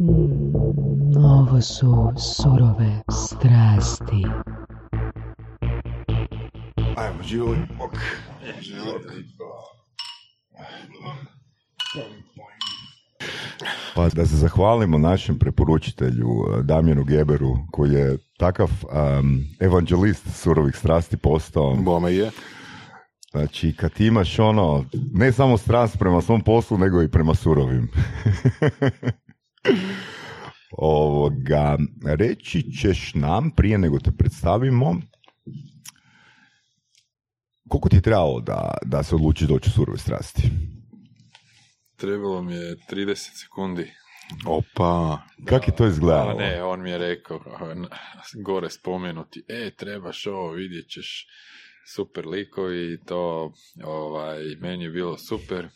Mm, ovo su surove strasti. Ajmo, Žili. Ok. Pa da se zahvalimo našem preporučitelju eh, Damjenu Geberu koji je takav um, evanđelist surovih strasti postao. Bome je. Znači, kad imaš ono, ne samo strast prema svom poslu, nego i prema surovim. Ovoga, reći ćeš nam, prije nego te predstavimo, koliko ti je trebalo da, da se odlučiš doći u surove strasti? Trebalo mi je 30 sekundi. Opa. Kako je to izgledalo? Ne, on mi je rekao, gore spomenuti, e, trebaš ovo, vidjet ćeš super likovi i to, ovaj, meni je bilo super.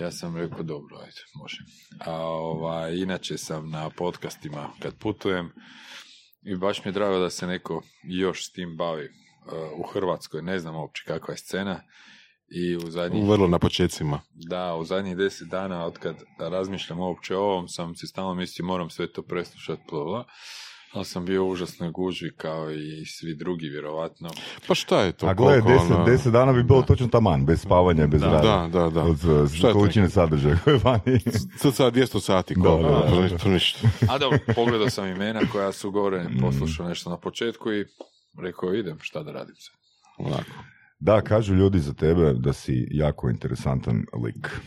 Ja sam rekao, dobro, ajde, može. A ovaj, inače sam na podcastima kad putujem i baš mi je drago da se neko još s tim bavi uh, u Hrvatskoj. Ne znam uopće kakva je scena. I u zadnjih... Vrlo na početcima. Da, u zadnjih deset dana od kad razmišljam uopće o ovom, sam si stalno mislio moram sve to preslušati plovla. Ali sam bio u užasnoj gužvi kao i svi drugi, vjerovatno. Pa šta je to? A gledaj, deset, ono- deset dana bi bilo točno taman, bez spavanja, bez Da, rada. Da, da, da. Od Šta to? količine sadržaja koje je vani. Sad sad 200 sati, Da, da, da. Pa ništa, pa ništa. A dobro, pogledao sam imena koja su gore, poslušao nešto na početku i rekao idem, šta da radim sad. Onako. Da, kažu ljudi za tebe da si jako interesantan lik.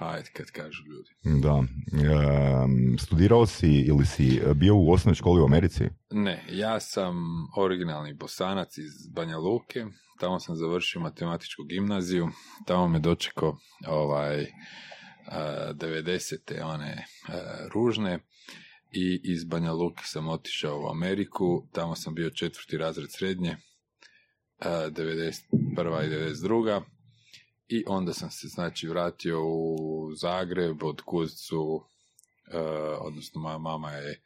Hajde, kad kažu ljudi. Da. Ehm, studirao si ili si bio u osnovnoj školi u Americi? Ne, ja sam originalni bosanac iz Banja Luke, tamo sam završio matematičku gimnaziju, tamo me dočekao ovaj, a, 90. one a, ružne i iz Banja Luke sam otišao u Ameriku, tamo sam bio četvrti razred srednje, a, 91. i 92. I onda sam se znači vratio u Zagreb, od kuzicu, odnosno moja mama je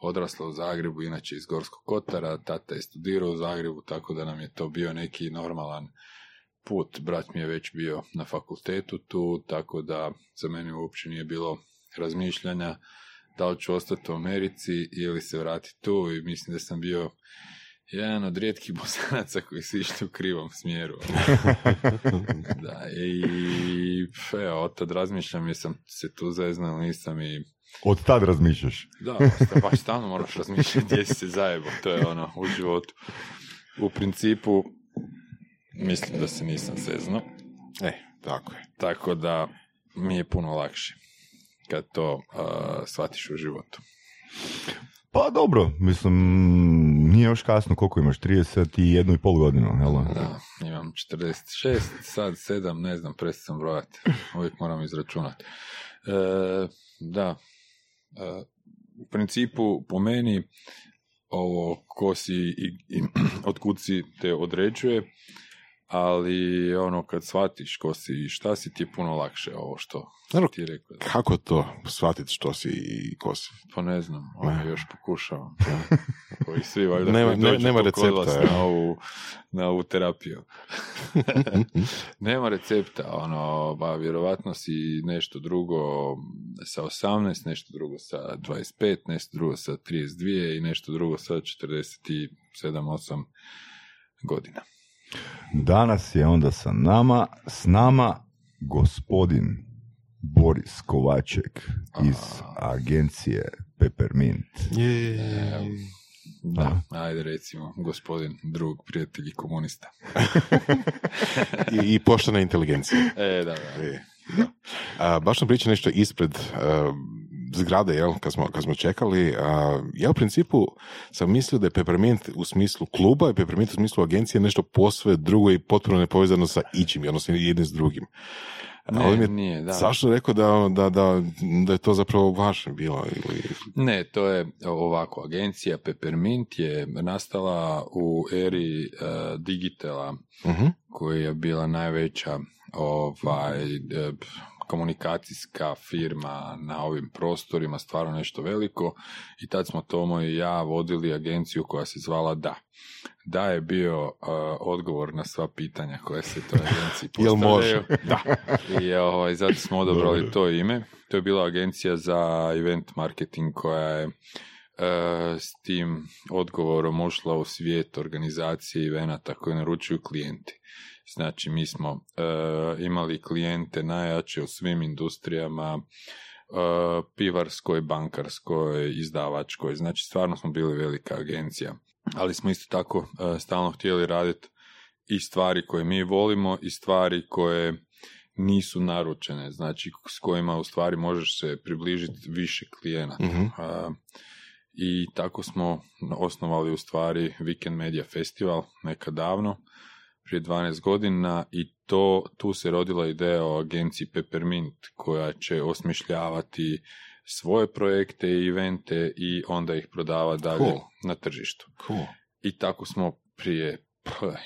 odrasla u Zagrebu, inače iz Gorskog Kotara, tata je studirao u Zagrebu, tako da nam je to bio neki normalan put. Brat mi je već bio na fakultetu tu, tako da za mene uopće nije bilo razmišljanja da li ću ostati u Americi ili se vratiti tu i mislim da sam bio jedan od rijetkih bosanaca koji su išli u krivom smjeru. da, i evo, od tad razmišljam jesam se tu zeznao nisam i Od tad razmišljaš. da, baš stalno moraš razmišljati gdje si se zajebao, to je ono, u životu. U principu, mislim da se nisam zeznao, E, tako je. tako da mi je puno lakše kad to uh, shvatiš u životu. Pa dobro, mislim, nije još kasno, koliko imaš, 31 i pol godinu, jel? Da, imam 46, sad 7, ne znam, prestao sam brojati, uvijek moram izračunati. E, da, e, u principu po meni ovo ko si i, i od kud si te određuje, ali ono kad shvatiš ko si i šta si ti je puno lakše ovo što Naravno. ti rekao. Kako to shvatiti što si i ko si? Pa ne znam, ono, još pokušavam. Koji svi valjda Nema- koji ne- dođu nema recepta, na ovu, na ovu terapiju. nema recepta, ono, ba, vjerovatno si nešto drugo sa 18, nešto drugo sa 25, nešto drugo sa 32 i nešto drugo sa 47, 8 godina. Danas je onda sa nama, s nama gospodin Boris Kovaček iz agencije Peppermint. Da, ajde recimo, gospodin, drug, prijatelj i komunista. I, I poštena inteligencija. E, da, da. E, da. A, baš sam pričao nešto ispred a, zgrade, jel, kad smo, kad smo čekali. A, ja u principu sam mislio da je Peppermint u smislu kluba i Peppermint u smislu agencije nešto posve drugo i potpuno nepovezano sa ičim, odnosno jednim s drugim. Ne, Ali mi je nije, da. Zašto rekao da, da, da, da je to zapravo vaše bilo? Ili... Ne, to je ovako, agencija Peppermint je nastala u eri e, digitala Mhm. koja je bila najveća ovaj, e, komunikacijska firma na ovim prostorima, stvarno nešto veliko i tad smo Tomo i ja vodili agenciju koja se zvala Da. Da je bio uh, odgovor na sva pitanja koje se toj agenciji Jel može? postavljaju. Da. I ovaj, zato smo odabrali to ime. To je bila agencija za event marketing koja je e, s tim odgovorom ušla u svijet organizacije evenata koje naručuju klijenti. Znači, mi smo e, imali klijente najjače u svim industrijama, e, pivarskoj, bankarskoj, izdavačkoj. Znači, stvarno smo bili velika agencija. Ali smo isto tako e, stalno htjeli raditi i stvari koje mi volimo i stvari koje nisu naručene, znači s kojima u stvari možeš se približiti više klijenata. Mhm. A, I tako smo osnovali u stvari Weekend Media Festival nekad davno, prije 12 godina i to, tu se rodila ideja o agenciji Peppermint koja će osmišljavati svoje projekte i evente i onda ih prodava dalje Cool. na tržištu. Cool. I tako smo prije,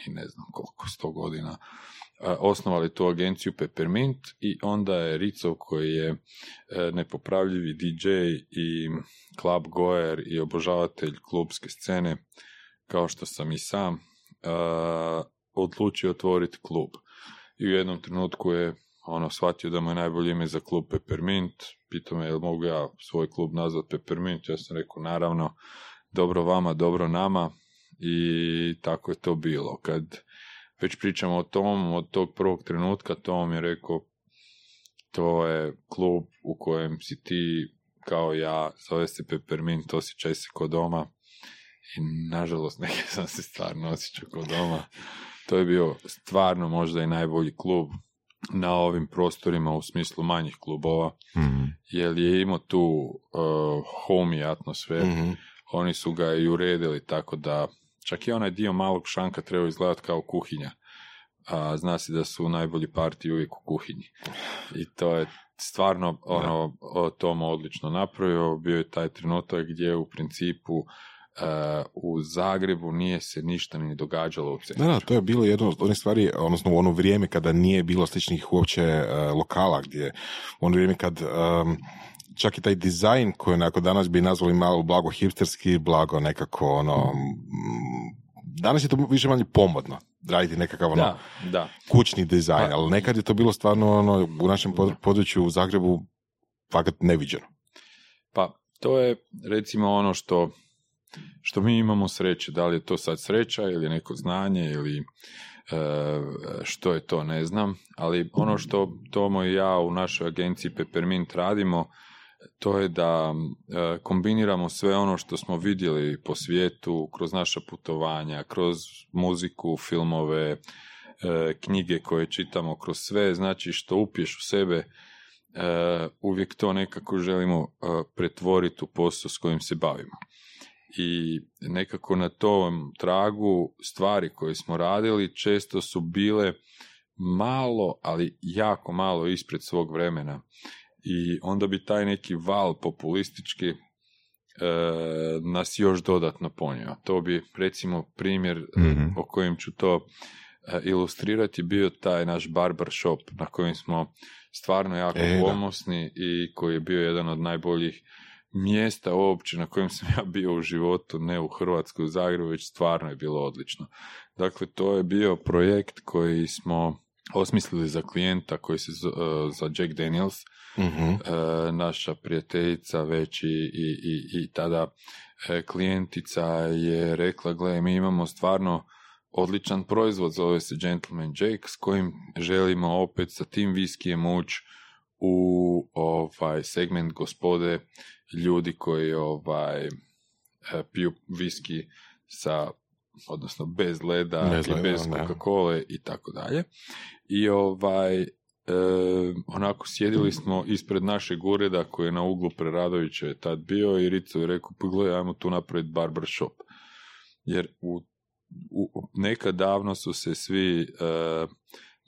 i ne znam koliko, sto godina, a, osnovali tu agenciju Peppermint i onda je Ricov koji je e, nepopravljivi DJ i club goer i obožavatelj klubske scene, kao što sam i sam, a, odlučio otvoriti klub. I u jednom trenutku je ono shvatio da mu je najbolje ime za klub Peppermint, pitao me jel mogu ja svoj klub nazvat Peppermint, ja sam rekao naravno, dobro vama, dobro nama i tako je to bilo. Kad već pričamo o tom, od tog prvog trenutka, Tom je rekao to je klub u kojem si ti kao ja, zove se Peppermint, osjećaj se kod doma i nažalost neke sam se stvarno osjećao kod doma. To je bio stvarno možda i najbolji klub na ovim prostorima u smislu manjih klubova, Mhm. jer je imao tu uh, homey atmosferu. Mhm. Oni su ga i uredili tako da čak i onaj dio malog šanka treba izgledati kao kuhinja. A zna se da su najbolji partiji uvijek u kuhinji. I to je stvarno ono, o, Tomo odlično napravio. Bio je taj trenutak gdje u principu e, u Zagrebu nije se ništa ni događalo u centru. Da, da, to je bilo jedno od onih stvari, odnosno u ono vrijeme kada nije bilo sličnih uopće e, lokala, gdje u ono vrijeme kad em, čak i taj dizajn koji onako danas bi nazvali malo blago hipsterski, blago nekako ono, mm, danas je to više manje pomodno, raditi nekakav ono Da, da. kućni dizajn, Pa- ali nekad je to bilo stvarno ono, u našem pod- području u Zagrebu fakat neviđeno. Pa to je recimo ono što, što mi imamo sreće, da li je to sad sreća ili neko znanje ili e, što je to ne znam, ali ono što Tomo i ja u našoj agenciji Peppermint radimo, to je da e, kombiniramo sve ono što smo vidjeli po svijetu kroz naša putovanja, kroz muziku, filmove, e, knjige koje čitamo, kroz sve, znači što upiješ u sebe, uvijek to nekako želimo pretvoriti u posao s kojim se bavimo. I nekako na tom tragu stvari koje smo radili često su bile malo, ali jako malo ispred svog vremena. I onda bi taj neki val populistički e, nas još dodatno ponio. To bi recimo primjer Mhm. o kojem ću to e, ilustrirati bio taj naš barber shop na kojem smo stvarno jako E, da. ponosni i koji je bio jedan od najboljih mjesta uopće na kojem sam ja bio u životu, ne u Hrvatskoj, u Zagrebu, već stvarno je bilo odlično. Dakle, to je bio projekt koji smo osmislili za klijenta koji se e, za Jack Daniels, e, naša prijateljica već i, i, i, i tada e, klijentica je rekla, gle, mi imamo stvarno odličan proizvod, zove se Gentleman Jack, s kojim želimo opet sa tim viskijem ući u ovaj segment gospode ljudi koji ovaj e, piju viski sa odnosno bez leda Bez i bez. Coca-Cola i tako dalje. I ovaj e, onako sjedili smo ispred našeg ureda koji je na uglu Preradovića je tad bio i Rico je rekao, pogledaj, ajmo tu napraviti barber shop. Jer u, u, nekad davno su se svi e,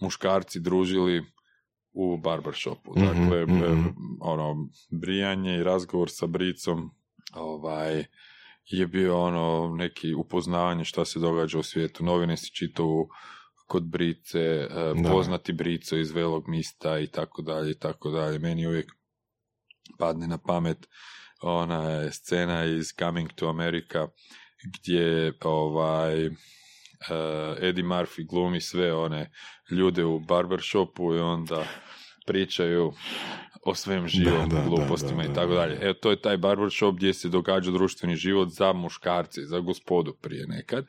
muškarci družili u barbershopu. Mhm, Dakle, mhm. ono, brijanje i razgovor sa bricom ovaj, je bio ono neki upoznavanje šta se događa u svijetu. Novine si čitao kod Brice, e, Da. poznati Brico iz Velog mista i tako dalje i tako dalje. Meni uvijek padne na pamet ona je scena iz Coming to America gdje ovaj Eddie Murphy glumi sve one ljude u barbershopu i onda pričaju o svem živom Da, da, glupostima da, i tako da. dalje. Evo, to je taj barbershop gdje se događa društveni život za muškarce, za gospodu prije nekad.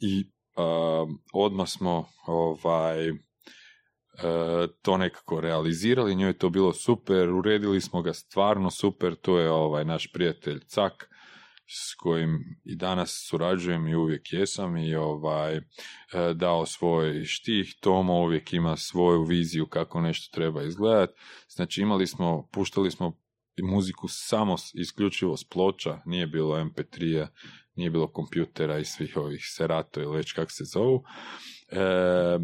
I um, odmah smo ovaj, e, to nekako realizirali, njoj je to bilo super, uredili smo ga stvarno super, to je ovaj naš prijatelj Cak, s kojim i danas surađujem i uvijek jesam i ovaj e, dao svoj štih, Tomo uvijek ima svoju viziju kako nešto treba izgledati. Znači imali smo, puštali smo muziku samo isključivo s ploča, nije bilo MP3-a, nije bilo kompjutera i svih ovih serato ili već kako se zovu. E, e,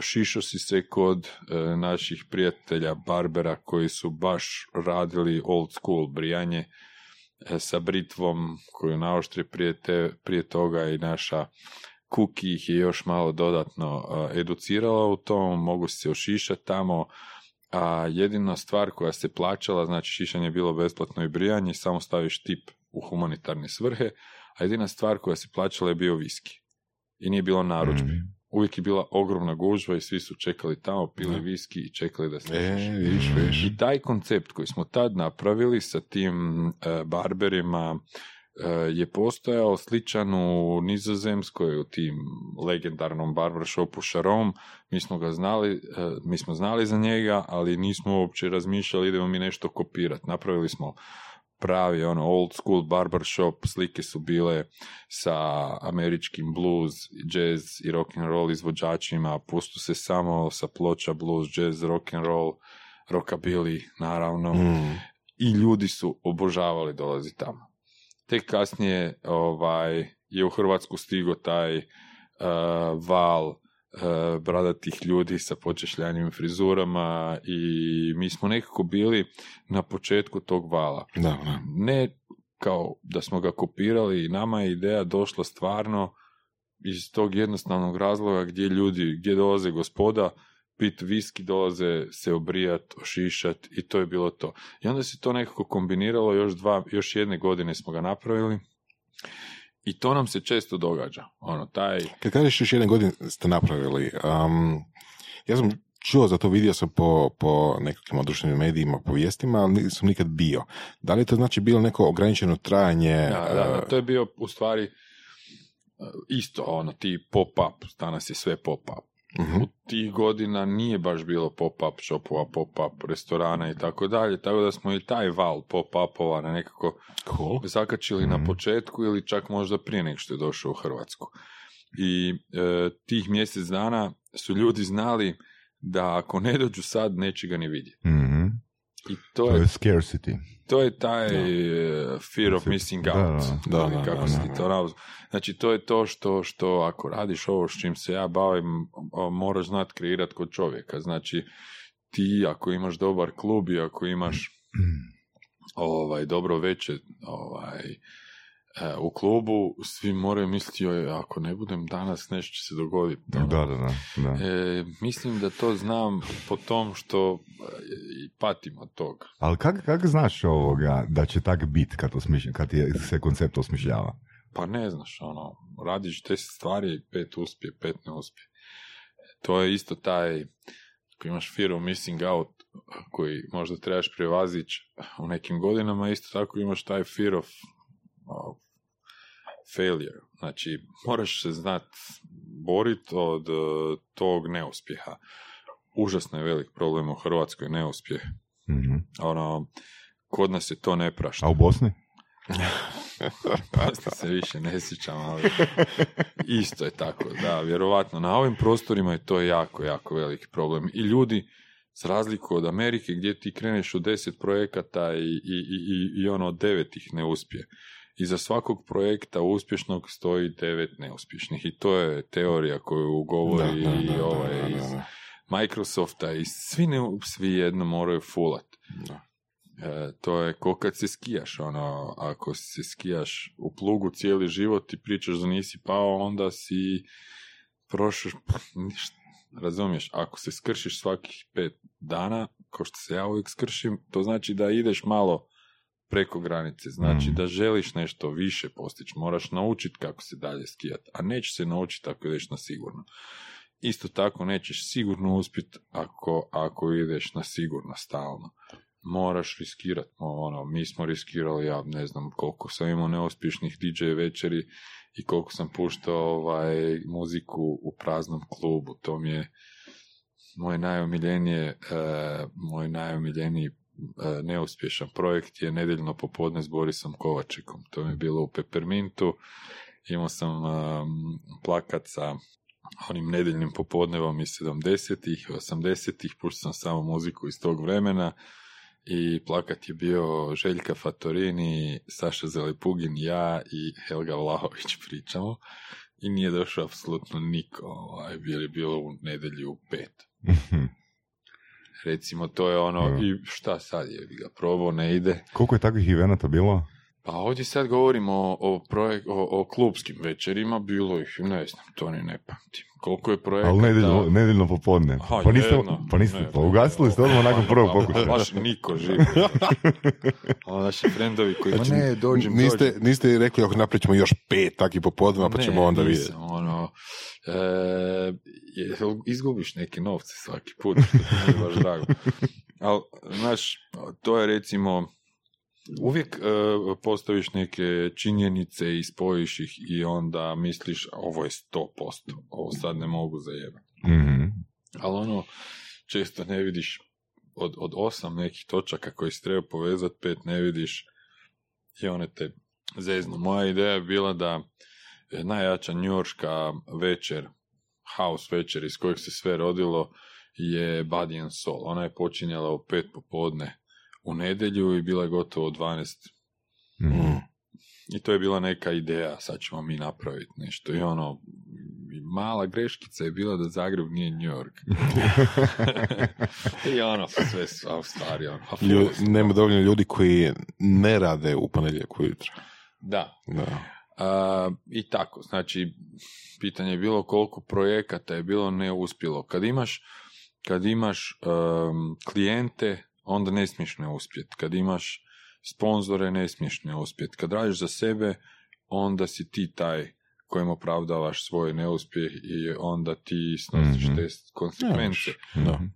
šišo si se kod e, naših prijatelja Barbera koji su baš radili old school brijanje sa britvom koju naoštri prije, te, prije toga i naša Kuki ih je još malo dodatno e, educirala u tom, mogu se ošišati tamo, a jedina stvar koja se plaćala, znači šišanje je bilo besplatno i brijanje, samo staviš tip u humanitarne svrhe, a jedina stvar koja se plaćala je bio viski. I nije bilo narudžbe. Mhm. Uvijek je bila ogromna gužva i svi su čekali tamo, pili viski i čekali da se E, šiša. viš, viš. I taj koncept koji smo tad napravili sa tim e, barberima e, je postojao sličan u Nizozemskoj, u tim legendarnom barbershopu Sharon. Mi smo ga znali, e, mi smo znali za njega, ali nismo uopće razmišljali idemo mi nešto kopirati. Napravili smo pravi ono old school barbershop, slike su bile sa američkim blues, jazz i rock and roll izvođačima, pustu se samo sa ploča blues, jazz, rock and roll, rockabilly, naravno. Mm. I ljudi su obožavali dolazi tamo. Tek kasnije ovaj, je u Hrvatsku stigo taj uh, val bradatih ljudi sa počešljanim frizurama i mi smo nekako bili na početku tog vala Da, da. ne kao da smo ga kopirali i nama je ideja došla stvarno iz tog jednostavnog razloga gdje ljudi, gdje dolaze gospoda, pit viski, dolaze se obrijat, ošišat i to je bilo to. I onda se to nekako kombiniralo, još, dva, još jedne godine smo ga napravili i to nam se često događa. Ono, taj, Kad kažeš još jedan godin ste napravili, um, ja sam čuo za to, vidio sam po, po nekakvim društvenim medijima, po vijestima, ali nisam nikad bio. Da li je to znači bilo neko ograničeno trajanje? Da, da, da, uh, to je bio u stvari uh, isto ono, ti pop-up, danas je sve pop-up. Mhm. u tih godina nije baš bilo pop-up shopova, pop-up restorana i tako dalje, tako da smo i taj val pop-upova na nekako Cool. zakačili na početku ili čak možda prije nego što je došao u Hrvatsku. I e, tih mjesec dana su ljudi znali da ako ne dođu sad, neće ga ni vidjeti. Mhm. I to To je, je scarcity. to je taj Da. e, fear of missing Da, out. da, da, kako da, si da. ti to nazvao. Znači, to je to što, što ako radiš ovo s čim se ja bavim, moraš znat kreirat kod čovjeka. Znači, ti ako imaš dobar klub i ako imaš ovaj, dobro veće ovaj, u klubu, svi moraju misliti, joj, ako ne budem danas, nešto će se dogoditi. Da, da, da. da. E, mislim da to znam po tom što e, patim od toga. Ali kak, kak znaš ovoga da će tak bit kad, kad je, se koncept osmišljava? Pa ne znaš, ono, radiš deset stvari, pet uspije, pet ne uspije. To je isto taj, ako imaš fear of missing out, koji možda trebaš prevazići u nekim godinama, isto tako imaš taj fear of failure. Znači, moraš se znat borit od eh, tog neuspjeha. Užasno je velik problem u Hrvatskoj neuspjeh. Mhm. Ono, kod nas se to ne prašta. A u Bosni? Poslije se više ne sjećam, ali isto je tako, da, vjerovatno. Na ovim prostorima je to jako, jako veliki problem. I ljudi, za razliku od Amerike, gdje ti kreneš u deset projekata i, i, i, i ono devet ih ne uspije. I za svakog projekta uspješnog stoji devet neuspješnih. I to je teorija koju govori Da, da, da, i da, ovaj da, da, iz. Microsofta i svi, ne, svi jedno moraju fulat. E, to je ko kad se skijaš, ono, ako se skijaš u plugu cijeli život i pričaš da nisi pao, onda si prošliš, ništa. Razumiješ, ako se skršiš svakih pet dana, kao što se ja uvijek skršim, to znači da ideš malo preko granice, znači Mm. da želiš nešto više postići, moraš naučiti kako se dalje skijati, a nećeš se naučiti ako ideš na sigurno. Isto tako nećeš sigurno uspjeti ako, ako ideš na sigurno stalno. Moraš riskirati, ono, mi smo riskirali, ja ne znam koliko sam imao neuspješnih DJ večeri i koliko sam puštao ovaj, muziku u praznom klubu, to mi je moj najomiljenije, e, moj najomiljeniji neuspješan projekt je Nedeljno popodne s Borisom Kovačekom. To mi je bilo u Peppermintu. Imao sam um, plakat sa onim nedeljnim popodnevom iz 70-ih, 80-ih, puštao sam samo muziku iz tog vremena i plakat je bio Željka Fatorini, Saša Zelepugin, ja i Helga Vlahović pričamo i nije došao apsolutno niko, ovaj, jer je bilo u nedjelju u pet. Recimo, to je ono, i šta sad je, bi ga probao, ne ide. Koliko je takvih evenata bilo? Pa ovdje sad govorimo o, o, projek- o, o klubskim večerima, bilo ih, ne znam, to ni ne pamtim. Koliko je projekata... Ali nedeljno, nedeljno popodne. Aha, pa niste, jedno, pa niste, ne, pa ugasili ste odmah nakon prvog pokušaja. Baš niko živ. Ono naši frendovi koji, Znači, ne, dođem, niste, dođem. niste rekli ako napravit ćemo još pet takvih popodneva pa Ne, ćemo onda vidjeti. nisam, ono, e, je- izgubiš neke novce svaki put, što nije baš drago. Ali, znaš, to je recimo, uvijek e, postaviš neke činjenice i spojiš ih i onda misliš, ovo je 100%, ovo sad ne mogu zajebati. Mhm. Ali ono, često ne vidiš od, od osam nekih točaka koje se treba povezati, pet ne vidiš i one te zeznu. Moja ideja je bila da je najjača njurška večer, house večer iz kojeg se sve rodilo je Body and Soul. Ona je počinjala u pet popodne u nedjelju i bila je gotovo u 12 Mhm. i to je bila neka ideja, sad ćemo mi napraviti nešto. I ono, mala greškica je bila da Zagreb nije New York. I ono, sve su a u stvari, ono, a Lju- ful- nema dovoljno ljudi koji ne rade u ponedjeljak ujutro. Da. Da. A, I tako, znači, pitanje je bilo koliko projekata je bilo neuspjelo. Kad imaš, kad imaš em, klijente, onda ne smiješ ne uspjeti. Kad imaš sponzore, ne smiješ ne uspjeti. Kad radiš za sebe, onda si ti taj kojem opravdavaš svoj neuspjeh i onda ti snosiš Mhm. te konsekvence.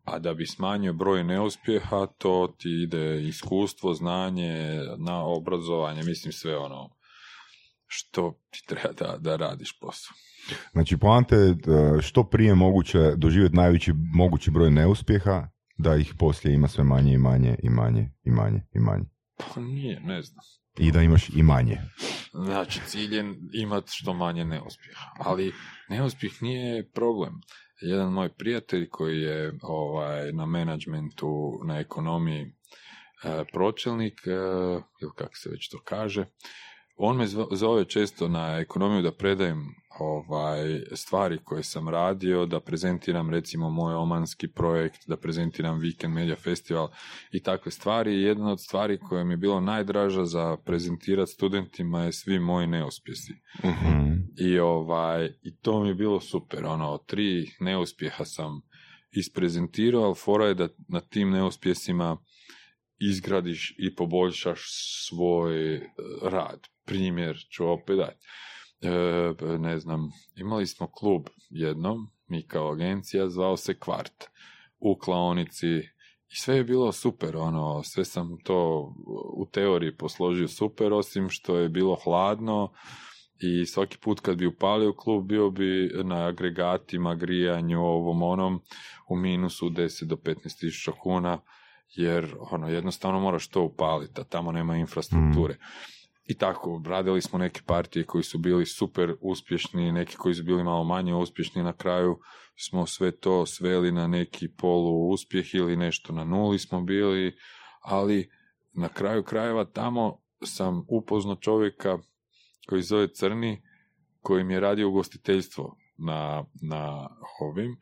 A da bi smanjio broj neuspjeha, to ti ide iskustvo, znanje, na obrazovanje, mislim sve ono što ti treba da, da radiš posao. Znači, poanta je e, što prije moguće doživjeti najveći mogući broj neuspjeha, da ih poslije ima sve manje i manje i manje i manje i manje. Pa nije, ne znam. I da imaš i manje. Znači, cilj je imati što manje neuspjeha. Ali neuspjeh nije problem. Jedan moj prijatelj koji je ovaj, na menadžmentu, na ekonomiji e, pročelnik, e, ili kako se već to kaže, on me zove često na ekonomiju da predajem ovaj, stvari koje sam radio, da prezentiram recimo moj omanski projekt, da prezentiram Weekend Media Festival i takve stvari. Jedna od stvari koja mi je bilo najdraža za prezentirati studentima je svi moji neuspjesi. Mhm. I, ovaj, I to mi je bilo super. Ono, tri neuspjeha sam isprezentirao, ali fora je da na tim neuspjesima izgradiš i poboljšaš svoj e, rad. Primjer ću opet dati. E, ne znam, imali smo klub jednom, mi kao agencija, zvao se Kvart u klaonici. I sve je bilo super, ono, sve sam to u teoriji posložio super, osim što je bilo hladno. I svaki put kad bi upalio klub bio bi na agregatima, grijanju, ovom onom, u minusu 10 do 15 tisuća kuna, jer ono, jednostavno moraš to upaliti, a tamo nema infrastrukture. I tako, radili smo neke partije koji su bili super uspješni, neki koji su bili malo manje uspješni, na kraju smo sve to sveli na neki polu uspjeh ili nešto na nuli smo bili, ali na kraju krajeva tamo sam upoznao čovjeka koji zove Crni, koji mi je radio ugostiteljstvo na, na ovim.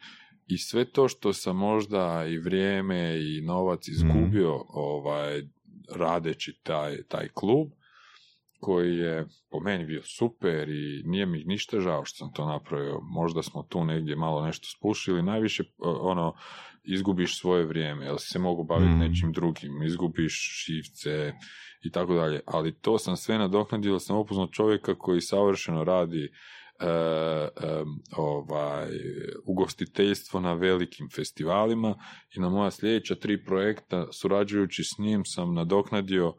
I sve to što sam možda i vrijeme i novac izgubio ovaj, radeći taj, taj klub, koji je po meni bio super i nije mi ništa žao što sam to napravio. Možda smo tu negdje malo nešto spušili, najviše ono, izgubiš svoje vrijeme, si se mogu baviti Mm. nečim drugim, izgubiš šivce i tako dalje. Ali to sam sve nadoknadio, jer sam upoznao čovjeka koji savršeno radi e, e, ovaj, ugostiteljstvo na velikim festivalima i na moja sljedeća tri projekta, surađujući s njim, sam nadoknadio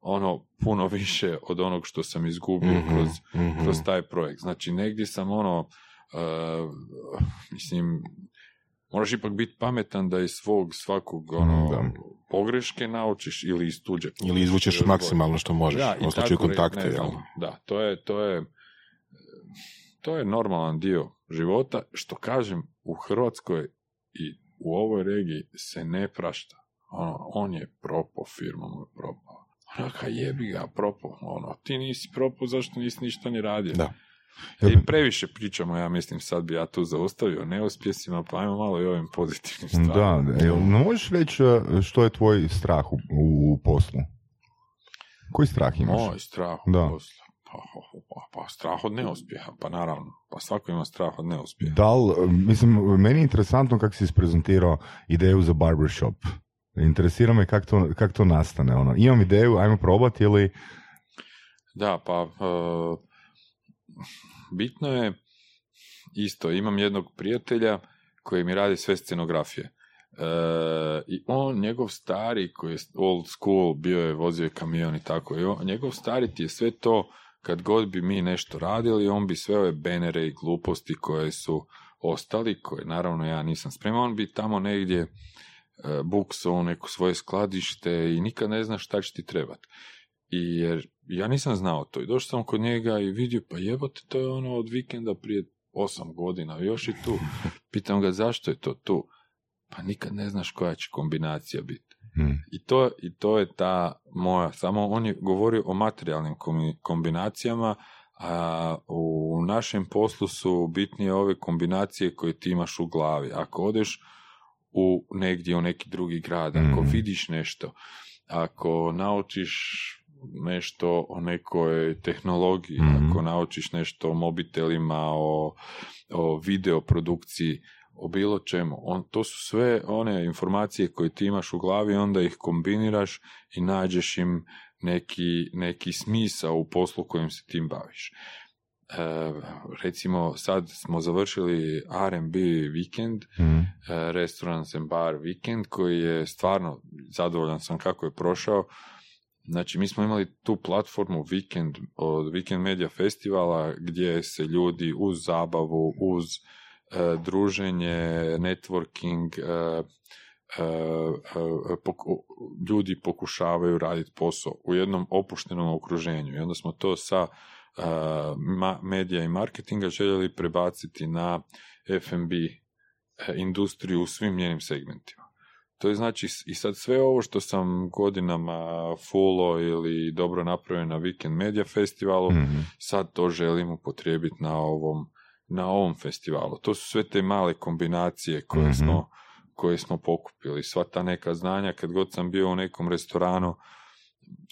ono puno više od onog što sam izgubio Mhm, kroz, mhm. kroz taj projekt. Znači, negdje sam ono, e, mislim, moraš ipak biti pametan da iz svog svakog ono, Mm, da. pogreške naučiš ili iz tuđe Ili izvučeš maksimalno što možeš, Da, i tako re- kontakta. ne znam? Da, to je, to je to je normalan dio života, što kažem, u Hrvatskoj i u ovoj regiji se ne prašta. Ono, on je propao, firma mu je propao. Onaka jebi ga, propao. Ono, ti nisi propao, zašto nisi ništa ni radio? Da. I previše pričamo, ja mislim, sad bi ja tu zaustavio neuspjesima, pa ajmo malo i ovim pozitivnim stvarima. Da, jel, no možeš reći uh, što je tvoj strah u, u poslu? Koji strah imaš? Moj strah u Da. poslu. Pa, pa, pa strah od neuspjeha, pa naravno. Pa svako ima strah od neuspjeha. Da li, mislim, meni je interesantno kako si isprezentirao ideju za barbershop. Interesira me kako to, kak to nastane. Ono. Imam ideju, ajmo probati ili... Da, pa e, bitno je isto, imam jednog prijatelja koji mi radi sve scenografije. E, I on, njegov stari koji je old school, bio je, vozio je kamion i tako, i on, njegov stari ti je sve to, kad god bi mi nešto radili, on bi sve ove benere i gluposti koje su ostali, koje naravno ja nisam spreman, on bi tamo negdje e, buksao u neko svoje skladište i nikad ne zna šta će ti trebati. I jer ja nisam znao to i došao sam kod njega i vidio, pa jebote, to je ono od vikenda prije osam godina, još i tu. Pitam ga zašto je to tu? Pa nikad ne znaš koja će kombinacija biti. Hm. I to, I to je ta moja, samo on je govorio o materijalnim kombinacijama, a u našem poslu su bitnije ove kombinacije koje ti imaš u glavi. Ako odeš u negdje u neki drugi grad, ako Mhm. vidiš nešto, ako naučiš nešto o nekoj tehnologiji, Mhm. ako naučiš nešto o mobitelima, o, o videoprodukciji, o bilo čemu. On, to su sve one informacije koje ti imaš u glavi, onda ih kombiniraš i nađeš im neki, neki smisao u poslu kojim se tim baviš. E, recimo, sad smo završili R&B vikend, e, Restaurants and Bar Weekend koji je stvarno zadovoljan sam kako je prošao. Znači, mi smo imali tu platformu Weekend od Weekend Media Festivala gdje se ljudi uz zabavu, uz e, druženje, networking, poku- ljudi pokušavaju raditi posao u jednom opuštenom okruženju. I onda smo to sa medija i marketinga željeli prebaciti na F&B e, industriju u svim njenim segmentima. To je znači i sad sve ovo što sam godinama fullo ili dobro napravio na Weekend Media Festivalu, Mhm. sad to želim upotrijebiti na ovom, na ovom festivalu. To su sve te male kombinacije koje, Mhm. smo, koje smo pokupili. Sva ta neka znanja, kad god sam bio u nekom restoranu,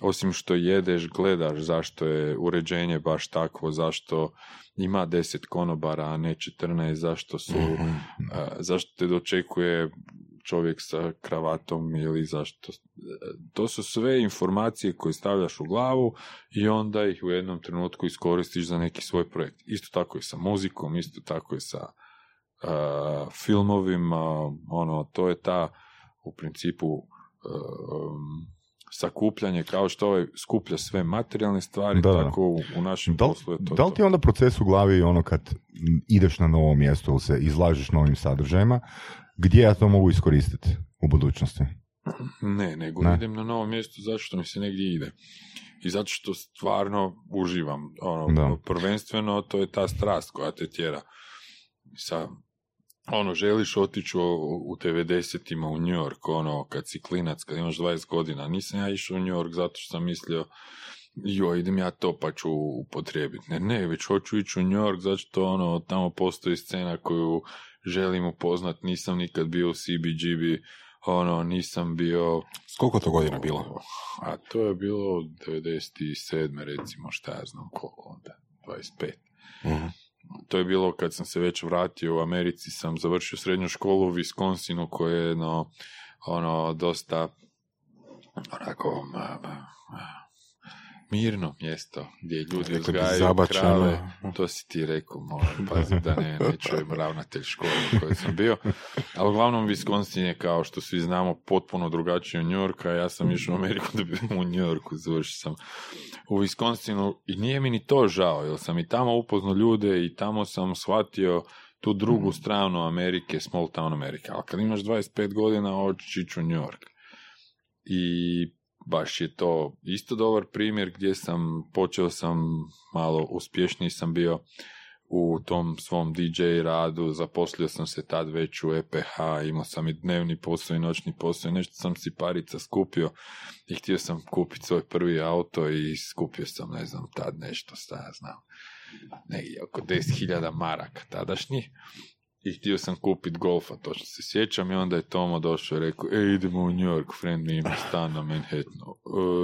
osim što jedeš, gledaš zašto je uređenje baš takvo, zašto ima deset konobara, a ne 14, zašto su Mhm. a, zašto te dočekuje čovjek sa kravatom ili zašto. To su sve informacije koje stavljaš u glavu i onda ih u jednom trenutku iskoristiš za neki svoj projekt. Isto tako i sa muzikom, isto tako i sa a, filmovima, ono, to je ta u principu um, sakupljanje, kao što ovaj skuplja sve materijalne stvari, Da, tako u, u našem Da poslu je to. da li ti onda proces u glavi ono kad ideš na novo mjesto ili se izlažeš novim sadržajima, gdje ja to mogu iskoristiti u budućnosti? Ne, nego Ne. idem na novo mjesto zato što mi se negdje ide. I zato što stvarno uživam. Ono, Da. Prvenstveno to je ta strast koja te tjera. Sa, ono, želiš otići u, u 90-ima u New York, ono, kad si klinac, kad imaš 20 godina. Nisam ja išao u New York zato što sam mislio joj, idem ja to pa ću upotrijebiti. Ne, ne, već hoću ići u New York zato što ono, tamo postoji scena koju želim upoznat, nisam nikad bio u CBGB, ono, nisam bio... S koliko to godina bilo? A to je bilo 97. recimo, šta ja znam koliko onda, 25. Mhm. To je bilo kad sam se već vratio u Americi, sam završio srednju školu u Wisconsinu koje je jedno, ono, dosta onako mirno mjesto gdje ljudi Rekli bi uzgajaju krave. To si ti rekao, moram paziti da ne, ne čujem ravnatelj škole u kojoj sam bio. Ali uglavnom Wisconsin je kao što svi znamo potpuno drugačiji od New Yorka. Ja sam išao u Ameriku da bi u New Yorku završio sam u Wisconsinu i nije mi ni to žao, jer sam i tamo upoznao ljude i tamo sam shvatio tu drugu stranu Amerike, small town Amerika. Ali kad imaš 25 godina, ići u New York. I baš je to isto dobar primjer gdje sam, počeo sam malo uspješniji sam bio u tom svom DJ radu, zaposlio sam se tad već u EPH, imao sam i dnevni posao i noćni posao i nešto sam si parica skupio i htio sam kupiti svoj prvi auto i skupio sam, ne znam, tad nešto, šta ja znam, negdje oko 10.000 maraka tadašnjih i htio sam kupiti golfa, to što se sjećam i onda je Tomo došao i rekao, e, idemo u New York, friend mi ima stan na Manhattanu,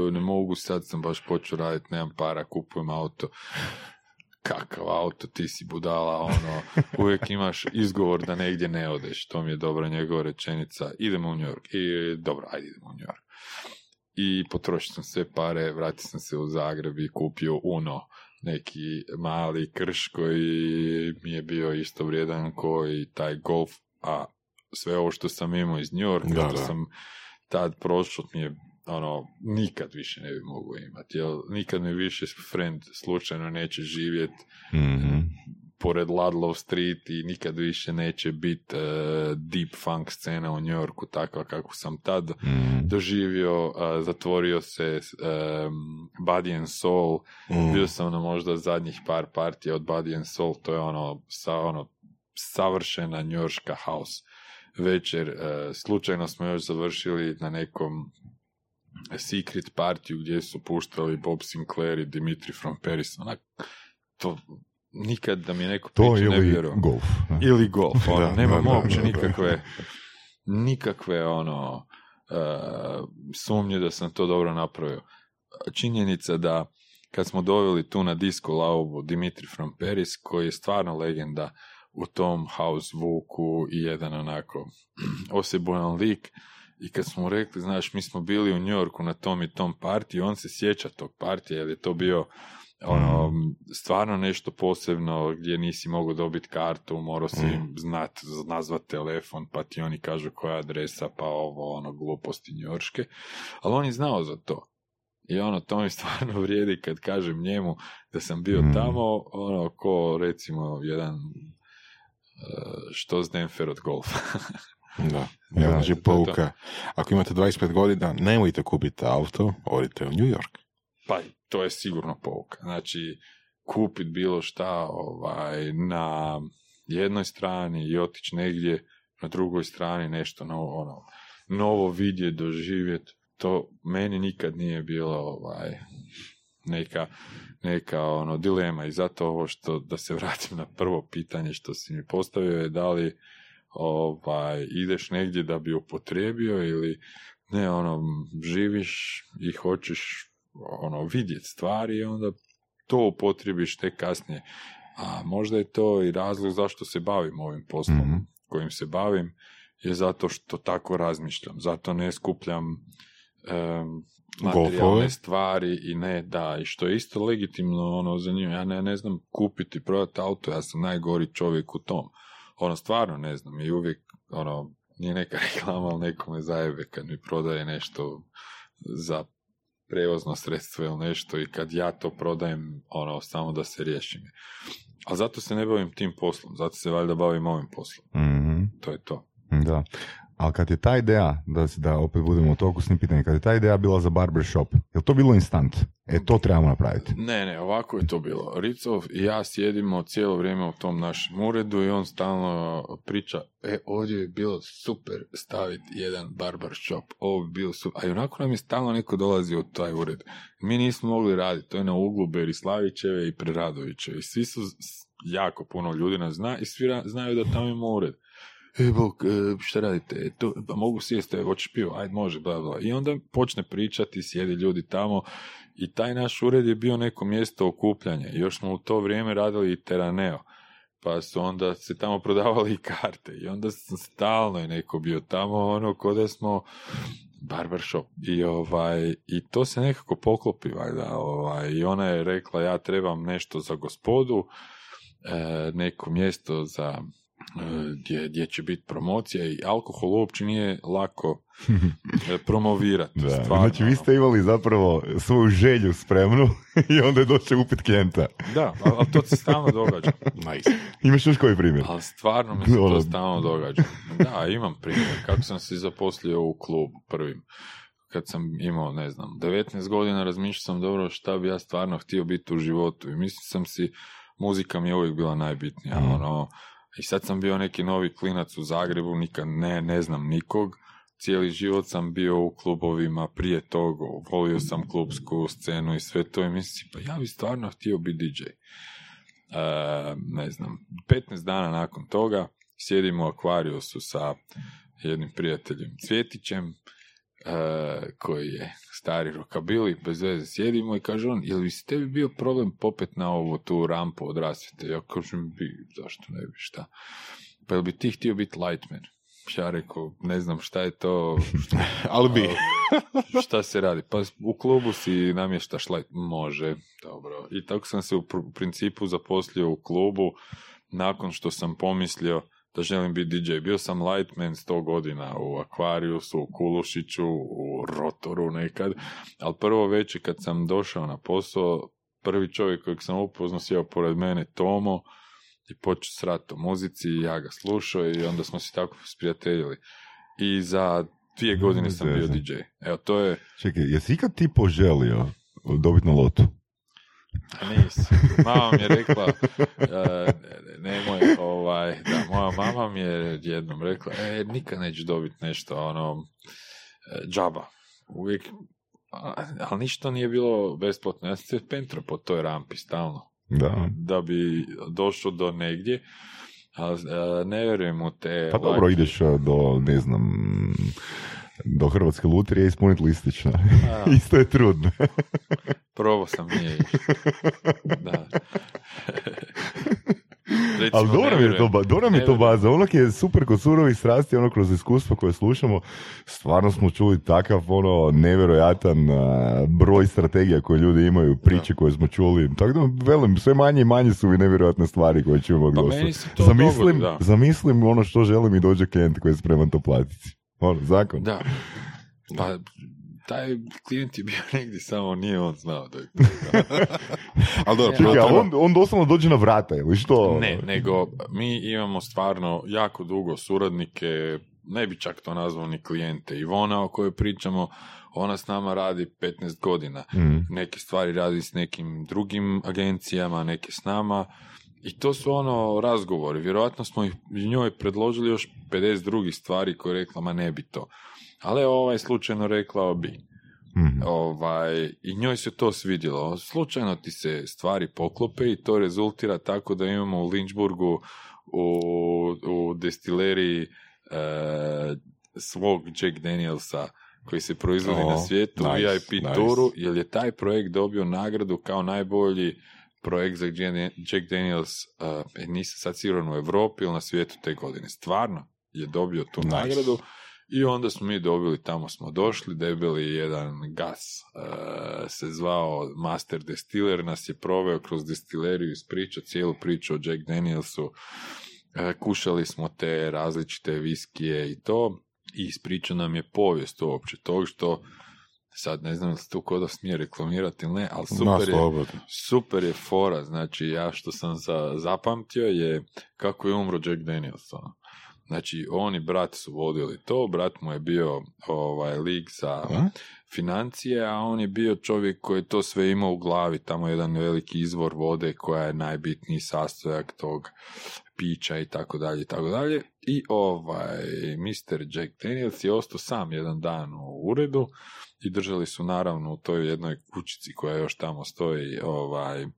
e, ne mogu, sad sam baš počeo raditi, nemam para, kupujem auto, kakav auto, ti si budala, ono, uvijek imaš izgovor da negdje ne odeš, to mi je dobra njegova rečenica, idemo u New York, i dobro, ajde idemo u New York. I potrošio sam sve pare, vratio sam se u Zagreb i kupio Uno, neki mali krš koji mi je bio isto vrijedan koji taj golf, a sve ovo što sam imao iz New Yorka, Da, što da. sam tad prošlo mi je ono, nikad više ne bi mogao imati, jer nikad mi više friend slučajno neće živjeti Mhm. Pored Ludlow Street i nikad više neće biti deep funk scena u New Yorku takva kako sam tad Mhm. doživio, uh, zatvorio se um, Body and Soul, Mm. bio sam na možda zadnjih par partija od Body and Soul, to je ono, sa, ono savršena njorška house večer. Uh, slučajno smo još završili na nekom secret partiju gdje su puštali Bob Sinclair i Dimitri from Paris. Onak, to nikad da mi neko To priča ne ili vjerujem. golf. Ili golf, ono, Da, nemam da, uopće da, nikakve, nikakve, ono, e, sumnje da sam to dobro napravio. Činjenica da kad smo doveli tu na disco laubu Dimitri from Paris, koji je stvarno legenda u tom house vuku i jedan onako osebujan lik, i kad smo rekli, znaš, mi smo bili u New Yorku na tom i tom partiju, on se sjeća tog partija, jer je to bio ono, stvarno nešto posebno gdje nisi mogao dobiti kartu, morao si Mm. znat, nazvat telefon, pa ti oni kažu koja adresa, pa ovo, ono, gluposti njorške. Ali on je znao za to. I ono, to mi stvarno vrijedi kad kažem njemu da sam bio Mm. tamo, ono, ko recimo jedan uh, što Denfer od golfa. Da, ja, znači pouka. Ako imate 25 godina, nemojte kupiti auto, odite u New York. Pa to je sigurno pouka. Znači, kupit bilo šta ovaj, na jednoj strani i otići negdje na drugoj strani nešto novo, ono, novo vidjeti, doživjeti. To meni nikad nije bilo ovaj, neka, neka ono, dilema i zato ovo što, da se vratim na prvo pitanje što si mi postavio je da li ovaj, ideš negdje da bi upotrijebio ili ne, ono, živiš i hoćeš ono, vidjeti stvari i onda to upotrebiš tek kasnije. A možda je to i razlog zašto se bavim ovim poslom Mhm. kojim se bavim, je zato što tako razmišljam. Zato ne skupljam em, materijalne stvari i ne da, i što je isto legitimno ono za njim. Ja ne, ne znam kupiti prodati auto, ja sam najgori čovjek u tom. Ono stvarno ne znam i uvijek ono, nije neka reklama, ali nekome zajebe kad mi prodaje nešto za prevozno sredstvo ili nešto i kad ja to prodajem, ono, samo da se riješim. Ali zato se ne bavim tim poslom, zato se valjda bavim ovim poslom. Mhm. To je to. Da. Ali kad je ta ideja, da, da opet budemo u toku s tim pitanjem, kad je ta ideja bila za barbershop, je li to bilo instant? E, to trebamo napraviti. Ne, ne, ovako je to bilo. Ricov i ja sjedimo cijelo vrijeme u tom našem uredu i on stalno priča, e, ovdje je bilo super staviti jedan barber shop, ovo bi bilo super. A i onako nam je stalno neko dolazio u taj ured. Mi nismo mogli raditi, to je na uglu Berislavićeve i Preradovićeve. I svi su, jako puno ljudi nas zna i svi znaju da tamo ima ured. E, Bog, e, šta radite, E, to, pa mogu sjesti, hoćeš pivo, ajde može, bla, bla. I onda počne pričati, sjedi ljudi tamo i taj naš ured je bio neko mjesto okupljanja. Još smo u to vrijeme radili i Teraneo. Pa su onda se tamo prodavali i karte. I onda sam stalno je neko bio tamo, ono, ko da smo barbershop. I, ovaj, I to se nekako poklopi, valjda. Ovaj, I ona je rekla, ja trebam nešto za gospodu, e, neko mjesto za gdje, gdje će biti promocija i alkohol uopće nije lako e, promovirati. Da, stvarno, znači vi ono. ste imali zapravo svoju želju spremnu i onda je došao upit klijenta. Da, ali, to se stalno događa. Nice. Imaš još koji primjer? Ali stvarno mi se Ono- to stalno događa. Da, imam primjer. Kako sam se zaposlio u klubu prvim. Kad sam imao, ne znam, 19 godina razmišljao sam dobro šta bi ja stvarno htio biti u životu. I mislim sam si, muzika mi je uvijek bila najbitnija. Mhm. Ono, I sad sam bio neki novi klinac u Zagrebu, nikad ne, ne znam nikog. Cijeli život sam bio u klubovima, prije toga volio sam klubsku scenu i sve to i mislim pa ja bi stvarno htio biti DJ. E, ne znam, 15 dana nakon toga sjedim u Aquariusu sa jednim prijateljem Cvjetićem, e, koji je stari rokabili, bez veze sjedimo i kaže on, jel bi se tebi bio problem popet na ovu tu rampu od rasvjete? Ja kažem, bi, zašto ne bi, šta? Pa jel bi ti htio biti lightman? Ja rekao, ne znam šta je to, Ali bi. šta se radi? Pa u klubu si namještaš light, može, dobro. I tako sam se u pr- principu zaposlio u klubu nakon što sam pomislio da želim biti DJ. Bio sam lightman 100 godina u Aquariusu, u Kulušiću, u Rotoru nekad, ali prvo večer kad sam došao na posao, prvi čovjek kojeg sam upoznao sjeo pored mene, Tomo, i počeo srat o muzici i ja ga slušao i onda smo se tako sprijateljili. I za dvije godine sam bio. DJ. Evo, to je... Čekaj, jesi ikad ti poželio dobiti na lotu? Nisam. Mama mi je rekla, e, nemoj, ovaj, da, moja mama mi je jednom rekla, e, nikad nećeš dobiti nešto, ono, e, džaba. Uvijek, a- ali ništa nije bilo besplatno. Ja sam se pentro po toj rampi stalno, Da. da bi došao do negdje, ali e, ne vjerujem u te... Pa dobro, ideš a, do, ne znam, do Hrvatske lutrije ispuniti listić. Isto je trudno. Probao sam, nije. Da. Recimo, Ali dobro mi je to, dobra mi je to baza. Ono je super kod surovih strasti, ono kroz iskustvo koje slušamo, stvarno smo čuli takav ono nevjerojatan a, broj strategija koje ljudi imaju, priče koje smo čuli. Tako da, velim, sve manje i manje su mi nevjerojatne stvari koje ćemo Pa se to Zamislim, dogodi, da. zamislim ono što želim i dođe klijent koji je spreman to platiti. Ono, zakon. Da. Pa, taj klijent je bio negdje, samo nije on znao da je... Ali dobro, Čekaj, on, on doslovno dođe na vrata, ili što? Ne, nego mi imamo stvarno jako dugo suradnike, ne bi čak to nazvao ni klijente. Ivona o kojoj pričamo, ona s nama radi 15 godina. Mm. Neke stvari radi s nekim drugim agencijama, neke s nama. I to su ono razgovori. Vjerojatno smo ih njoj predložili još 50 drugih stvari koje je rekla, ma ne bi to. Ali ovaj slučajno rekla bi. Mhm. Ovaj, I njoj se to svidjelo. Slučajno ti se stvari poklope i to rezultira tako da imamo u Lynchburgu u, u destileriji e, svog Jack Danielsa koji se proizvodi O, na svijetu nice, VIP nice. turu, jer je taj projekt dobio nagradu kao najbolji projekt za Jack Daniels, uh, nisam sad siguran u Europi ili na svijetu te godine. Stvarno je dobio tu Nice. nagradu i onda smo mi dobili, tamo smo došli, debeli jedan gas uh, se zvao Master Distiller, nas je proveo kroz destileriju, ispričao cijelu priču o Jack Danielsu, Uh, kušali smo te različite viskije i to, i ispričao nam je povijest uopće tog što sad ne znam se tu kod da smije reklamirati ili ne, ali super je, super je fora, znači ja što sam za, zapamtio je kako je umro Jack Daniels. ono. Znači, on i brat su vodili to, brat mu je bio ovaj, lig za A? financije, a on je bio čovjek koji je to sve imao u glavi, tamo je jedan veliki izvor vode koja je najbitniji sastojak tog pića i tako dalje i tako dalje. I ovaj Mr. Jack Daniels je ostao sam jedan dan u uredu i držali su naravno u toj jednoj kućici koja još tamo stoji ovaj e,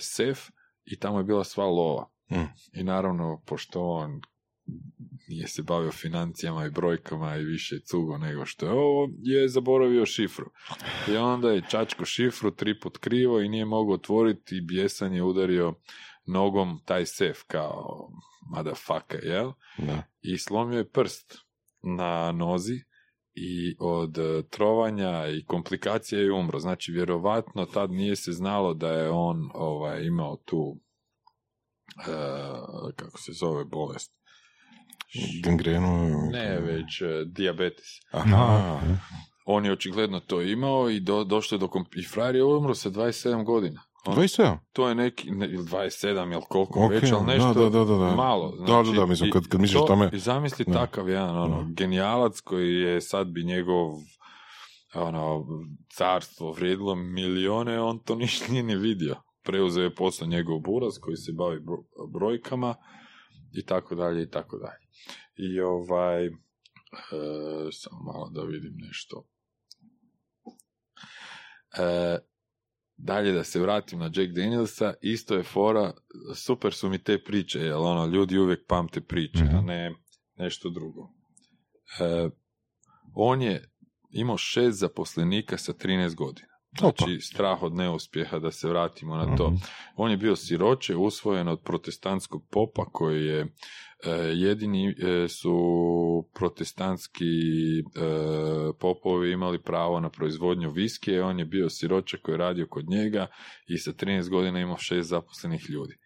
sef i tamo je bila sva lova. Mm. I naravno, pošto on nije se bavio financijama i brojkama i više cugo nego što je ovo, je zaboravio šifru. I onda je čačko šifru tri put krivo i nije mogao otvoriti i bijesan je udario nogom taj sef kao motherfucker, jel? Da. I slomio je prst na nozi i od e, trovanja i komplikacija je umro. Znači, vjerovatno tad nije se znalo da je on ovaj, imao tu e, kako se zove bolest. Gangrenu. Ne, već e, dijabetes. Aha. On je očigledno to imao i do, došlo je do... Kom... I frajer je umro sa 27 godina. On- 27? To je neki, ne, ili 27, jel koliko Ok, već, ali nešto da, da, da, da. malo. Da, Znači, da, da, mislim, i- kad- kad misliš to- tome- I zamisli Da. takav jedan, ono, Da. genijalac koji je sad bi njegov ono, carstvo vrijedilo milijone, on to ništa nije ni vidio. Preuzeo je posao njegov buraz koji se bavi bro- brojkama i tako dalje i tako dalje. I ovaj, e, samo malo da vidim nešto. E, dalje da se vratim na Jack Danielsa, isto je fora, super su mi te priče, jer ono, ljudi uvijek pamte priče, a Mhm. ne nešto drugo. E, on je imao šest zaposlenika sa 13 godina. Znači, strah od neuspjeha, da se vratimo na to. Mhm. On je bio siroče, usvojen od protestantskog popa koji je jedini e, su protestantski e, popovi imali pravo na proizvodnju viskije, on je bio siroče koji je radio kod njega i sa 13 godina imao šest zaposlenih ljudi.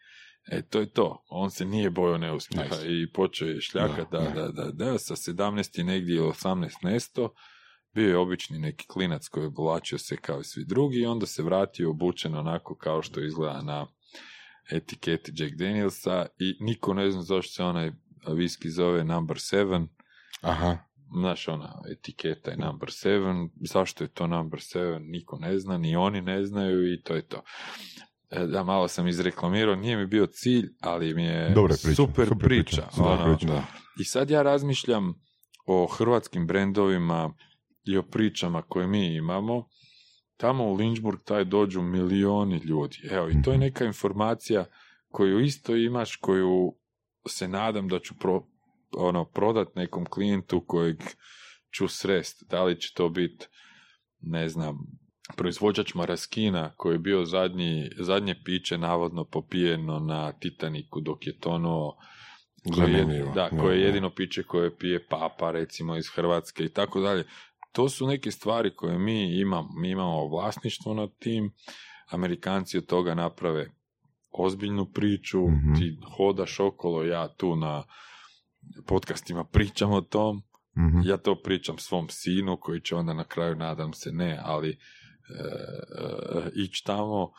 E, to je to. On se nije bojao neuspjeha Nice. i počeo je šljakat da, Da, da, da, da, sa 17 i negdje ili 18 nesto, bio je obični neki klinac koji je oblačio se kao i svi drugi i onda se vratio obučen onako kao što izgleda na etiketi Jack Danielsa i niko ne zna zašto se onaj viski zove number 7 Aha. znaš ona etiketa je number 7 zašto je to number 7 niko ne zna, ni oni ne znaju i to je to E, da, malo sam izreklamirao, nije mi bio cilj, ali mi je Dobra je priča, super, super priča, priča. super ono. priča. Da. I sad ja razmišljam o hrvatskim brendovima i o pričama koje mi imamo. Tamo u Lynchburg taj dođu milioni ljudi. Evo, i to je neka informacija koju isto imaš, koju se nadam da ću pro, ono, prodat nekom klijentu kojeg ću srest. Da li će to biti, ne znam, proizvođač Maraskina koji je bio zadnji, zadnje piće navodno popijeno na Titaniku dok je tonuo koji je, da, koje je jedino piće koje pije papa recimo iz Hrvatske i tako dalje. To su neke stvari koje mi imamo. Mi imamo vlasništvo nad tim. Amerikanci od toga naprave ozbiljnu priču. Mhm. Ti hodaš okolo, ja tu na podcastima pričam o tom. Mhm. Ja to pričam svom sinu koji će onda na kraju, nadam se ne, ali e, e, ići tamo.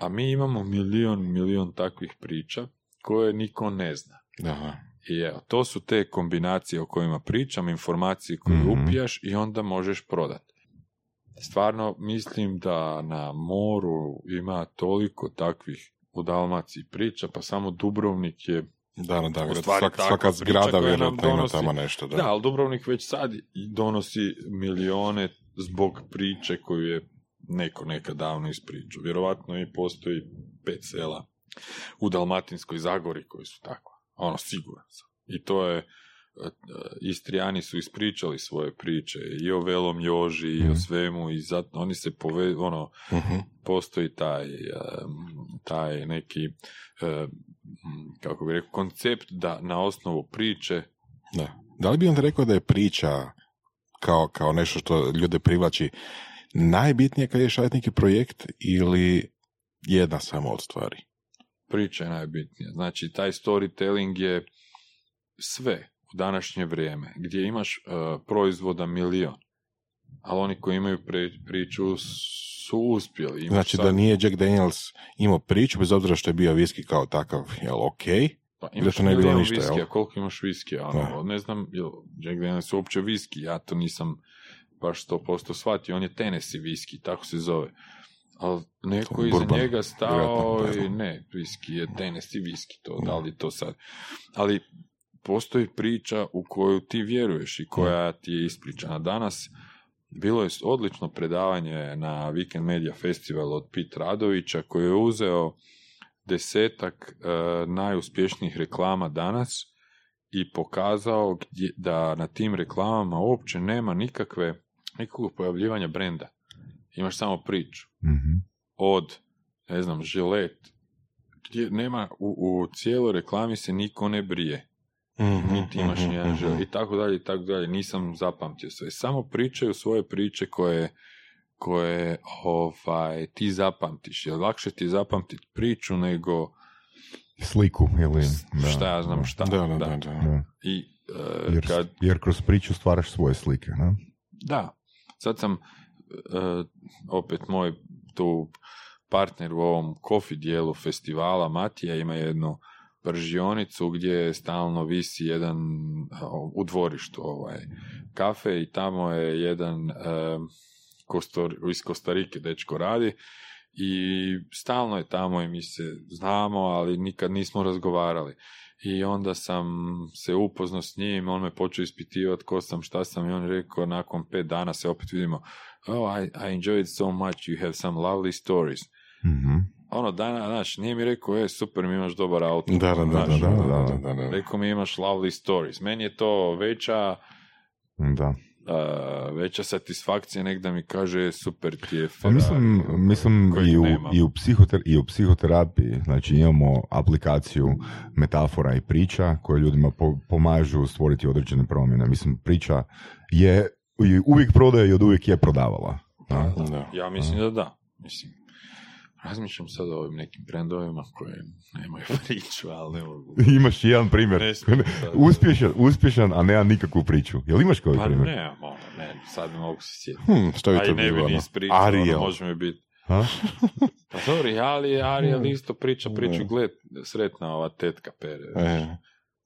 A mi imamo milion, milion takvih priča koje niko ne zna. Da. I evo, to su te kombinacije o kojima pričam, informacije koje Mhm. upijaš i onda možeš prodati. Stvarno mislim da na moru ima toliko takvih u Dalmaciji priča, pa samo Dubrovnik je Da, da, da, stvari svaka, zgrada vjerojatno ima tamo nešto. Da. Da, ali Dubrovnik već sad donosi milione zbog priče koju je neko nekad davno ispričao. Vjerovatno i postoji pet sela u Dalmatinskoj Zagori koji su takva. Ono, siguran sam. I to je, e, e, Istrijani su ispričali svoje priče i o Velom Joži i o Mhm. svemu i zato oni se pove, ono, Mhm. postoji taj, em, taj neki, em, kako bi rekao, koncept da na osnovu priče Da. Da li bi onda rekao da je priča kao, kao nešto što ljude privlači najbitnije kad je neki projekt ili jedna samo od stvari? Priča je najbitnija. Znači, taj storytelling je sve u današnje vrijeme, gdje imaš e, proizvoda milion, ali oni koji imaju pre- priču su uspjeli. Imaš Znači sad- da nije Jack Daniels imao priču, bez obzira što je bio viski kao takav, jel ok? pa imaš ne bilo ništa, viskija, jel? koliko imaš viskija? Ono, ne znam, jel Jack Daniels uopće viski, ja to nisam baš 100% shvatio, on je Tennessee viski, tako se zove. Ali neko iza bourbon, njega stao vjerojatno, i ne, viski je Tennessee viski, to, Da. da li to sad. Ali postoji priča u koju ti vjeruješ i koja ti je ispričana. Danas bilo je odlično predavanje na Weekend Media Festival od Pit Radovića koji je uzeo desetak e, najuspješnijih reklama danas i pokazao gdje, da na tim reklamama uopće nema nikakve, nikakvog pojavljivanja brenda. Imaš samo priču. Mhm. Od, ne znam, žilet, gdje nema, u, u cijeloj reklami se niko ne brije. Mhm, Niti imaš mhm, nijedan mhm. žilet. I tako dalje, i tako dalje. Nisam zapamtio sve. Samo pričaju svoje priče koje koje ovaj, ti zapamtiš. Jer lakše ti zapamtiti priču nego Sliku, ili... Da, šta ja znam šta. Da, da, da. Da. da. da. I e, Jer, kad, jer kroz priču stvaraš svoje slike, ne? Da, sad sam e, opet moj tu partner u ovom kofi dijelu festivala, Matija ima jednu pržionicu gdje stalno visi jedan u dvorištu ovaj kafe i tamo je jedan e, kostor, iz Kostarike dečko radi i stalno je tamo i mi se znamo, ali nikad nismo razgovarali. I onda sam se upoznao s njim, on me počeo ispitivati ko sam, šta sam i on rekao nakon pet dana se opet vidimo oh, I, I enjoyed so much, you have some lovely stories. Mhm. Ono, dana, znaš, nije mi rekao, e, super, mi imaš dobar auto. Da, da, da, da, Znaš, da, da, da, da. da, da. Rekao mi imaš lovely stories. Meni je to veća, Da. Uh, veća satisfakcija nek da mi kaže, "E, super ti je Pa Ferrari. mislim, mislim kojeg i, u, i, u psihoter, i u psihoterapiji, znači imamo aplikaciju metafora i priča koje ljudima po- pomažu stvoriti određene promjene. Mislim, priča je uvijek prodaje i od uvijek je prodavala. Da. Da. Ja mislim da da. Mislim, razmišljam sad o ovim nekim brendovima koji nemaju priču, ali ne mogu. Imaš jedan primjer. Ne smijem sad. uspješan, uspješan, a nema nikakvu priču. Jel imaš koji Pa primjer? ne, ono, ne, sad ne mogu se sjetiti. Hm, što bi to i ne bi bilo? ni ono? ispričao, ono, može mi biti. Ha? Pa dobro, ali Ariel isto priča priču, Ne. gled, sretna ova tetka pere. E,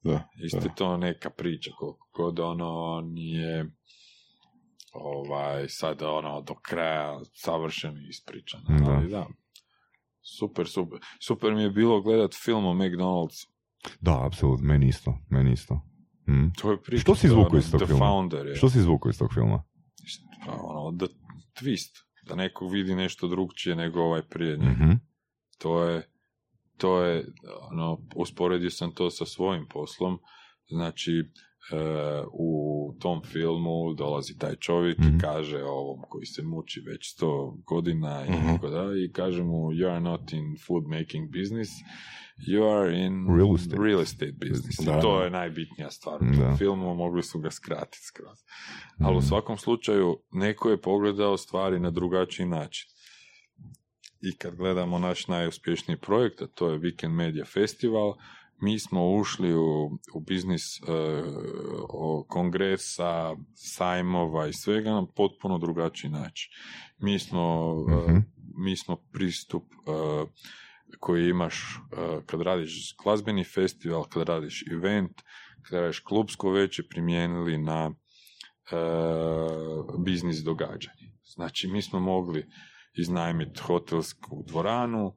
da, Isto da. je to neka priča, koliko god ono nije ovaj, sad ono do kraja savršeno ispričano. Da. Ali da, super, super. Super mi je bilo gledat film o McDonald's. Da, apsolutno, meni isto, meni isto. Mm. To je priča. Što si je izvukao ono, iz tog The filma? Founder je. Što si izvukao iz tog filma? Pa, ono, the twist. Da neko vidi nešto drugčije nego ovaj prije njega. Mhm. To je, to je, ono, usporedio sam to sa svojim poslom, znači, u tom filmu dolazi taj čovjek Mhm. i kaže ovom koji se muči već sto godina i Mhm. tako da, i kaže mu, you are not in food making business, you are in Real estate. real estate business. I Da, to je najbitnija stvar u tom filmu, mogli su ga skratiti skroz. Ali u Mhm. svakom slučaju, neko je pogledao stvari na drugačiji način. I kad gledamo naš najuspješniji projekt, a to je Weekend Media Festival, mi smo ušli u, u biznis e, o kongresa, sajmova i svega na potpuno drugačiji način. Mi smo, e, Mhm. mi smo pristup e, koji imaš e, kad radiš glazbeni festival, kad radiš event, kad radiš klubsko veće primijenili na e, biznis događanje. Znači, mi smo mogli iznajmiti hotelsku dvoranu,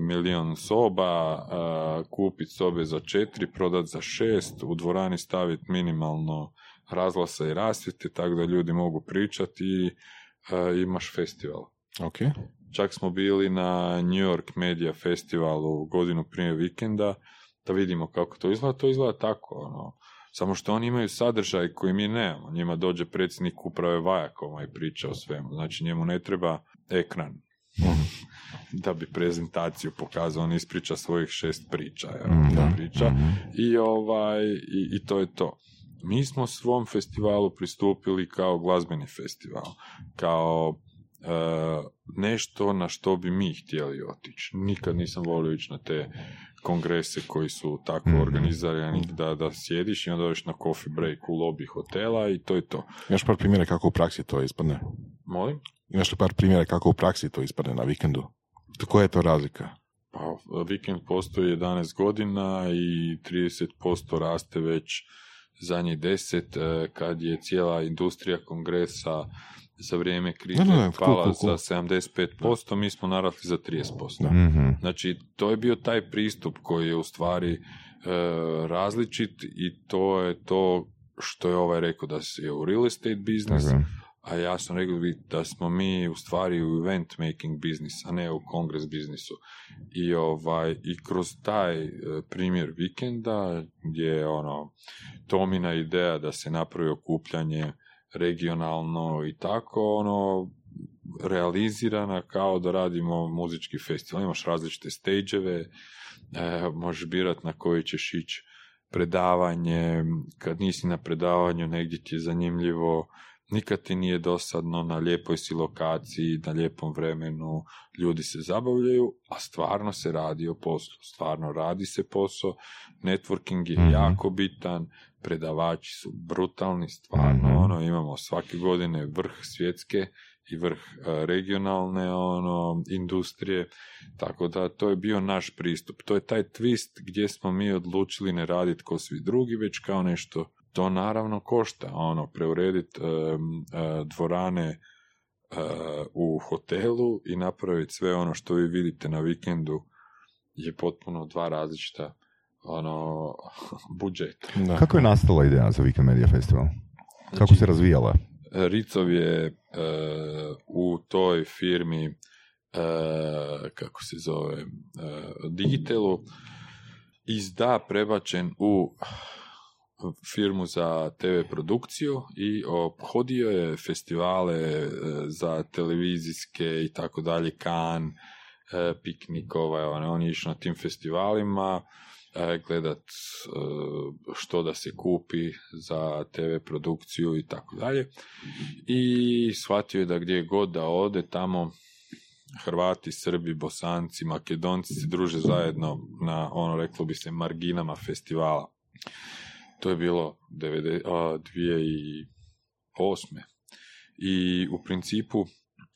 milion soba, e, kupiti sobe za četiri, prodati za šest, u dvorani staviti minimalno razglasa i rasvjete, tako da ljudi mogu pričati i e, imaš festival. Ok. Čak smo bili na New York Media Festivalu godinu prije vikenda, da vidimo kako to izgleda. To izgleda tako, ono, samo što oni imaju sadržaj koji mi nemamo. Njima dođe predsjednik uprave Vajakoma i priča o svemu. Znači njemu ne treba ekran da bi prezentaciju pokazao. On ispriča svojih šest priča. Evo, Mhm. da priča. Mhm. I, ovaj, i, i to je to. Mi smo svom festivalu pristupili kao glazbeni festival, kao e, nešto na što bi mi htjeli otići. Nikad nisam volio ići na te kongrese koji su tako Mhm. organizirani da, da sjediš i onda dođeš na coffee break u lobby hotela i to je to. Imaš par primjera kako u praksi to ispadne? Molim? Imaš li par primjera kako u praksi to ispadne na vikendu? Koja je to razlika? Pa, vikend postoji 11 godina i 30% raste već zadnjih 10 e, kad je cijela industrija kongresa za vrijeme krize da, cool, pala cool, cool. za 75%, mi smo narasli za 30%. Mhm. Znači, to je bio taj pristup koji je u stvari e, različit i to je to što je ovaj rekao da je u real estate biznis, je. a ja sam rekao da smo mi u stvari u event making biznis, a ne u kongres biznisu. I, ovaj, i kroz taj e, primjer vikenda gdje je ono, Tomina ideja da se napravi okupljanje regionalno i tako, ono, realizirana kao da radimo muzički festival. Imaš različite stageeve, e, možeš birat na koji ćeš ići predavanje, kad nisi na predavanju negdje ti je zanimljivo, nikad ti nije dosadno na lijepoj si lokaciji, na lijepom vremenu, ljudi se zabavljaju, a stvarno se radi o poslu, stvarno radi se posao, networking je Mhm. jako bitan, predavači su brutalni, stvarno, Mhm. ono, imamo svake godine vrh svjetske i vrh e, regionalne ono industrije, tako da to je bio naš pristup. To je taj twist gdje smo mi odlučili ne raditi kao svi drugi, već kao nešto to naravno košta, ono, preurediti dvorane e, u hotelu i napraviti sve ono što vi vidite na vikendu je potpuno dva različita ono, budžeta. Da. Kako je nastala ideja za Weekend Media Festival? Kako Znači, se razvijala? Ricov je e, u toj firmi e, kako se zove e, Digitalu iz da prebačen u firmu za TV produkciju i obhodio je festivale e, za televizijske i tako dalje, kan, e, piknikova, ono, on je išao na tim festivalima gledat e, što da se kupi za TV produkciju i tako dalje. I shvatio je da gdje god da ode tamo Hrvati, Srbi, Bosanci, Makedonci se druže zajedno na, ono, reklo bi se, marginama festivala. To je bilo 90, a, 2008. I u principu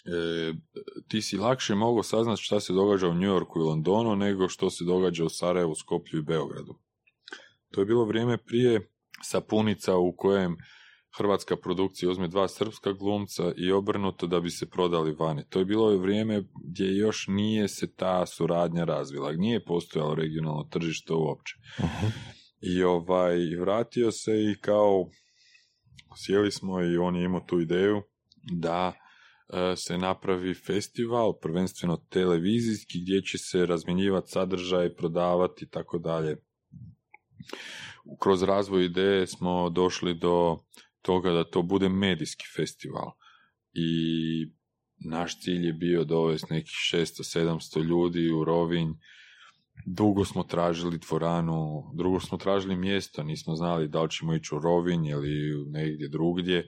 e, ti si lakše mogao saznati šta se događa u New Yorku i Londonu nego što se događa u Sarajevu, Skoplju i Beogradu. To je bilo vrijeme prije sapunica u kojem hrvatska produkcija uzme dva srpska glumca i obrnuto da bi se prodali vani. To je bilo vrijeme gdje još nije se ta suradnja razvila, nije postojalo regionalno tržište uopće. I ovaj, vratio se i kao sjeli smo i on je imao tu ideju da se napravi festival, prvenstveno televizijski, gdje će se razmjenjivati sadržaj, prodavati i tako dalje. Kroz razvoj ideje smo došli do toga da to bude medijski festival. I naš cilj je bio dovesti nekih 600-700 ljudi u Rovinj. Dugo smo tražili dvoranu, drugo smo tražili mjesto, nismo znali da li ćemo ići u Rovinj ili negdje drugdje.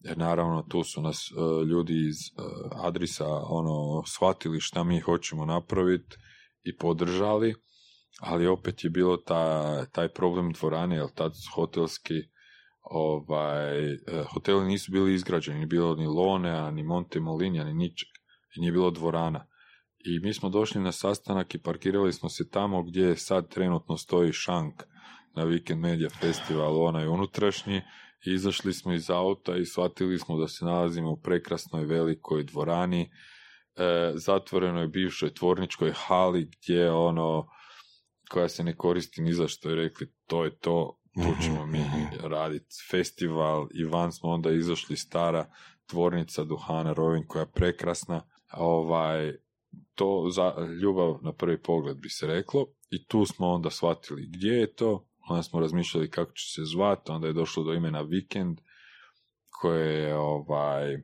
Jer naravno tu su nas e, ljudi iz e, Adrisa ono, shvatili šta mi hoćemo napraviti i podržali, ali opet je bilo ta, taj problem dvorane, jer tad hotelski ovaj, e, hoteli nisu bili izgrađeni, bilo ni Lonea, ni Monte Molinja, ni ničeg. Nije bilo dvorana. I mi smo došli na sastanak i parkirali smo se tamo gdje sad trenutno stoji šank na Weekend Media Festival, onaj unutrašnji, izašli smo iz auta i shvatili smo da se nalazimo u prekrasnoj velikoj dvorani, e, zatvorenoj bivšoj tvorničkoj hali gdje ono koja se ne koristi ni za što i rekli to je to, tu ćemo mi raditi festival. I van smo onda izašli stara tvornica Duhana Rovinj koja je prekrasna, ovaj, to za ljubav na prvi pogled bi se reklo. I tu smo onda shvatili gdje je to, onda smo razmišljali kako će se zvati, onda je došlo do imena Vikend koje je ovaj,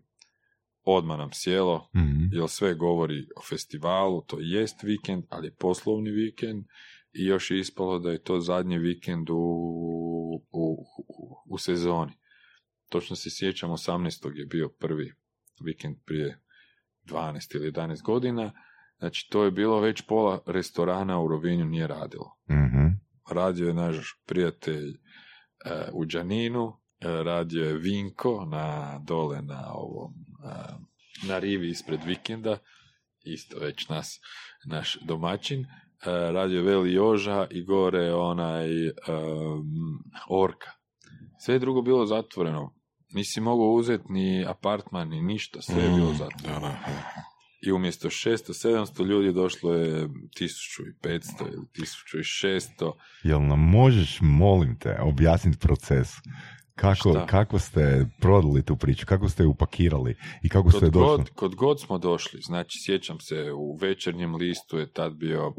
odmah nam sjelo, Mhm. jer sve govori o festivalu, to jest vikend, ali je poslovni vikend i još je ispalo da je to zadnji vikend u, u, u, u sezoni. Točno se sjećam, 18. je bio prvi vikend prije 12 ili 11 godina, znači to je bilo već pola restorana u Rovinju nije radilo. Mhm. Radio je naš prijatelj e, u Đaninu, e, radio je Vinko na, dole na ovom e, na rivi ispred vikenda, isto već nas, naš domaćin, radio je Veli Joža i gore onaj em, Orka. Sve je drugo bilo zatvoreno. Nisi mogao uzeti ni apartman, ni ništa, sve je bilo zatvoreno. I umjesto 600-700 ljudi došlo je 1500 ili 1600. Jel nam možeš, molim te, objasniti proces Kako, Šta? kako ste prodali tu priču, kako ste je upakirali i kako ste Kod došli? god, kod god smo došli, znači sjećam se u večernjem listu je tad bio uh,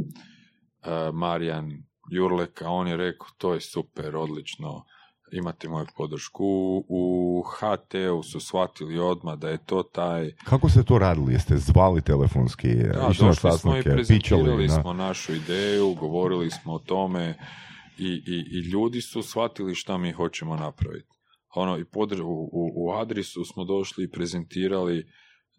Marijan Jurlek, a on je rekao to je super, odlično, imate moju podršku. U, u HT-u su shvatili odmah da je to taj... Kako ste to radili? Jeste zvali telefonski, Da, došli smo i sastanke, prezentirali pičali? na- smo našu ideju, govorili smo o tome i, i, i ljudi su shvatili šta mi hoćemo napraviti. Ono, i podr- u, u, u Adrisu smo došli i prezentirali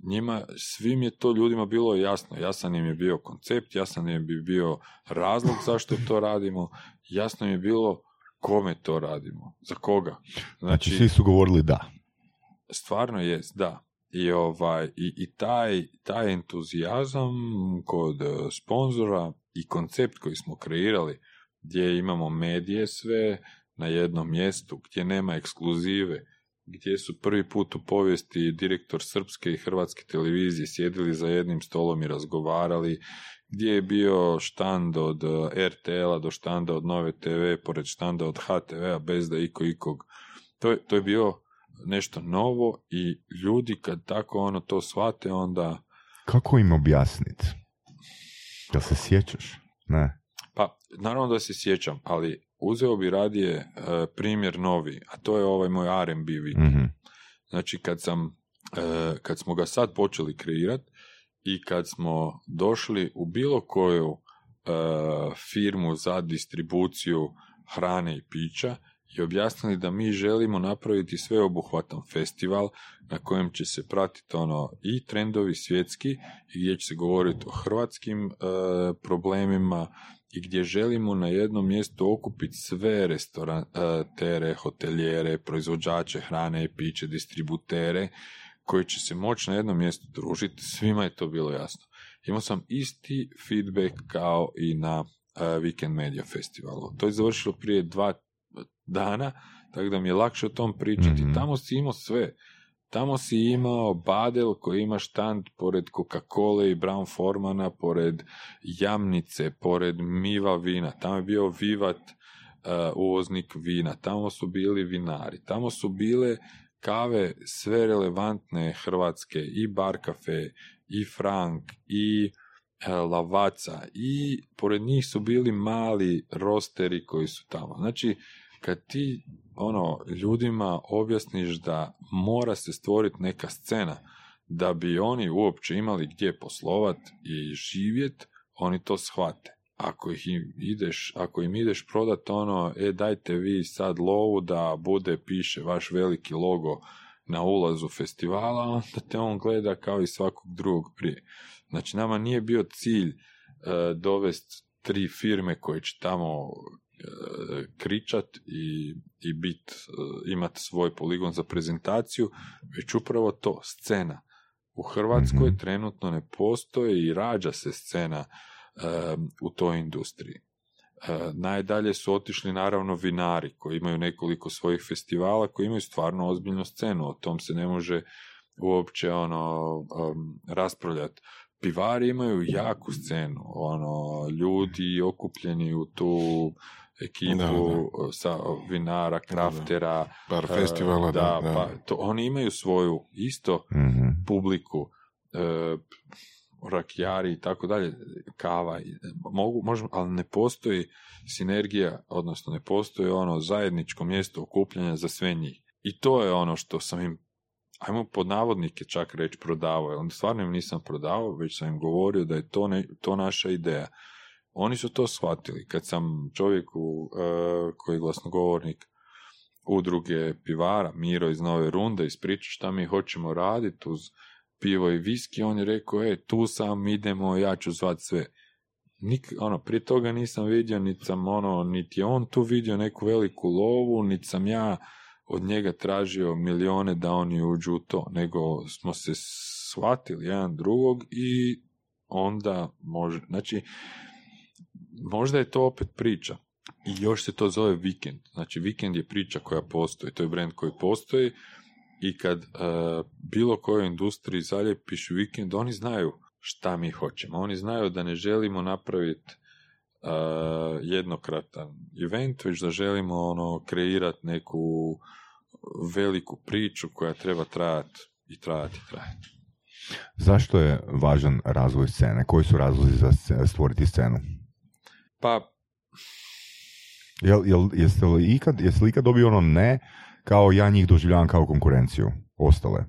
njima, svim je to ljudima bilo jasno. Jasan im je bio koncept, jasan im je bio razlog zašto to radimo, jasno im je bilo kome to radimo, za koga. Znači, svi su govorili da. stvarno jest, da. I, ovaj, i, i taj, taj entuzijazam kod e, sponzora i koncept koji smo kreirali, gdje imamo medije sve na jednom mjestu, gdje nema ekskluzive, gdje su prvi put u povijesti direktor srpske i hrvatske televizije sjedili za jednim stolom i razgovarali, gdje je bio štand od e, RTL-a do štanda od Nove TV, pored štanda od HTV-a, bez da iko ikog. To je, to je bio nešto novo i ljudi kad tako ono to shvate, onda Kako im objasniti? Jel se sjećaš? Ne. Pa, naravno da se sjećam, ali uzeo bi radije e, primjer novi, a to je ovaj moj R&B vid. Mhm. Znači, kad sam, e, kad smo ga sad počeli kreirati i kad smo došli u bilo koju e, firmu za distribuciju hrane i pića i objasnili da mi želimo napraviti sveobuhvatan festival na kojem će se pratiti ono i trendovi svjetski i gdje će se govoriti o hrvatskim e, problemima i gdje želimo na jednom mjestu okupiti sve restoratere, hotelijere, proizvođače hrane i piće, distributere koji će se moći na jednom mjestu družiti, svima je to bilo jasno. Imao sam isti feedback kao i na uh, Weekend Media Festivalu. To je završilo prije dva dana, tako da mi je lakše o tom pričati. Mhm. Tamo si imao sve. Tamo si imao Badel koji ima štand pored Coca-Cola i Brown Formana, pored Jamnice, pored Miva vina. Tamo je bio Vivat uh, uvoznik vina. Tamo su bili vinari. Tamo su bile kave sve relevantne hrvatske i Bar Cafe i Frank i e, Lavaca i pored njih su bili mali rosteri koji su tamo. Znači, kad ti ono ljudima objasniš da mora se stvoriti neka scena da bi oni uopće imali gdje poslovat i živjet, oni to shvate. Ako ih im ideš, ako im ideš prodat ono, e dajte vi sad lovu da bude, piše vaš veliki logo na ulazu festivala, onda te on gleda kao i svakog drugog prije. Znači, nama nije bio cilj e, dovesti tri firme koje će tamo e, kričat i, i bit, e, imat svoj poligon za prezentaciju, već upravo to, scena. U Hrvatskoj Mhm. trenutno ne postoji i rađa se scena u toj industriji. Najdalje su otišli naravno vinari koji imaju nekoliko svojih festivala koji imaju stvarno ozbiljnu scenu, o tom se ne može uopće ono um, raspravljati. Pivari imaju jaku scenu, ono ljudi okupljeni u tu ekipu Da, sa vinara, kraftera, Bar e, festivala, da, da. pa to, oni imaju svoju isto Mhm. publiku, e, rakijari i tako dalje, kava, mogu, možemo, ali ne postoji sinergija, odnosno ne postoji ono zajedničko mjesto okupljanja za sve njih. I to je ono što sam im, ajmo pod navodnike čak reći prodavao, jer stvarno im nisam prodavao, već sam im govorio da je to, ne, to naša ideja. Oni su to shvatili. Kad sam čovjeku e, koji je glasnogovornik udruge pivara, Miro iz Nove Runde, ispričao šta mi hoćemo raditi uz pivo i viski, on je rekao, e, tu sam, idemo, ja ću zvat sve. Nik, ono, prije toga nisam vidio, niti sam, ono, niti on tu vidio neku veliku lovu, niti sam ja od njega tražio milijone da oni uđu u to, nego smo se shvatili jedan drugog i onda može, znači, možda je to opet priča. I još se to zove vikend. Znači, vikend je priča koja postoji, to je brand koji postoji i kad e, bilo kojoj industriji zaljepiš vikend, oni znaju šta mi hoćemo. Oni znaju da ne želimo napraviti e, jednokratan event, već da želimo ono kreirati neku veliku priču koja treba trajati i trajati i trajati. Zašto je važan razvoj scene? Koji su razlozi za stvoriti scenu? Pa, Jel, jel, jeste, li ikad, jeste li ikad dobio ono ne, kao ja njih doživljavam kao konkurenciju, ostale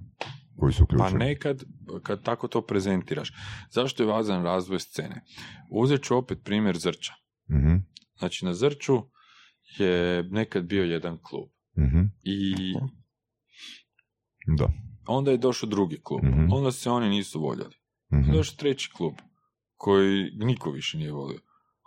koji su pa uključeni? nekad, kad tako to prezentiraš. Zašto je važan razvoj scene? Uzet ću opet primjer Zrča. Mhm, Znači, na Zrču je nekad bio jedan klub. mhm, I da. onda je došao drugi klub. Mhm. Onda se oni nisu voljeli. mhm, Došao treći klub, koji niko više nije volio.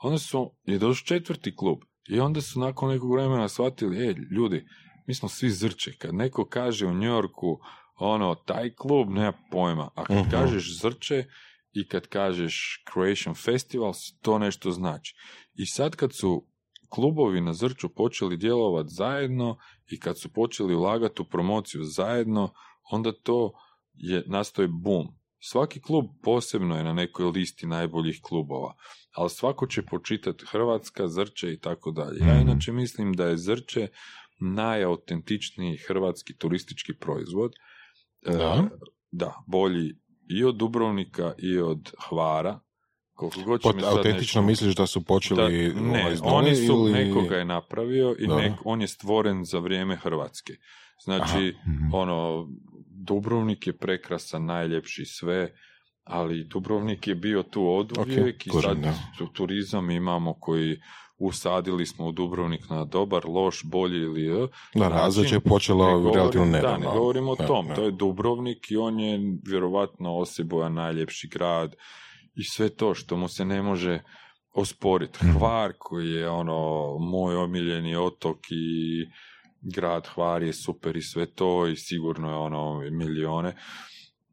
Onda su, je došao četvrti klub. I onda su nakon nekog vremena shvatili, e, ljudi, mi smo svi zrče. Kad neko kaže u Njorku, ono, taj klub, nema pojma. A kad Mhm. kažeš zrče i kad kažeš Croatian Festivals, to nešto znači. I sad kad su klubovi na Zrču počeli djelovati zajedno i kad su počeli ulagati u promociju zajedno, onda to je nastoji boom. Svaki klub posebno je na nekoj listi najboljih klubova, ali svako će počitati Hrvatska, Zrče i tako dalje. Ja Mhm. inače mislim da je Zrče najautentičniji hrvatski turistički proizvod. E, Da? da, bolji i od Dubrovnika i od Hvara. Koliko god Pot, sad autentično nešto- misliš da su da, počeli ne, ovaj, oni su, ili... nekoga je napravio i Da. nek, on je stvoren za vrijeme Hrvatske. Znači, mhm. ono, Dubrovnik je prekrasan, najljepši sve, ali Dubrovnik je bio tu od uvijek i sad da. tu- turizam imamo koji usadili smo u Dubrovnik na dobar, loš, bolji ili e, Da, razvoj je počelo ne govorim- relativno Da, nedavno. ne govorimo o Da, tom. da. To je Dubrovnik i on je vjerovatno osebojan najljepši grad i sve to što mu se ne može osporiti. Mhm. Hvar koji je ono moj omiljeni otok i grad Hvar je super i sve to i sigurno je ono milijone.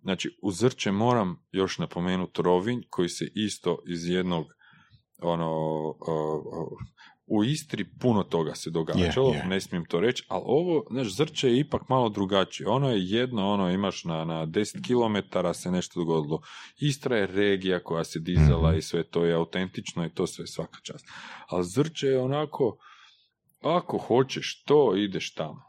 Znači, u Zrče moram još napomenuti Rovinj koji se isto iz jednog ono, u Istri puno toga se događalo, Je, je. ne smijem to reći, ali ovo, znaš, Zrče je ipak malo drugačije. Ono je jedno, ono imaš na, na 10 km se nešto dogodilo. Istra je regija koja se dizala Mhm. i sve to je autentično i to sve svaka čast. Ali Zrče je onako, ako hoćeš to, ideš tamo.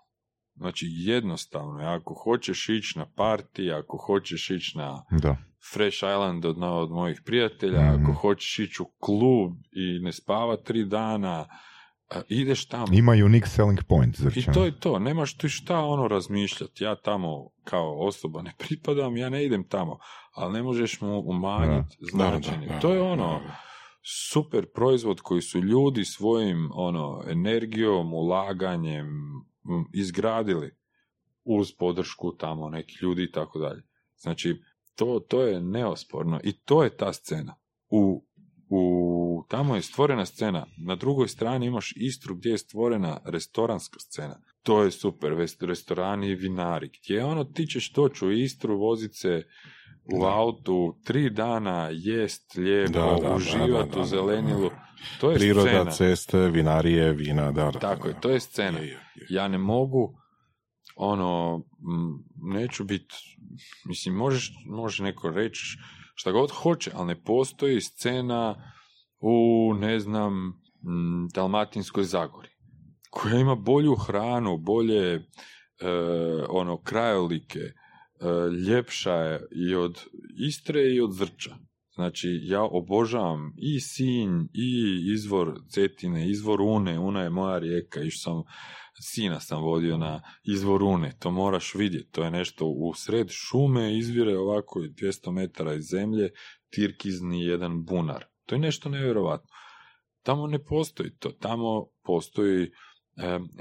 Znači jednostavno, je, ako hoćeš ići na party, ako hoćeš ići na Da. Fresh Island od, na- od mojih prijatelja, Mhm. ako hoćeš ići u klub i ne spava tri dana, a, ideš tamo. Ima unique selling point, I Zrče. to je to, nemaš tu šta ono razmišljati. Ja tamo kao osoba ne pripadam, ja ne idem tamo, ali ne možeš mu umanjiti Da, da, značenje. da, to je ono, super proizvod koji su ljudi svojim ono energijom, ulaganjem izgradili uz podršku tamo nekih ljudi i tako dalje. Znači, to, to je neosporno i to je ta scena. U, u, tamo je stvorena scena, na drugoj strani imaš Istru gdje je stvorena restoranska scena. To je super, restorani i vinari, gdje ono ti ćeš doći u Istru, vozit se u Da. autu, tri dana jest lijepo, Da, da, da, uživat da, da, u zelenilu. To je Priroda, scena. ceste, vinarije, vina, da, da. Tako da. je, to je scena. Ja ne mogu, ono, neću biti, mislim, možeš, može neko reći šta god hoće, ali ne postoji scena u, ne znam, Dalmatinskoj Zagori, koja ima bolju hranu, bolje, e, ono, krajolike, e, ljepša je i od Istre i od Zrča. Znači, ja obožavam i Sinj, i izvor Cetine, izvor Une, Una je moja rijeka, išao sam, sina sam vodio na izvor Une, to moraš vidjeti, to je nešto u sred šume, izvire ovako 200 metara iz zemlje, tirkizni jedan bunar. To je nešto nevjerovatno. Tamo ne postoji to, tamo postoji e,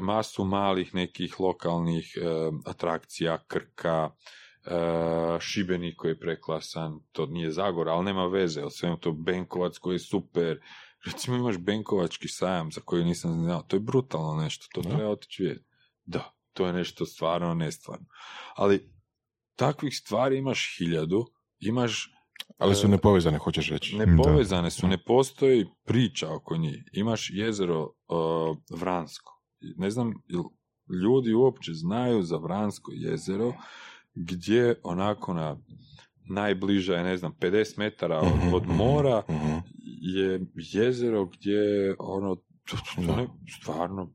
masu malih nekih lokalnih e, atrakcija, krka, e, Šibenik koji je preklasan, to nije Zagora, ali nema veze, ali sve to Benkovac koji je super, recimo imaš Benkovački sajam za koji nisam znao, to je brutalno nešto, to Da. treba otići vidjeti. Da, to je nešto stvarno nestvarno. Ali takvih stvari imaš hiljadu, imaš Ali su nepovezane, hoćeš reći. nepovezane su, ne postoji priča oko njih. Imaš jezero uh, Vransko. Ne znam, ljudi uopće znaju za Vransko jezero, gdje onako na najbliža je, ne znam, 50 metara od, Mhm, od mhm, mora mhm. je jezero gdje ono, to, to, to Da. ne, stvarno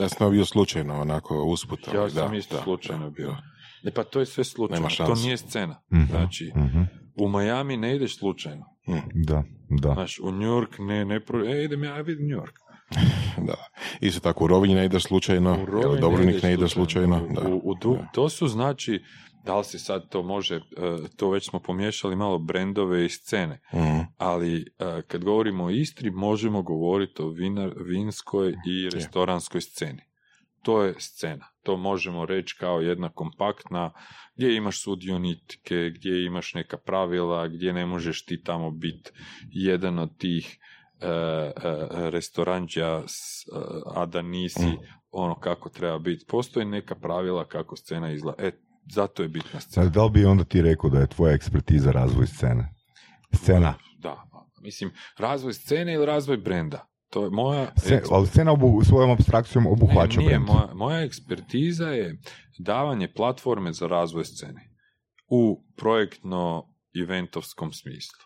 Ja sam bio slučajno, onako, usput. Ja ali sam da, isto da. slučajno bio. Da. Ne, pa to je sve slučajno, to nije scena. Znači, u Miami ne ideš slučajno. Da, da. Znaš, u New York ne, ne pro... E, idem ja, vidim New York. Da. Isto tako, u Rovinj ne ideš slučajno, U Dubrovnik ne ideš slučajno. U- Da. U, u. To su znači, da li se sad to može, e, to već smo pomiješali malo brendove i scene, Mhm. ali e, kad govorimo o Istri možemo govoriti o vinar, vinskoj i restoranskoj sceni. To je scena. To možemo reći kao jedna kompaktna, gdje imaš sudionike, gdje imaš neka pravila, gdje ne možeš ti tamo biti jedan od tih e, e, restoranđa, s- a da nisi Mm. ono kako treba biti. Postoje neka pravila kako scena izgleda. E, zato je bitna scena. da li bi onda ti rekao da je tvoja ekspertiza razvoj scene? Scena. Da, mislim, razvoj scene ili razvoj brenda. To je moja... Se, ali scena obu, svojom abstrakcijom obuhvaća Ne, nije, brand. moja, moja ekspertiza je davanje platforme za razvoj scene u projektno-eventovskom smislu.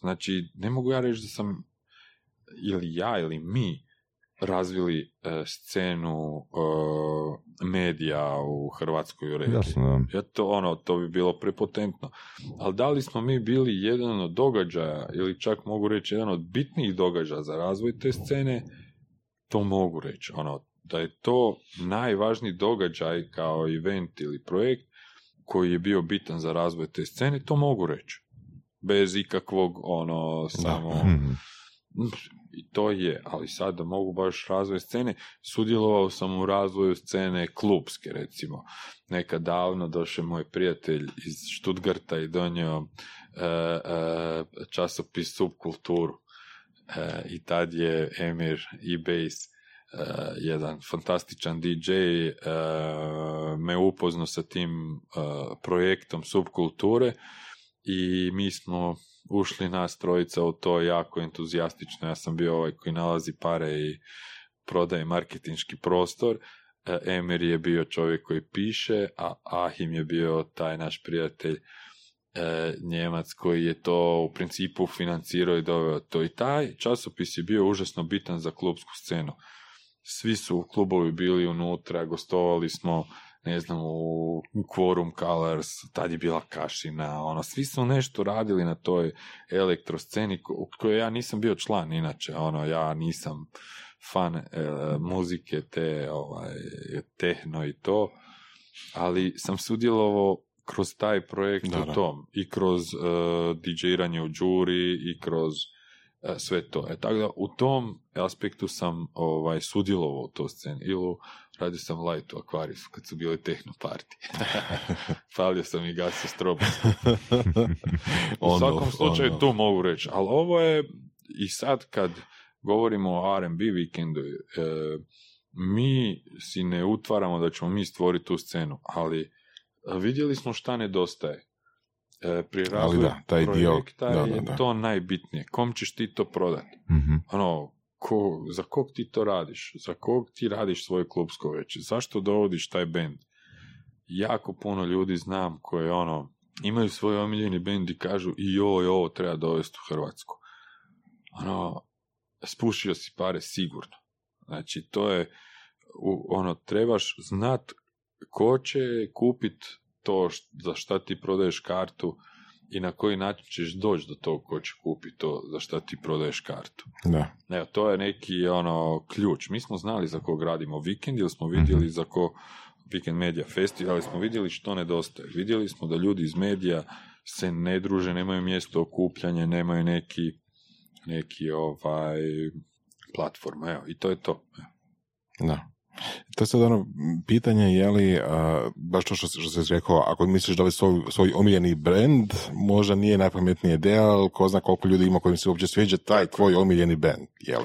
Znači, ne mogu ja reći da sam ili ja ili mi razvili e, scenu e, medija u Hrvatskoj u regiji. Jasno, da. Ja to, ono, to bi bilo prepotentno. Ali da li smo mi bili jedan od događaja, ili čak mogu reći jedan od bitnijih događaja za razvoj te scene, to mogu reći. Ono, da je to najvažniji događaj kao event ili projekt koji je bio bitan za razvoj te scene, to mogu reći. Bez ikakvog, ono, samo... I to je, ali sad da mogu baš razvoj scene, sudjelovao sam u razvoju scene klubske, recimo. Nekad davno došao moj prijatelj iz Stuttgarta i donio e, e, časopis Subkulturu. E, I tad je Emir i Bass, e, jedan fantastičan DJ, e, me upoznao sa tim e, projektom Subkulture i mi smo ušli nas trojica u to jako entuzijastično. Ja sam bio ovaj koji nalazi pare i prodaje marketinški prostor. E, Emir je bio čovjek koji piše, a Ahim je bio taj naš prijatelj e, Njemac koji je to u principu financirao i doveo to. I taj časopis je bio užasno bitan za klubsku scenu. Svi su klubovi bili unutra, gostovali smo ne znam, u Quorum Colors, tad je bila Kašina, ono, svi su nešto radili na toj elektrosceni u kojoj ja nisam bio član, inače, ono, ja nisam fan e, muzike, te, ovaj, tehno i to, ali sam sudjelovao kroz taj projekt Da, u da. tom, i kroz uh, DJ-iranje u džuri, i kroz e, sve to. E, tako da, u tom aspektu sam ovaj, sudjelovao u toj sceni. Ili radio sam light u akvarisu kad su bili tehno party. Palio sam i gasio strobo. U On svakom slučaju on off. tu mogu reći. Ali ovo je, i sad kad govorimo o R&B vikendu, e, mi si ne utvaramo da ćemo mi stvoriti tu scenu, ali vidjeli smo šta nedostaje. E, pri razvoju da, taj dio, projekta da, je da, da. to najbitnije. Kom ćeš ti to prodati? Mhm. ono, ko, za kog ti to radiš? Za kog ti radiš svoje klubsko veće? Zašto dovodiš taj bend? Jako puno ljudi znam koje ono, imaju svoj omiljeni bend i kažu i joj, ovo treba dovesti u Hrvatsku. Ono, spušio si pare sigurno. Znači, to je, ono, trebaš znat ko će kupit to za šta ti prodaješ kartu i na koji način ćeš doći do tog ko će kupiti to za šta ti prodaješ kartu. Da. Evo, to je neki ono ključ. Mi smo znali za kog radimo vikend, ili smo vidjeli za ko Weekend Media Festival, ali smo vidjeli što nedostaje. Vidjeli smo da ljudi iz medija se ne druže, nemaju mjesto okupljanja, nemaju neki, neki ovaj platformu. Evo, i to je to. Da. To je sad ono pitanje je li, a, baš to što, što si rekao, ako misliš da li svoj, svoj omiljeni brand, možda nije najpametnija ideja, ali ko zna koliko ljudi ima kojim se uopće sviđa taj tvoj omiljeni brand, jel?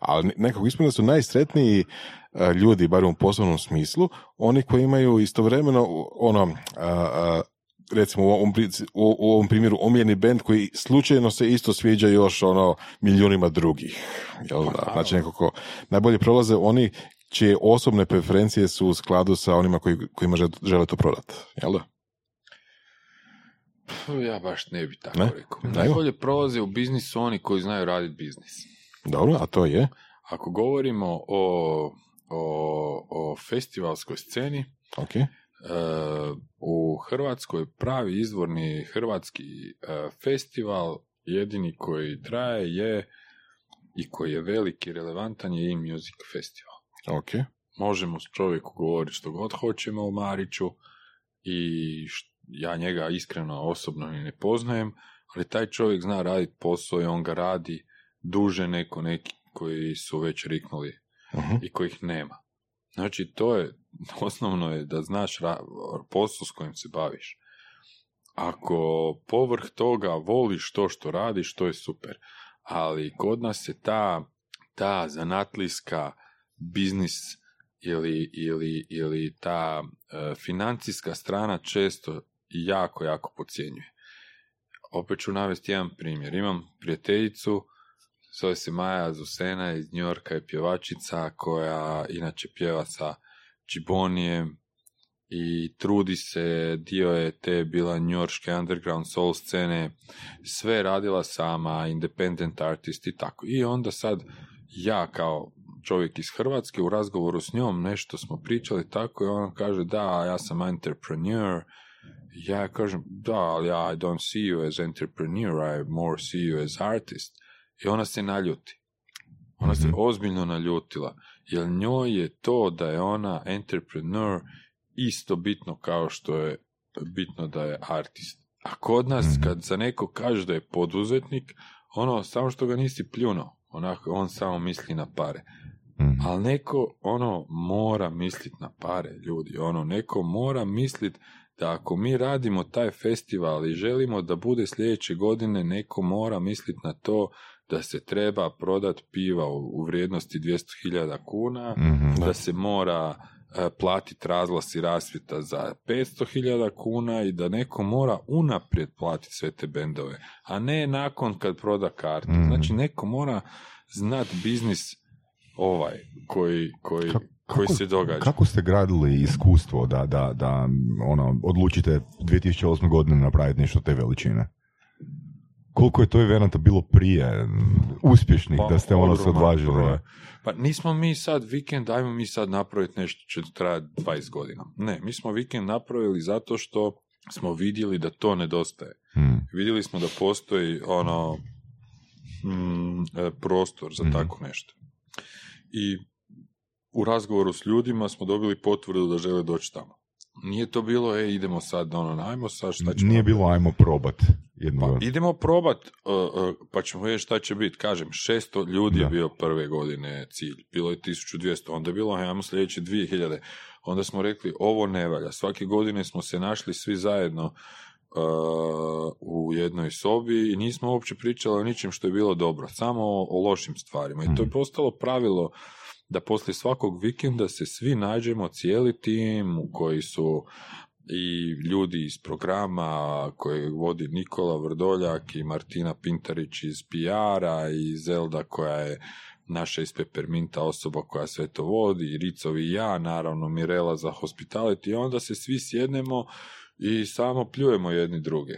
Ali nekako da su najsretniji a, ljudi, bar u poslovnom smislu, oni koji imaju istovremeno ono, a, recimo u ovom, pri- u, u ovom primjeru omiljeni band koji slučajno se isto sviđa još ono milijunima drugih. Jel da? Znači nekako najbolje prolaze oni čije osobne preferencije su u skladu sa onima koji, kojima žele, to prodati. Jel da? Ja baš ne bi tako Ne? rekao. Najbolje prolaze u biznisu oni koji znaju raditi biznis. Dobro, a to je? Ako govorimo o, o, o festivalskoj sceni. Ok. E, u Hrvatskoj pravi izvorni hrvatski e, festival, jedini koji traje je i koji je veliki, relevantan je i Music Festival. Ok. Možemo s čovjeku govoriti što god hoćemo o Mariću i ja njega iskreno osobno ni ne poznajem, ali taj čovjek zna raditi posao i on ga radi duže neko neki koji su već riknuli Mhm. i kojih nema. Znači, to je, osnovno je da znaš ra- posao s kojim se baviš. Ako povrh toga voliš to što radiš, to je super. Ali kod nas je ta, ta zanatlijska biznis ili, ili, ili ta e, financijska strana često jako, jako podcjenjuje. Opet ću navesti jedan primjer. Imam prijateljicu, zove se Maja Zusena iz New Yorka je pjevačica koja inače pjeva sa Čibonijem i trudi se, dio je te bila njorške underground soul scene, sve radila sama, independent artist i tako. I onda sad ja kao čovjek iz Hrvatske u razgovoru s njom nešto smo pričali tako i ona kaže da, ja sam entrepreneur, ja kažem da, ali I don't see you as entrepreneur, I more see you as artist. I ona se naljuti. Ona se Mhm. ozbiljno naljutila, jer njoj je to da je ona entrepreneur isto bitno kao što je bitno da je artist. A kod nas, Mhm. kad za neko kaže da je poduzetnik, ono, samo što ga nisi pljuno, onako, on samo misli na pare. Mhm. Ali neko, ono, mora misliti na pare, ljudi. Ono, neko mora misliti da ako mi radimo taj festival i želimo da bude sljedeće godine, neko mora misliti na to da se treba prodat piva u, vrijednosti 200.000 kuna, Mhm. da se mora e, platiti razglas i rasvjeta za 500.000 kuna i da neko mora unaprijed platiti sve te bendove, a ne nakon kad proda kartu. Mhm. Znači neko mora znat biznis ovaj koji, koji, Ka- koji kako- se događa. Kako ste gradili iskustvo da, da, da ono, odlučite 2008. godine napraviti nešto te veličine? Koliko je to evenata bilo prije uspješnih Pa, da ste ono se odvažili? Pa nismo mi sad vikend, ajmo mi sad napraviti nešto će trajati 20 godina. Ne, mi smo vikend napravili zato što smo vidjeli da to nedostaje. Hmm. Vidjeli smo da postoji ono mm, e, prostor za Mhm. tako nešto. I u razgovoru s ljudima smo dobili potvrdu da žele doći tamo. Nije to bilo, e, idemo sad, ono, ajmo sad, šta ćemo Nije bilo ajmo probat. Pa, idemo probat, uh, uh, pa ćemo vidjeti šta će biti. Kažem, 600 ljudi je Da. bio prve godine cilj. Bilo je 1200, onda je bilo, ajmo sljedeće 2000. Onda smo rekli, ovo ne valja. Svake godine smo se našli svi zajedno uh, u jednoj sobi i nismo uopće pričali o ničem što je bilo dobro. Samo o, o lošim stvarima. I to je Mhm. postalo pravilo da poslije svakog vikenda se svi nađemo, cijeli tim u koji su i ljudi iz programa koje vodi Nikola Vrdoljak i Martina Pintarić iz PR-a i Zelda koja je naša iz Pepperminta osoba koja sve to vodi, i Ricovi i ja, naravno Mirela za hospitality, i onda se svi sjednemo i samo pljujemo jedni druge.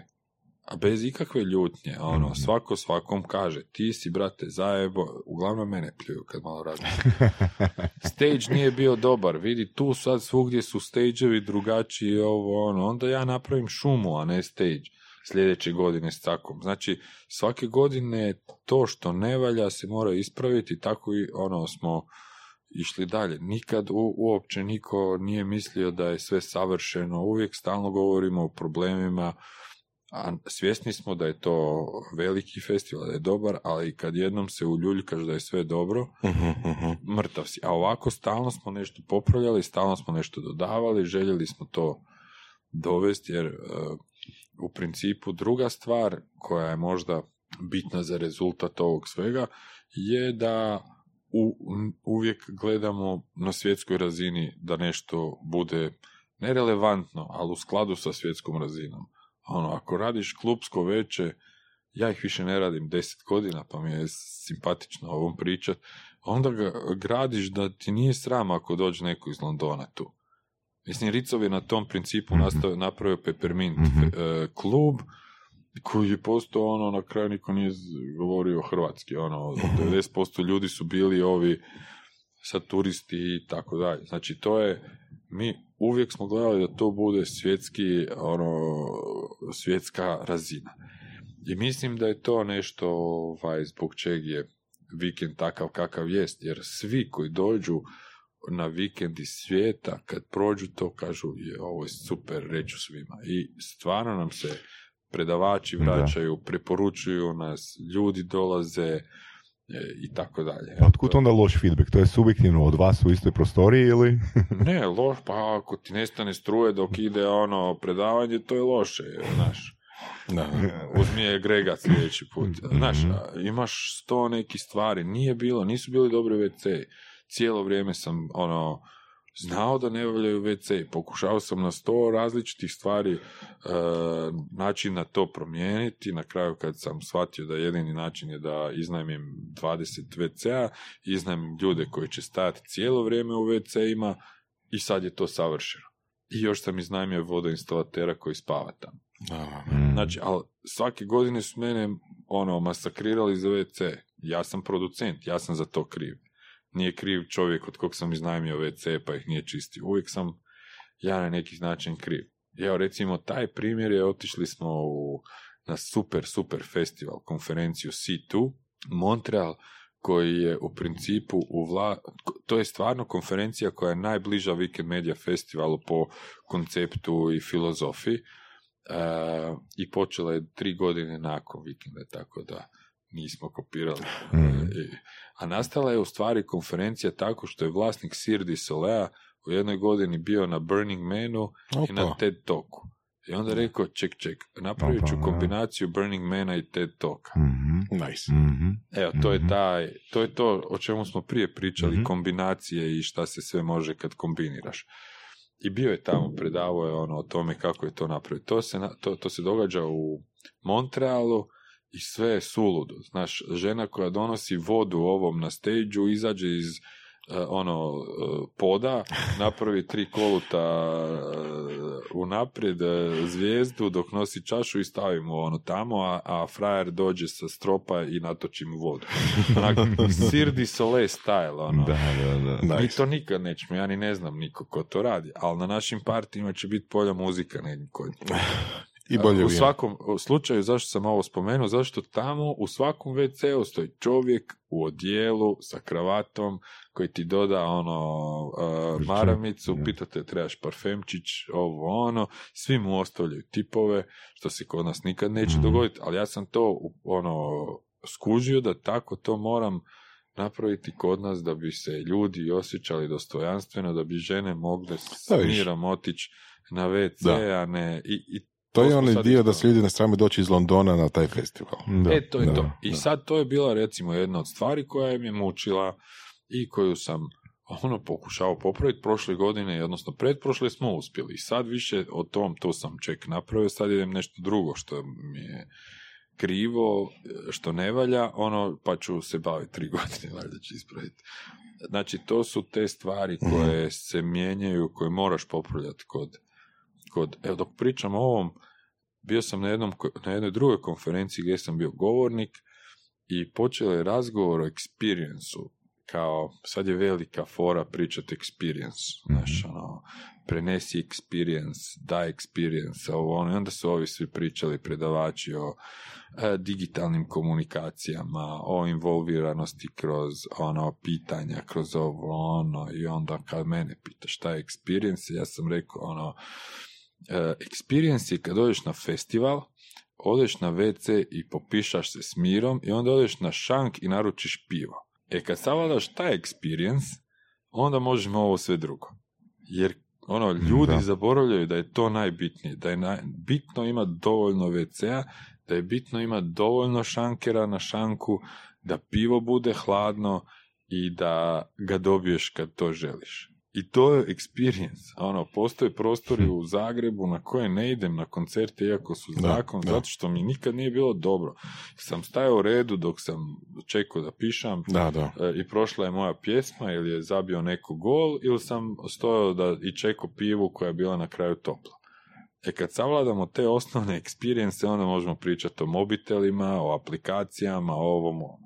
A bez ikakve ljutnje, ono, Mhm. svako svakom kaže, ti si, brate, zajebo, uglavnom mene pljuju kad malo razmišljam. Stage nije bio dobar, vidi tu sad svugdje su stageovi drugačiji, ovo ono, onda ja napravim šumu, a ne stage sljedeće godine s cakom. Znači, svake godine to što ne valja se mora ispraviti tako i ono smo išli dalje. Nikad u, uopće niko nije mislio da je sve savršeno, uvijek stalno govorimo o problemima, a svjesni smo da je to veliki festival, da je dobar, ali kad jednom se uljuljkaš da je sve dobro, Mhm, mhm. mrtav si. A ovako stalno smo nešto popravljali, stalno smo nešto dodavali, željeli smo to dovesti, jer e, u principu druga stvar koja je možda bitna za rezultat ovog svega je da u, uvijek gledamo na svjetskoj razini da nešto bude nerelevantno, ali u skladu sa svjetskom razinom. Ono, ako radiš klubsko veće, ja ih više ne radim deset godina, pa mi je simpatično ovom pričat, onda ga gradiš da ti nije sram ako dođe neko iz Londona tu. Mislim, Ricov je na tom principu Mhm. nastavio, napravio Peppermint Mhm. e, klub, koji je postao ono, na kraju niko nije govorio hrvatski, ono, 90% ljudi su bili ovi sa turisti i tako dalje. Znači to je, mi uvijek smo gledali da to bude svjetski, ono, svjetska razina. I mislim da je to nešto ovaj, zbog čeg je vikend takav kakav jest, jer svi koji dođu na vikend iz svijeta, kad prođu to kažu je ovo je super, reću svima. I stvarno nam se predavači Da. vraćaju, preporučuju nas, ljudi dolaze e, i tako dalje. Pa otkud onda loš feedback? To je subjektivno od vas u istoj prostoriji ili? Ne, loš, pa ako ti nestane struje dok ide ono predavanje, to je loše, znaš. Da. Uzmi je Grega sljedeći put. Znaš, Mhm. a, imaš sto nekih stvari. Nije bilo, nisu bili dobri WC. Cijelo vrijeme sam, ono, znao da ne valjaju WC. Pokušao sam na sto različitih stvari e, načina to promijeniti. Na kraju kad sam shvatio da jedini način je da iznajmim 20 WC-a, iznajmim ljude koji će stajati cijelo vrijeme u WC-ima i sad je to savršeno. I još sam iznajmio vodoinstalatera koji spava tamo. Da. Znači, ali svake godine su mene ono, masakrirali za WC. Ja sam producent, ja sam za to kriv. Nije kriv čovjek od kog sam iznajmio WC pa ih nije čistio. Uvijek sam ja na neki način kriv. Evo, recimo, taj primjer je otišli smo u, na super, super festival, konferenciju C2, Montreal, koji je u principu u vla... To je stvarno konferencija koja je najbliža Weekend Media festivalu po konceptu i filozofiji. E, i počela je tri godine nakon vikenda, tako da nismo kopirali. E, a nastala je u stvari konferencija tako što je vlasnik Sirdi Solea u jednoj godini bio na Burning Manu i na Opa. TED Talku. I onda je rekao, ček, ček, napravit ću Opa, kombinaciju Burning Mana i TED Talka. Mhm. Nice. Mhm. Evo, to je Mhm. taj, to je to o čemu smo prije pričali, Mhm. kombinacije i šta se sve može kad kombiniraš. I bio je tamo, predavao je ono o tome kako je to napraviti. To se, na- to, to se događa u Montrealu i sve je suludo. Znaš, žena koja donosi vodu ovom na stage izađe iz e, ono e, poda, napravi tri koluta uh, unaprijed zvijezdu dok nosi čašu i stavimo ono tamo, a, a frajer dođe sa stropa i natoči mu vodu. Onako, Sirdi Sole style, ono. Da, da, da. Nice. Mi to nikad nećemo, ja ni ne znam niko ko to radi, ali na našim partijima će biti bolja muzika kod I bolje u svakom slučaju, zašto sam ovo spomenuo, zašto tamo u svakom WC-u stoji čovjek u odijelu sa kravatom koji ti doda ono uh, maramicu, Da. pita te trebaš parfemčić, ovo ono, svi mu ostavljaju tipove, što se kod nas nikad neće Mhm. dogoditi, ali ja sam to ono skužio da tako to moram napraviti kod nas da bi se ljudi osjećali dostojanstveno, da bi žene mogle s mirom otići na WC, Da. a ne i, i To je onaj dio da se ljudi ne strame doći iz Londona na taj festival. Da, E, to je da, to. I da. sad to je bila recimo jedna od stvari koja me mučila i koju sam ono pokušao popraviti prošle godine, odnosno pretprošle smo uspjeli. I sad više o tom, to sam ček napravio, sad idem nešto drugo što mi je krivo, što ne valja, ono, pa ću se baviti tri godine, valjda ću ispraviti. Znači, to su te stvari koje se mijenjaju, koje moraš popravljati kod, kod, evo dok pričam o ovom, bio sam na, jednom, na jednoj drugoj konferenciji gdje sam bio govornik i počeo je razgovor o experience kao sad je velika fora pričati experience, znaš, ono, prenesi experience, daj experience, ovo ono, i onda su ovi svi pričali predavači o e, digitalnim komunikacijama, o involviranosti kroz ono pitanja, kroz ovo ono, i onda kad mene pita šta je experience, ja sam rekao ono, experience je kad dođeš na festival, odeš na WC i popišaš se s mirom i onda odeš na šank i naručiš pivo. E kad savladaš taj experience, onda možemo ovo sve drugo. Jer ono, ljudi Da. zaboravljaju da je to najbitnije, da je naj, bitno imati dovoljno WC-a, da je bitno imati dovoljno šankera na šanku, da pivo bude hladno i da ga dobiješ kad to želiš. I to je experience. Ono, postoje prostori u Zagrebu na koje ne idem na koncerte iako su Da, zakon, da. zato što mi nikad nije bilo dobro. Sam stajao u redu dok sam čekao da pišam Da, da. e, i prošla je moja pjesma ili je zabio neko gol ili sam stojao da i čekao pivu koja je bila na kraju topla. E kad savladamo te osnovne experience, onda možemo pričati o mobitelima, o aplikacijama, o ovom, ovom.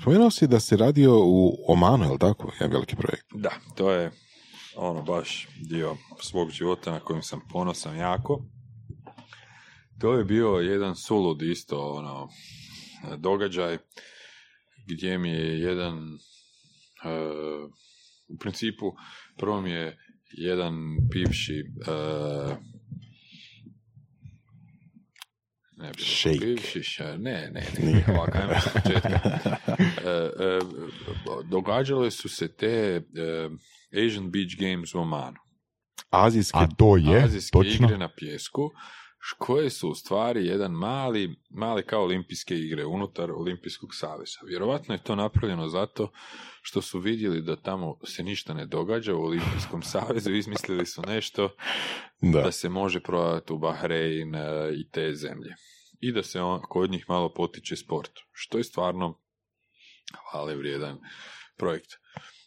Spomenuo si da si radio u Omanu, je li tako? Jedan veliki projekt. Da, to je ono baš dio svog života na kojem sam ponosan jako. To je bio jedan sulud isto ono događaj gdje mi je jedan e, u principu prvo mi je jedan bivši e, ne, bi Šejk. rekao bivši, ša- ne, ne, ne, ovako, ajmo s početka. E, e, događale su se te e, Asian Beach Games u Omanu. Azijski A to je, Azijske točno. igre na pjesku, koje su u stvari jedan mali, mali kao olimpijske igre unutar Olimpijskog saveza. Vjerovatno je to napravljeno zato što su vidjeli da tamo se ništa ne događa u Olimpijskom savezu, izmislili su nešto da. da se može prodati u Bahrein e, i te zemlje. I da se on, kod njih malo potiče sport, što je stvarno hvale vrijedan projekt.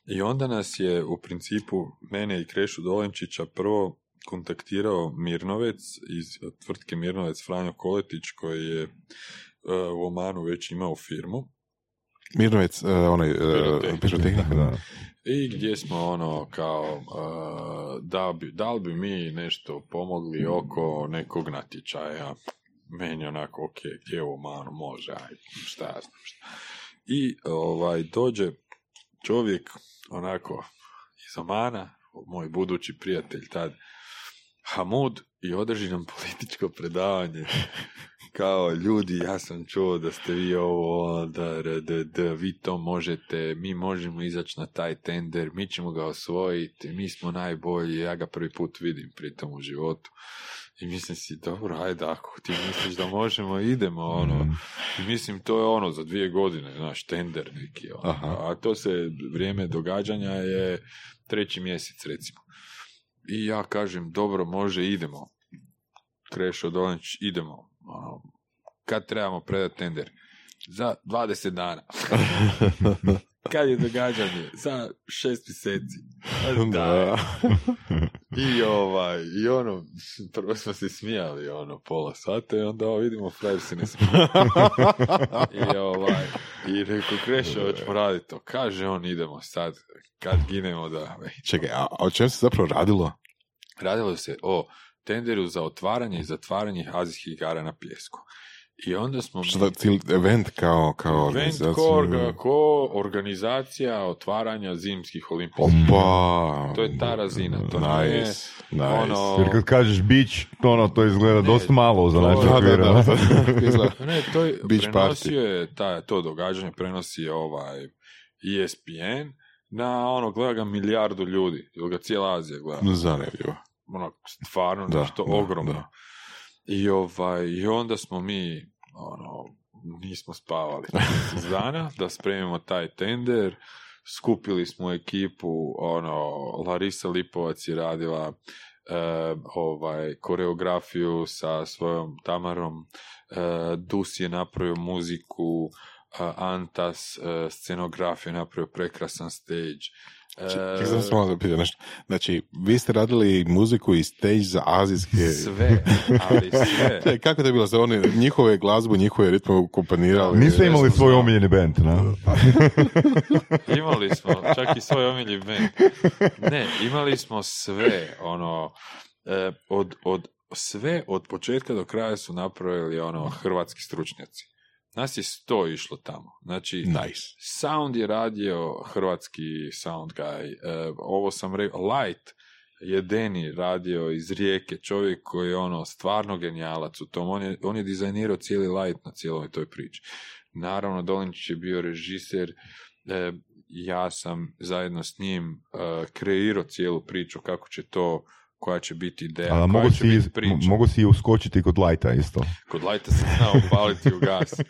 I onda nas je u principu mene i Krešu Dolenčića prvo kontaktirao Mirnovec iz tvrtke Mirnovec Franjo Koletić koji je e, u Omanu već imao firmu Mirnovec, uh, onaj, pirotehnika, da. i gdje smo ono kao da, bi, da li bi mi nešto pomogli oko nekog natječaja meni onako ok, gdje u Omanu može, aj, šta ja znam šta. I ovaj, dođe čovjek onako iz Omana, moj budući prijatelj tad, Hamud i održi nam političko predavanje kao ljudi, ja sam čuo da ste vi ovo, da, da, da vi to možete, mi možemo izaći na taj tender, mi ćemo ga osvojiti, mi smo najbolji, ja ga prvi put vidim pritom u životu. I mislim si, dobro, ajde, ako ti misliš da možemo, idemo, ono. I mislim, to je ono, za dvije godine, znaš, tender neki, ono. A to se, vrijeme događanja je treći mjesec, recimo. I ja kažem, dobro, može, idemo. Krešo Dolanić, idemo. Ono, kad trebamo predati tender? Za 20 dana. kad je događanje? Za šest mjeseci. Da. I ovaj, i ono, prvo smo se smijali, ono, pola sata i onda ovo vidimo, frajer se ne smije. I ovaj, i rekao, Krešo, hoćemo raditi to. Kaže on, idemo sad, kad ginemo da... Čekaj, a, a o čem se zapravo radilo? Radilo se o tenderu za otvaranje i zatvaranje azijskih igara na pjesku. I onda smo... Da, cijeli event kao, kao Event organizaciju? ko, orga- ko organizacija otvaranja zimskih olimpijskih. Opa! To je ta razina, to nice, nice. ono- Jer kad kažeš bić, ono, to izgleda dosta malo za naše da, da, da, ne? Ne, to je, Beach prenosio je ta, to događanje, prenosi je ovaj ESPN na ono, gleda ga milijardu ljudi, ili ga cijela Azija gleda. Zanimljivo. Ono, stvarno Da, nešto da, ogromno. da. I, ovaj, I onda smo mi, ono, nismo spavali dana da spremimo taj tender, skupili smo ekipu, ono, Larisa Lipovac je radila e, ovaj, koreografiju sa svojom Tamarom, e, Dus je napravio muziku, e, Antas e, scenografiju, napravio prekrasan stage. E, Čekaj, sam se malo nešto. Znači, vi ste radili muziku i stage za azijske... sve, ali sve. Čekaj, kako to je bilo? Za one njihove glazbu, njihove ritme ukompanirali? Niste imali svoj omiljeni band, ne? Imali smo čak i svoj omilji band. Ne, imali smo sve, ono, e, od, od, sve od početka do kraja su napravili ono hrvatski stručnjaci. Nas je sto išlo tamo. Znači, Nice. sound je radio hrvatski sound guy. E, ovo sam rekao, Light je Deni radio iz Rijeke, čovjek koji je ono stvarno genijalac u tom. On je, on je dizajnirao cijeli Light na cijeloj toj priči. Naravno, Dolinčić je bio režiser, e, ja sam zajedno s njim e, kreirao cijelu priču kako će to koja će biti ideja, A, koja mogu, će si, biti priča. m- mogu si uskočiti kod lajta isto. Kod lajta se zna upaliti u gas.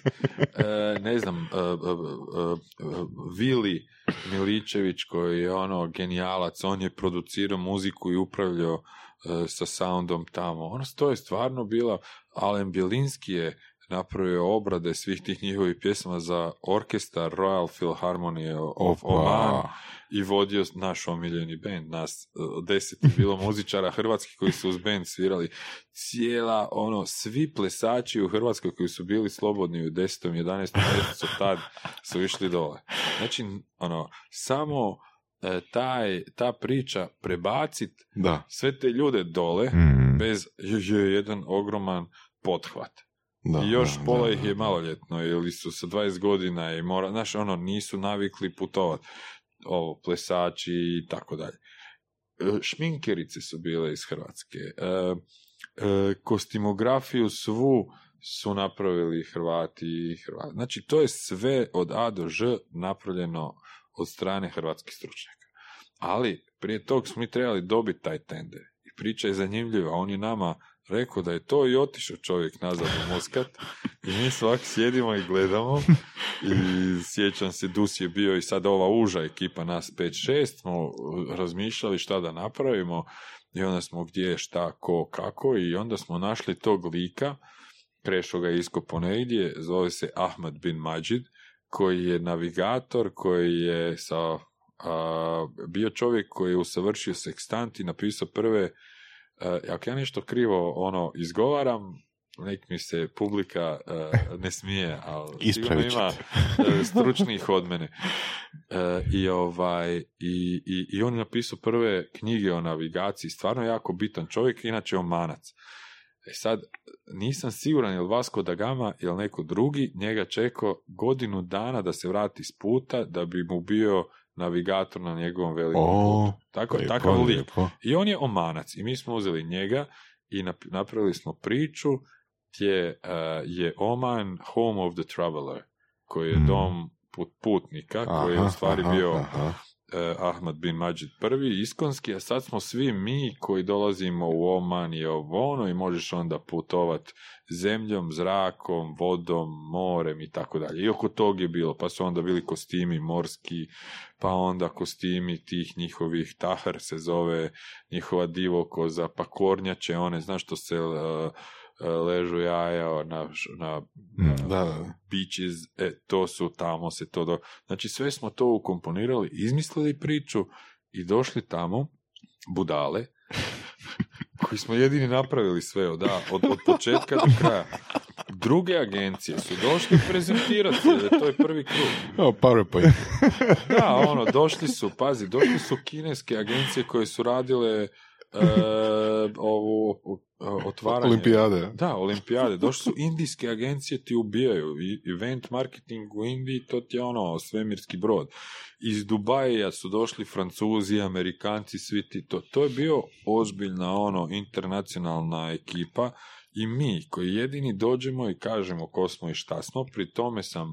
E, ne znam, e, e, e, e, Vili Miličević koji je ono genijalac, on je producirao muziku i upravljao e, sa soundom tamo. Ono, to je stvarno bila, Alen Bjelinski je napravio obrade svih tih njihovih pjesama za orkestar Royal Philharmonie of Oman i vodio naš omiljeni band, nas e, deset je bilo muzičara hrvatskih koji su uz band svirali. Cijela, ono, svi plesači u Hrvatskoj koji su bili slobodni u 10. 11. mjesecu tad su išli dole. Znači, ono, samo e, taj, ta priča prebacit Da, sve te ljude dole Mm. bez je, je jedan ogroman pothvat. da. I još da, pola da, ih je maloljetno ili su sa 20 godina i mora, znaš, ono, nisu navikli putovat. Ovo, plesači i tako dalje. E, Šminkerice su bile iz Hrvatske. E, e, kostimografiju svu su napravili Hrvati i Hrvati. Znači, to je sve od A do Ž napravljeno od strane hrvatskih stručnjaka. Ali, prije tog smo mi trebali dobiti taj tender. I priča je zanimljiva. On je nama rekao da je to i otišao čovjek nazad u Moskat. I mi svaki sjedimo i gledamo. I sjećam se, Dus je bio i sad ova uža ekipa, nas 5-6, smo razmišljali šta da napravimo. I onda smo gdje, šta, ko, kako. I onda smo našli tog lika. Krešo ga je iskopo. Zove se Ahmad bin Majid koji je navigator, koji je sa, a, bio čovjek koji je usavršio sekstant i napisao prve, ako ja nešto krivo ono izgovaram, nek mi se publika a, ne smije, ali sigurno ima a, stručnijih od mene. E, I, ovaj, i, i, I on je napisao prve knjige o navigaciji, stvarno jako bitan čovjek, inače omanac. E sad, nisam siguran je li Vasco da Gama ili neko drugi njega čekao godinu dana da se vrati s puta da bi mu bio navigator na njegovom velikom O, putu. Tako, lijepo, takav lik. lijepo. I on je omanac. I mi smo uzeli njega i nap- napravili smo priču gdje eh, je Oman home of the traveler, koji je Mm. dom put- putnika, koji je u Aha, stvari aha, bio aha. Eh, Ahmad bin Majid prvi, iskonski, a sad smo svi mi koji dolazimo u Oman i ovo ono i možeš onda putovat zemljom, zrakom, vodom, morem i tako dalje. I oko tog je bilo, pa su onda bili kostimi morski, pa onda kostimi tih njihovih, tahar se zove, njihova divokoza, pa kornjače, one, znaš što se eh, ležu jaja na, na, na Da, da, da. beaches, e, to su tamo se to do... Znači sve smo to ukomponirali, izmislili priču i došli tamo, budale, koji smo jedini napravili sve od, A, od, od početka do kraja. Druge agencije su došli prezentirati, jer to je prvi krug. O, PowerPoint. Da, ono, došli su, pazi, došli su kineske agencije koje su radile e, ovu o- otvaranje. Olimpijade. Da, olimpijade. Došli su indijske agencije ti ubijaju. Event marketing u Indiji, to ti je ono svemirski brod. Iz Dubaja su došli Francuzi, Amerikanci, svi ti to. To je bio ozbiljna ono internacionalna ekipa i mi koji jedini dođemo i kažemo ko smo i šta smo, pri tome sam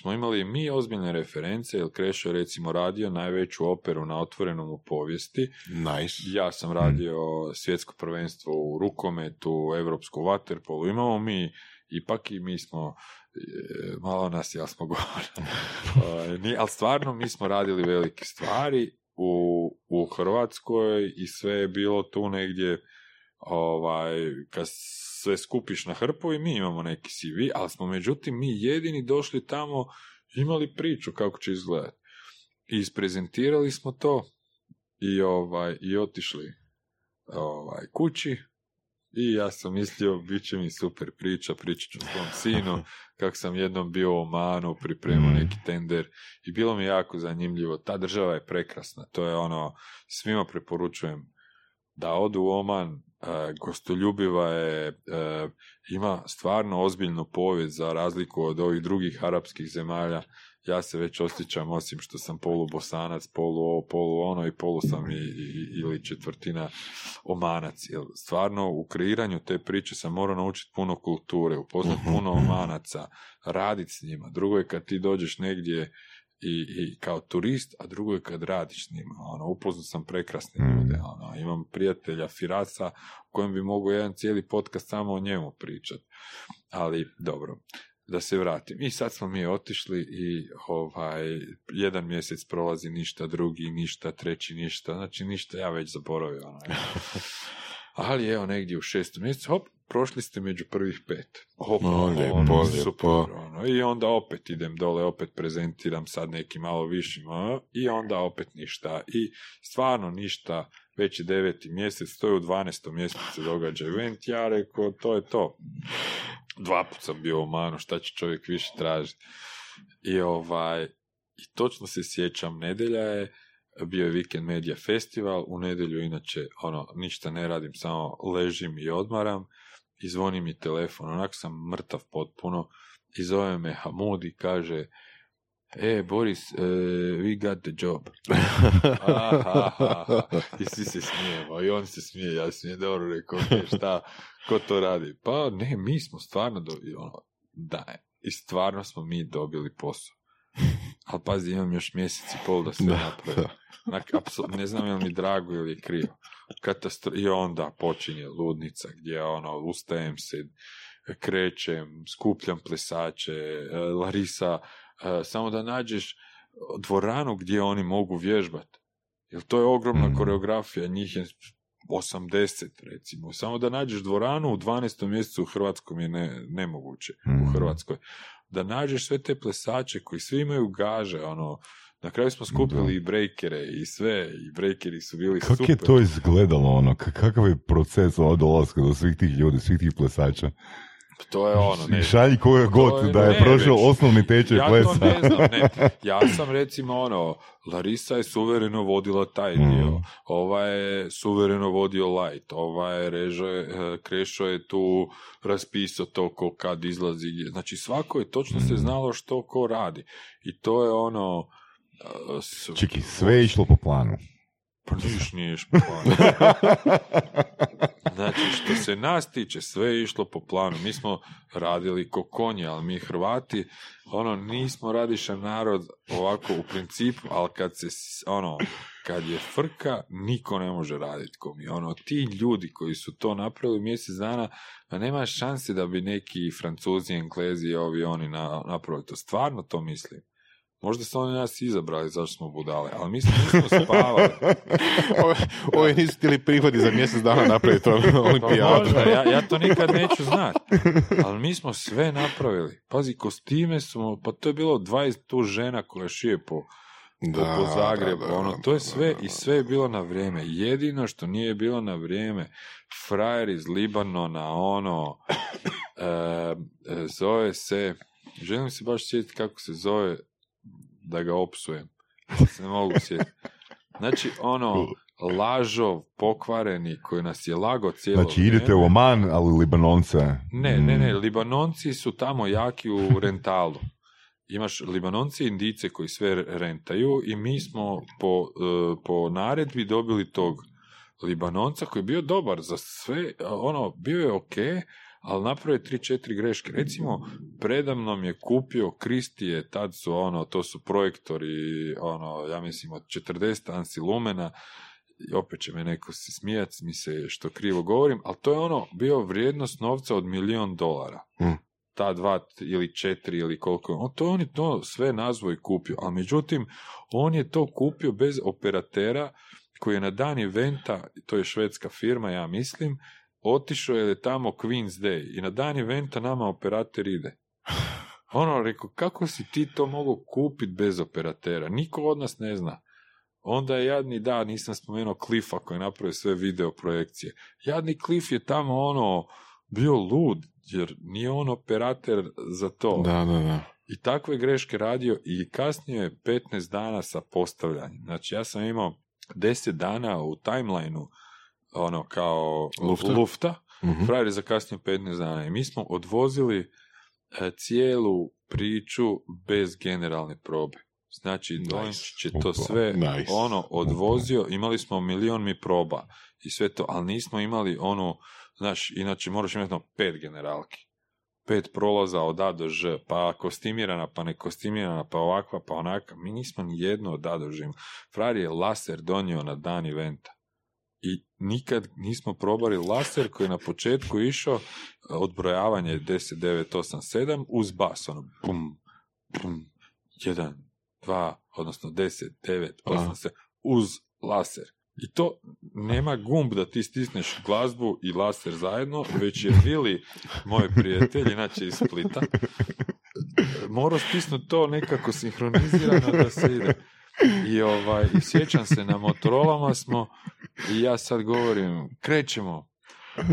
smo imali mi ozbiljne reference, jer Krešo je recimo radio najveću operu na otvorenom u povijesti, Nice. ja sam radio svjetsko prvenstvo u rukometu, evropsku waterpolu. Imamo mi, ipak i mi smo, e, malo nas, ja smo govorili, ni- ali stvarno mi smo radili velike stvari u, u Hrvatskoj i sve je bilo tu negdje ovaj, kad sve skupiš na hrpu i mi imamo neki CV, ali smo međutim mi jedini došli tamo imali priču kako će izgledati. I isprezentirali smo to i ovaj i otišli ovaj kući i ja sam mislio bit će mi super priča, pričat ću svom sinu kako sam jednom bio u Omanu, pripremao Mm. neki tender i bilo mi jako zanimljivo. Ta država je prekrasna, to je ono, svima preporučujem da odu u Oman, gostoljubiva je, e, ima stvarno ozbiljnu povijest za razliku od ovih drugih arapskih zemalja. Ja se već osjećam, osim što sam polu bosanac, polu ovo, polu ono i polu sam i, i- ili četvrtina omanac. Jer stvarno u kreiranju te priče sam morao naučiti puno kulture, upoznat puno omanaca, raditi s njima. Drugo je kad ti dođeš negdje i, i kao turist, a drugo je kad radiš s njima. Ono, upoznao sam prekrasne Mm. ljude. Ono, imam prijatelja Firasa u kojem bi mogao jedan cijeli podcast samo o njemu pričat. Ali, dobro, da se vratim. I sad smo mi otišli i ovaj, jedan mjesec prolazi ništa, drugi ništa, treći ništa, znači ništa, ja već zaboravio. Ono. Ali evo negdje u šestom mjesecu, hop, prošli ste među prvih pet. Hop, O, lijepo, ono, lijepo. super, ono. I onda opet idem dole, opet prezentiram sad neki malo višim, ono, i onda opet ništa. I stvarno ništa, već je deveti mjesec, to je u 12. mjesecu se događa event, ja rekao, to je to. Dva put sam bio u manu, šta će čovjek više tražiti. I ovaj, i točno se sjećam, nedelja je, bio je Weekend Media Festival, u nedjelju inače ono, ništa ne radim, samo ležim i odmaram i zvoni mi telefon, onako sam mrtav potpuno i zove me Hamud i kaže E, Boris, uh, we got the job. Aha, I svi se smijemo. I on se smije, ja se dobro rekao, "Ok, šta, ko to radi? Pa ne, mi smo stvarno dobili, ono, da, i stvarno smo mi dobili posao. Ali pazi, imam još mjesec i pol da se Da, napravi. Onak, apsol- ne znam je li mi drago ili je krivo. Katastro- I onda počinje ludnica gdje ono, ustajem se, krećem, skupljam plesače, e, Larisa, e, samo da nađeš dvoranu gdje oni mogu vježbati. Jer to je ogromna Mm. koreografija, njih je 80 recimo. Samo da nađeš dvoranu u 12. mjesecu u Hrvatskom je ne, nemoguće. U Mhm. Hrvatskoj. Da nađeš sve te plesače koji svi imaju gaže, ono, na kraju smo skupili Da. i breakere i sve, i breakeri su bili Kako super. je to izgledalo, ono, kakav je proces od dolaska do svih tih ljudi, svih tih plesača? To je ono, ne, Šalji koga god je- da je ne, prošao već- osnovni tečaj ja plesa. to ne znam, ne. Ja sam recimo ono, Larisa je suvereno vodila taj Mm. dio, ova je suvereno vodio light, ova je režo je, eh, Krešo je tu raspisao to ko kad izlazi, znači svako je točno se Mm. znalo što ko radi i to je ono eh, s- Čiki, sve je išlo po planu. Pa niš nije. Znači, što se nas tiče, sve je išlo po planu. Mi smo radili ko konje, ali mi Hrvati, ono, nismo radišan narod ovako u principu, ali kad se, ono, kad je frka, niko ne može raditi ko mi. Ono, ti ljudi koji su to napravili mjesec dana, pa nema šanse da bi neki Francuzi, Englezi, ovi, oni na, napravili to. Stvarno to mislim. Možda su oni nas izabrali zašto smo budale, ali mi smo nismo spavali. Ovi nisu htjeli prihodi za mjesec dana napraviti Pa olimpijadu. možda, ja, ja to nikad neću znati. Ali mi smo sve napravili. Pazi, kostime smo, pa to je bilo 20 tu žena koja šije po, Da, po Zagrebu. da, da, ono, to je da, sve da, i sve je bilo na vrijeme. Jedino što nije bilo na vrijeme, frajer iz Libanona, ono, e, zove se, želim se baš sjetiti kako se zove, da ga opsujem. Se ne mogu sjetiti. Znači, ono, lažov, pokvareni, koji nas je lago cijelo Znači, idete u vrijeme. Oman, ali Libanonce. Ne, ne, ne, Mm. Libanonci su tamo jaki u rentalu. Imaš Libanonci i Indice koji sve rentaju i mi smo po, e, po naredbi dobili tog Libanonca koji je bio dobar za sve, ono, bio je ok, ali napravio je 3-4 greške. Recimo, predamnom je kupio Kristije, tad su ono, to su projektori, ono, ja mislim od 40 ansi lumena, i opet će me neko se smijat, mi se što krivo govorim, ali to je ono, bio vrijednost novca od milion dolara. Mm. Ta dva ili četiri ili koliko. On, to on je to sve nazvao i kupio. A međutim, on je to kupio bez operatera koji je na dan eventa, to je švedska firma, ja mislim, otišao je tamo Queen's Day i na dan eventa nama operator ide. Ono, rekao, kako si ti to mogao kupiti bez operatera? Niko od nas ne zna. Onda je jadni, da, nisam spomenuo Cliffa koji je napravio sve video projekcije. Jadni Cliff je tamo ono bio lud, jer nije on operator za to. Da, da, da. I takve greške radio i kasnije je 15 dana sa postavljanjem. Znači ja sam imao 10 dana u timelineu ono kao Lufta? lufta Mhm. frajer je zakasnio 15 dana i mi smo odvozili e, cijelu priču bez generalne probe. Znači, Nice. Dončić je to Opa, sve nice. ono odvozio, imali smo milion mi proba i sve to, ali nismo imali ono, znaš, inače moraš imati ono pet generalki. pet prolaza od A do Ž, pa kostimirana, pa ne kostimirana, pa ovakva, pa onaka. Mi nismo ni jedno od A do Ž. Frar je laser donio na dan eventa. I nikad nismo probali laser koji je na početku išao odbrojavanje 10, 9, 8, 7 uz bas, ono bum, bum, 1, 2, odnosno 10, 9, 8, 7, uz laser. I to nema gumb da ti stisneš glazbu i laser zajedno, već je Vili, moj prijatelj, inače iz Splita, morao stisnuti to nekako sinhronizirano da se ide. I, ovaj, I sjećam se, na Motorolama smo i ja sad govorim, krećemo.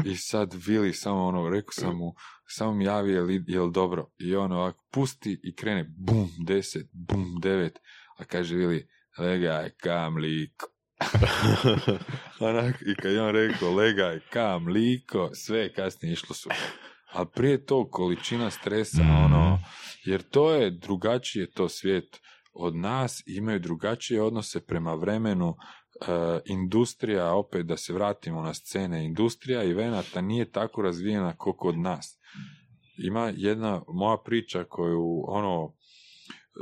I sad Vili samo ono, rekao sam mu, samo mi javi je li, je li dobro. I on ovako pusti i krene, bum, deset, bum, devet. A kaže Vili, legaj, kam, liko. Onak, I kad je on rekao, legaj, kam, liko, sve je kasnije išlo su. A prije to količina stresa, ono, jer to je drugačije to svijet od nas, imaju drugačije odnose prema vremenu, e, industrija, opet da se vratimo na scene, industrija i venata nije tako razvijena kao kod nas. Ima jedna moja priča koju, ono,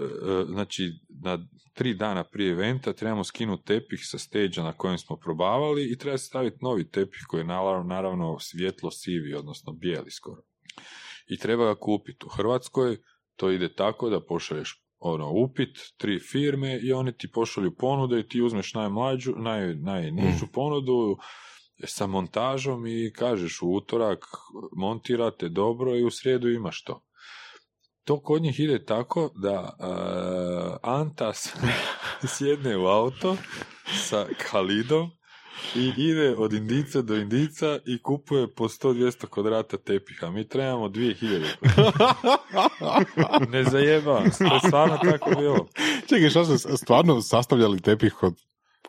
e, e, znači, na tri dana prije eventa trebamo skinuti tepih sa stage na kojem smo probavali i treba staviti novi tepih koji je naravno svjetlo sivi, odnosno bijeli skoro. I treba ga kupiti. U Hrvatskoj to ide tako da pošalješ ono, upit, tri firme i oni ti pošalju ponude i ti uzmeš najmlađu, naj, najnižu Mm. ponudu sa montažom i kažeš u utorak montirate dobro i u srijedu imaš to. To kod njih ide tako da uh, Antas sjedne u auto sa Khalidom i ide od indica do indica i kupuje po 100-200 kvadrata tepiha. Mi trebamo 2000 kvadrata. Ne zajebavam se, to je stvarno tako bilo. Čekaj, šta ste stvarno sastavljali tepih kod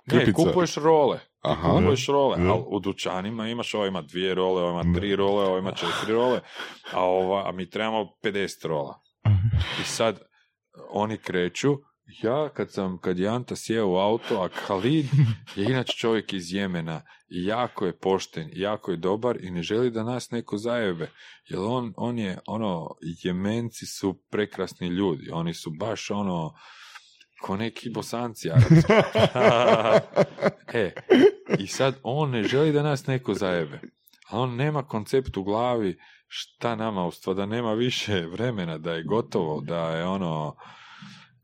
Ne, krpica? kupuješ role. Aha. kupuješ role, ali u dućanima imaš, ovo ima dvije role, ovo ima tri role, ovo ima četiri role, a, ova, a mi trebamo 50 rola. I sad oni kreću, ja kad sam, kad je Anta sjeo u auto, a Khalid je inače čovjek iz Jemena i jako je pošten, jako je dobar i ne želi da nas neko zajebe. Jer on, on je, ono, Jemenci su prekrasni ljudi, oni su baš ono, ko neki bosanci arapski. e, i sad on ne želi da nas neko zajebe. A on nema koncept u glavi šta nama ustva, da nema više vremena, da je gotovo, da je ono...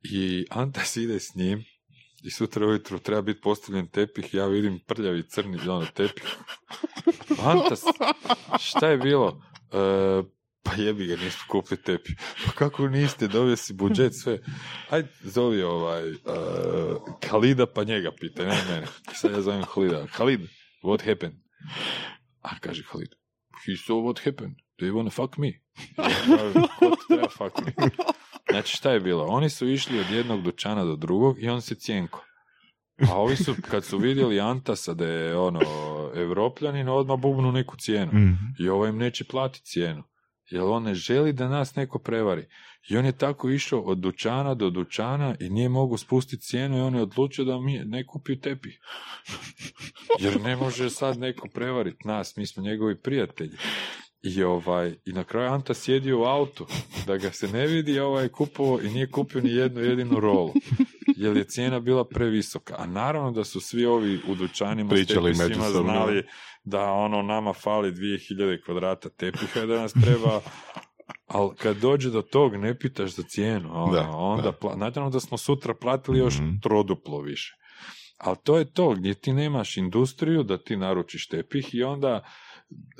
I Antas ide s njim i sutra ujutro treba biti postavljen tepih, ja vidim prljavi crni ono, tepih. Antas, šta je bilo? E, pa jebi ga, nismo kupili tepih. Pa kako niste, dobio si budžet, sve. Ajde, zovi ovaj uh, Halida, pa njega pitaj, ne mene. Sad ja zovem Halida. Halid, what happened? A kaže Halid, he saw what happened. Do you wanna fuck me? Ko treba fuck me? Znači, šta je bilo? Oni su išli od jednog dućana do drugog i on se cijenko. A ovi su, kad su vidjeli Antasa da je ono, evropljanin, odmah bubnu neku cijenu. Mhm. I ovo im neće platiti cijenu. Jer on ne želi da nas neko prevari. I on je tako išao od dućana do dućana i nije mogu spustiti cijenu i on je odlučio da mi ne kupi tepih. Jer ne može sad neko prevariti nas, mi smo njegovi prijatelji. I, ovaj, I na kraju Anta sjedio u autu, da ga se ne vidi, ovaj kupovao i nije kupio ni jednu jedinu rolu. Jer je cijena bila previsoka. A naravno da su svi ovi u dućanima Pričali s tepisima znali da ono nama fali 2000 kvadrata tepiha da nas treba ali kad dođe do tog ne pitaš za cijenu ono, Da, onda da. Naravno da smo sutra platili još Mhm. troduplo više ali to je to gdje ti nemaš industriju da ti naručiš tepih i onda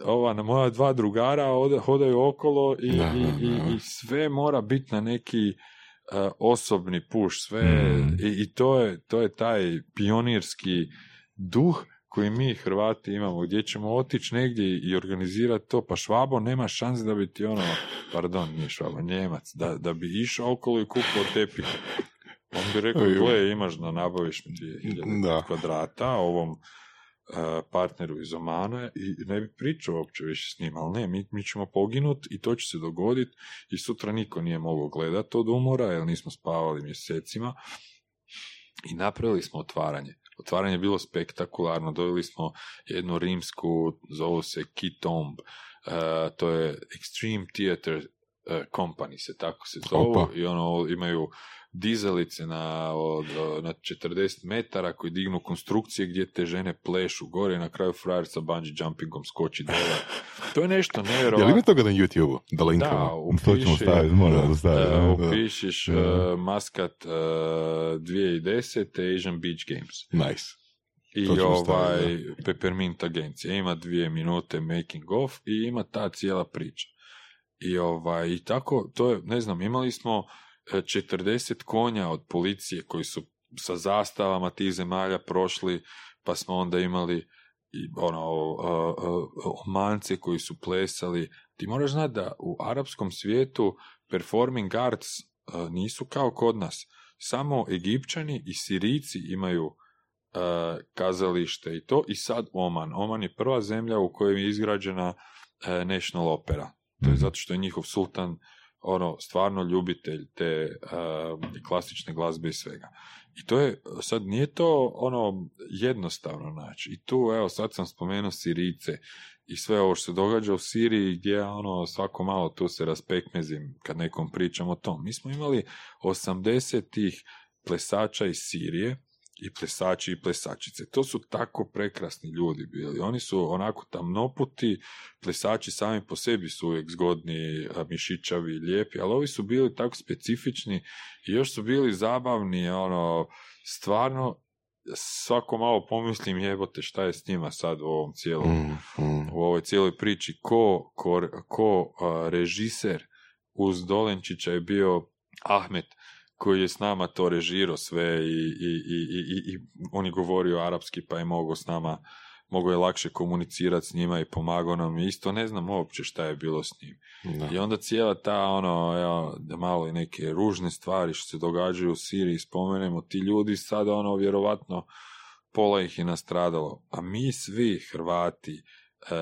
ova na moja dva drugara hodaju okolo i, Da, i, da, i, da. i sve mora biti na neki uh, osobni puš sve Mm. i, i to, je, to je taj pionirski duh koji mi Hrvati imamo, gdje ćemo otići negdje i organizirati to, pa Švabo nema šanse da bi ti ono, pardon, nije Švabo, Njemac, da, da bi išao okolo i kupio tepih. On bi rekao, Oj, oj. gle, imaš da nabaviš mi 2000 Da. kvadrata ovom partneru iz Omana i ne bi pričao uopće više s njim, ali ne, mi, mi ćemo poginut i to će se dogoditi i sutra niko nije mogao gledati od umora jer nismo spavali mjesecima i napravili smo otvaranje. Otvaranje je bilo spektakularno, doveli smo jednu rimsku, zovu se Kitomb, Uh, to je Extreme Theater uh, Company se tako se Opa. i ono imaju dizelice na, od, na 40 metara koji dignu konstrukcije gdje te žene plešu gore i na kraju frajer sa bungee jumpingom skoči dole. To je nešto Jel ima nevjerovatno. toga na YouTube-u? Da Da, linkamo. To ćemo upiši, staviti, da staviti. e, da. upišiš Da. e, maskat e, 2010. Asian Beach Games. Nice. I To ćemo ovaj staviti, Peppermint agencija. Ima dvije minute making of i ima ta cijela priča. I ovaj, i tako, to je, ne znam, imali smo 40 konja od policije koji su sa zastavama tih zemalja prošli, pa smo onda imali ono, omance koji su plesali. Ti moraš znati da u arapskom svijetu performing arts e, nisu kao kod nas. Samo Egipćani i Sirici imaju e, kazalište i to i sad Oman. Oman je prva zemlja u kojoj je izgrađena e, National Opera. To je Mhm. zato što je njihov sultan ono, stvarno ljubitelj te e, klasične glazbe i svega. I to je, sad nije to ono jednostavno naći. I tu, evo, sad sam spomenuo Sirice i sve ovo što se događa u Siriji gdje ono svako malo tu se raspekmezim kad nekom pričam o tom. Mi smo imali 80 tih plesača iz Sirije i plesači i plesačice. To su tako prekrasni ljudi bili. Oni su onako tamnoputi, plesači sami po sebi su uvijek zgodni, mišićavi, lijepi, ali ovi su bili tako specifični i još su bili zabavni, ono, stvarno svako malo pomislim jebote šta je s njima sad u ovom cijelom Mm, mm. u ovoj cijeloj priči ko, ko, ko a, režiser uz Dolenčića je bio Ahmet koji je s nama to režirao sve i, i, i, i, i on je govorio arapski pa je mogao s nama mogao je lakše komunicirati s njima i pomagao nam isto ne znam uopće šta je bilo s njim. Da. I onda cijela ta ono, evo, malo i neke ružne stvari što se događaju u Siriji spomenemo, ti ljudi sad ono vjerovatno pola ih je nastradalo, a mi svi Hrvati e,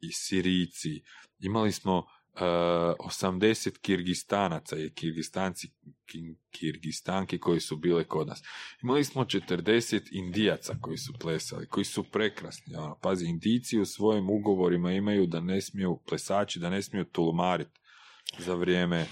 i Sirijci imali smo 80 Kirgistanaca i Kirgistanci Ki- Kirgistanke koji su bile kod nas. Imali smo 40 Indijaca koji su plesali, koji su prekrasni. Ono, pazi, Indijci u svojim ugovorima imaju da ne smiju, plesači, da ne smiju tulumariti za vrijeme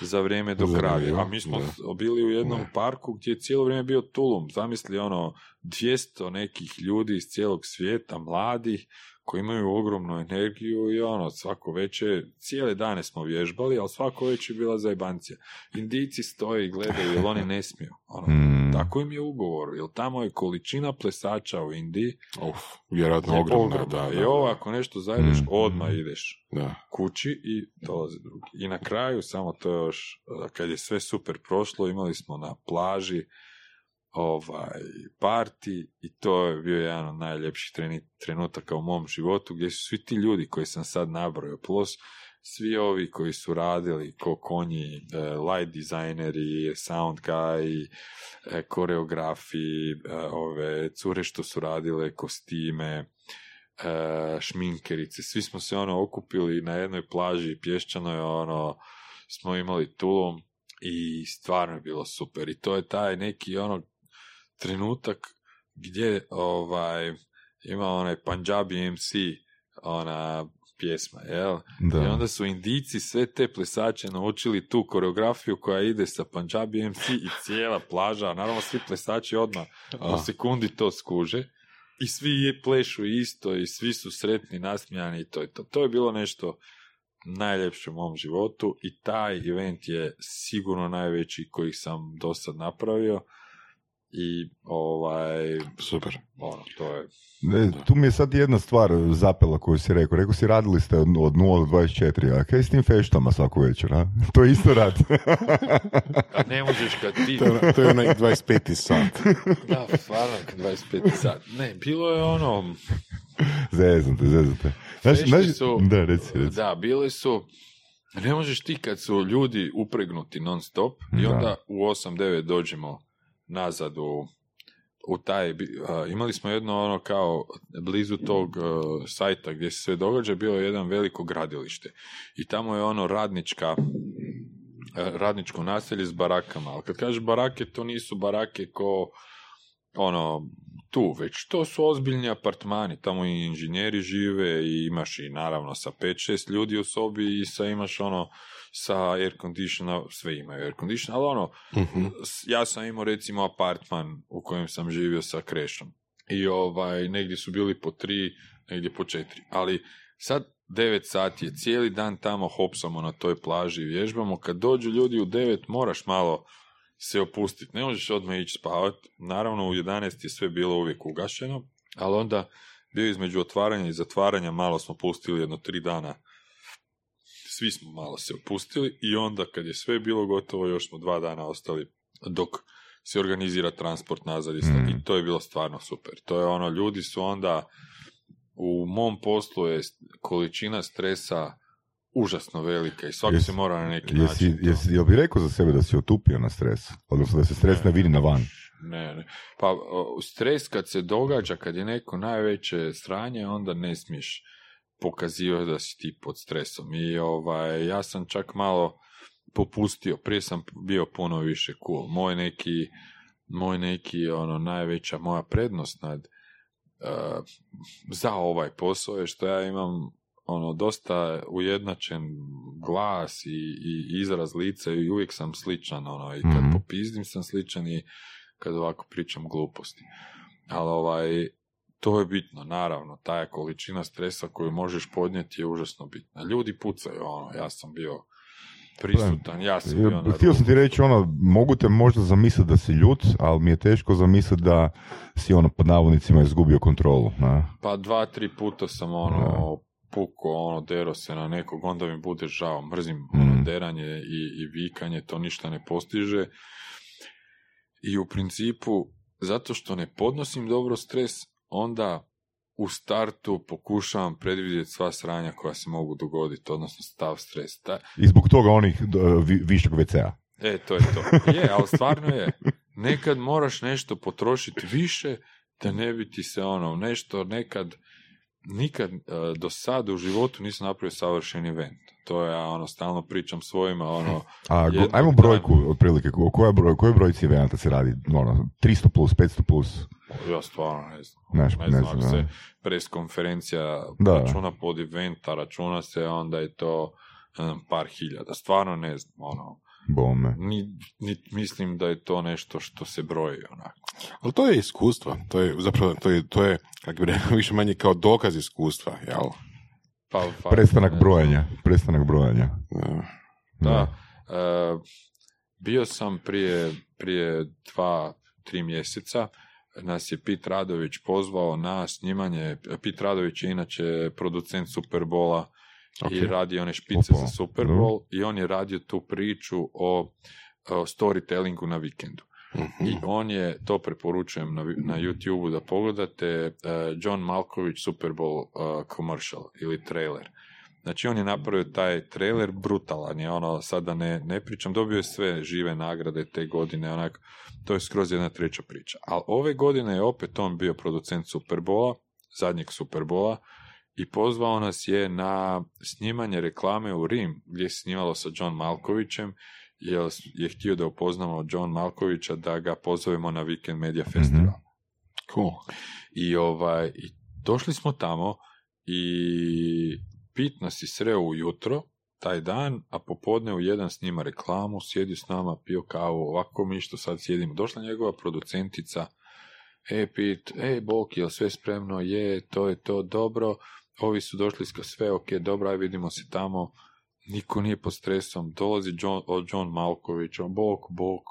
za vrijeme Zanimljivo, radi. A mi smo da. bili u jednom parku gdje je cijelo vrijeme bio tulum. Zamisli ono 200 nekih ljudi iz cijelog svijeta, mladih, koji imaju ogromnu energiju i ono, svako veće, cijele dane smo vježbali, ali svako veće je bila zajbancija. Indijci stoje i gledaju, jer oni ne smiju. Ono, Mm. Tako im je ugovor, jer tamo je količina plesača u Indiji Uf, vjerojatno je ogromna. ogromna. Da, I da, ovo da. ako nešto zajedeš, Mm. odmah ideš Da. kući i dolaze drugi. I na kraju, samo to još, kad je sve super prošlo, imali smo na plaži ovaj parti i to je bio jedan od najljepših trenutaka u mom životu gdje su svi ti ljudi koji sam sad nabrojao plus svi ovi koji su radili ko konji, eh, light dizajneri, sound guy, eh, koreografi, eh, ove cure što su radile kostime, e, šminkerice, svi smo se ono okupili na jednoj plaži pješčanoj, ono, smo imali tulum i stvarno je bilo super. I to je taj neki ono trenutak gdje ovaj ima onaj Punjabi MC ona pjesma, jel? I Da. onda su Indijci sve te plesače naučili tu koreografiju koja ide sa Punjabi MC i cijela plaža, naravno svi plesači odmah A. u sekundi to skuže i svi je plešu isto i svi su sretni, nasmijani i to je to. To je bilo nešto najljepše u mom životu i taj event je sigurno najveći koji sam do sad napravio i ovaj, Super. ono, to je Ne, tu mi je sad jedna stvar zapela koju si rekao. Rekao si radili ste od, od 0 do 24, a kaj s tim feštama svaku večer, a? To je isto rad. a ne možeš kad ti To je, ona- to je onaj 25. sat. da, stvarno, 25 sat. Ne, bilo je ono, zezam te, zezam te. Znaš, znaš, su, da, reci, reci. da, bile su, ne možeš ti kad su ljudi upregnuti non stop i Da. onda u 8-9 dođemo nazad u, u taj, imali smo jedno ono kao blizu tog sajta gdje se sve događa, bilo je jedan veliko gradilište. I tamo je ono radnička radničko naselje s barakama, ali kad kažeš barake, to nisu barake ko ono tu, već to su ozbiljni apartmani, tamo i inženjeri žive i imaš i naravno sa 5-6 ljudi u sobi i sa imaš ono sa air conditiona, sve imaju air condition, ali ono, s- ja sam imao recimo apartman u kojem sam živio sa krešom. I ovaj, negdje su bili po tri, negdje po četiri, ali sad 9 sati je cijeli dan tamo hopsamo na toj plaži i vježbamo, kad dođu ljudi u 9 moraš malo se opustiti, ne možeš odmah ići spavat, naravno u 11 je sve bilo uvijek ugašeno, ali onda bio između otvaranja i zatvaranja, malo smo pustili jedno tri dana, svi smo malo se opustili i onda kad je sve bilo gotovo, još smo dva dana ostali dok se organizira transport nazad Mm. i to je bilo stvarno super. To je ono, ljudi su onda u mom poslu je količina stresa užasno velika i svako se mora na neki Jesi, način... jesi, jel bi rekao za sebe da si otupio na stres? Odnosno da se stres ne vidi na van? Ne, ne. Pa stres kad se događa, kad je neko najveće sranje, onda ne smiješ pokazivati da si ti pod stresom. I ovaj, ja sam čak malo popustio. Prije sam bio puno više cool. Moj neki, moj neki ono, najveća moja prednost nad uh, za ovaj posao je što ja imam ono dosta ujednačen glas i, i izraz lica i uvijek sam sličan ono i kad Mhm. popizdim sam sličan i kad ovako pričam gluposti. Ali ovaj, to je bitno, naravno, ta je količina stresa koju možeš podnijeti je užasno bitna. Ljudi pucaju, ono, ja sam bio prisutan, ja sam bio na Htio sam ti reći ono, mogu te možda zamisliti da si ljut, ali mi je teško zamisliti da si ono pod navodnicima izgubio kontrolu. Na? Pa dva, tri puta sam ono puko, ono, dero se na nekog, onda mi bude žao, mrzim ono, Mm. deranje i, i vikanje, to ništa ne postiže. I u principu, zato što ne podnosim dobro stres, onda u startu pokušavam predvidjeti sva sranja koja se mogu dogoditi, odnosno stav stres. Ta, I zbog toga onih višeg WC-a. E, to je to. Je, ali stvarno je. Nekad moraš nešto potrošiti više da ne bi ti se ono, nešto nekad, nikad e, do sada u životu nisam napravio savršen event. To ja ono, stalno pričam svojima, ono, A go- ajmo brojku otprilike, ko- koja broj, koji brojci eventa se radi? Ono, 300 plus, 500 plus? ja stvarno ne znam. Znaš, ne ne znam, znam, ako se pres konferencija Da. računa pod eventa, računa se, onda je to znam, par hiljada. Stvarno ne znam, ono, Bome. ni, ni mislim da je to nešto što se broji, onako. Ali to je iskustvo. To je zapravo, to je, to je kako bi rekao, više manje kao dokaz iskustva, jel? Pa, pa, Prestanak ne znam. brojanja. Prestanak brojanja. Da. Da. E, bio sam prije, prije dva, tri mjeseca, nas je Pit Radović pozvao na snimanje. Pit Radović je inače producent Superbola i Ok. radi one špice Opa, za Super Bowl i on je radio tu priču o, o storytellingu na vikendu. Mhm. I on je, to preporučujem na, na YouTube da pogledate, eh, John Malković Super Bowl eh, commercial ili trailer. Znači on je napravio taj trailer, brutalan je, ono, sada ne, ne pričam, dobio je sve žive nagrade te godine, onak, to je skroz jedna treća priča. Ali ove godine je opet on bio producent Superbola, zadnjeg Superbola, i pozvao nas je na snimanje reklame u Rim, gdje se snimalo sa John Malkovićem, jer je htio da upoznamo John Malkovića da ga pozovemo na Weekend Media Festival. Cool. I, ovaj, I došli smo tamo i Pit nas je sreo ujutro, taj dan, a popodne u jedan snima reklamu, sjedi s nama, pio kavu, ovako mi što sad sjedimo. Došla njegova producentica, e Pit, e Bok, jel sve spremno? Je, to je to, dobro. Ovi su došli sve, ok, dobro, aj vidimo se tamo. Niko nije pod stresom, dolazi John, John Malković, on, Bok, Bok,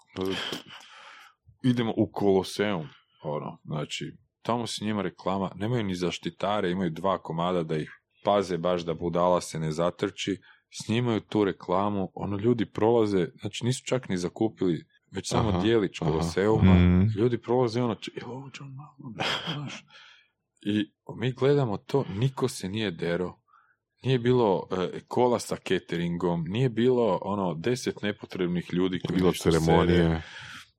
idemo u Koloseum, ono, znači, tamo se njima reklama, nemaju ni zaštitare, imaju dva komada da ih paze baš da budala se ne zatrči, snimaju tu reklamu, ono ljudi prolaze, znači nisu čak ni zakupili, već samo Aha, dijelić. Koloseuma, Mm. ljudi prolaze ono, če, ovo John Malkovich, znaš. I mi gledamo to, niko se nije dero, nije bilo e, kola sa cateringom, nije bilo ono deset nepotrebnih ljudi koji Bilo sere. ceremonije.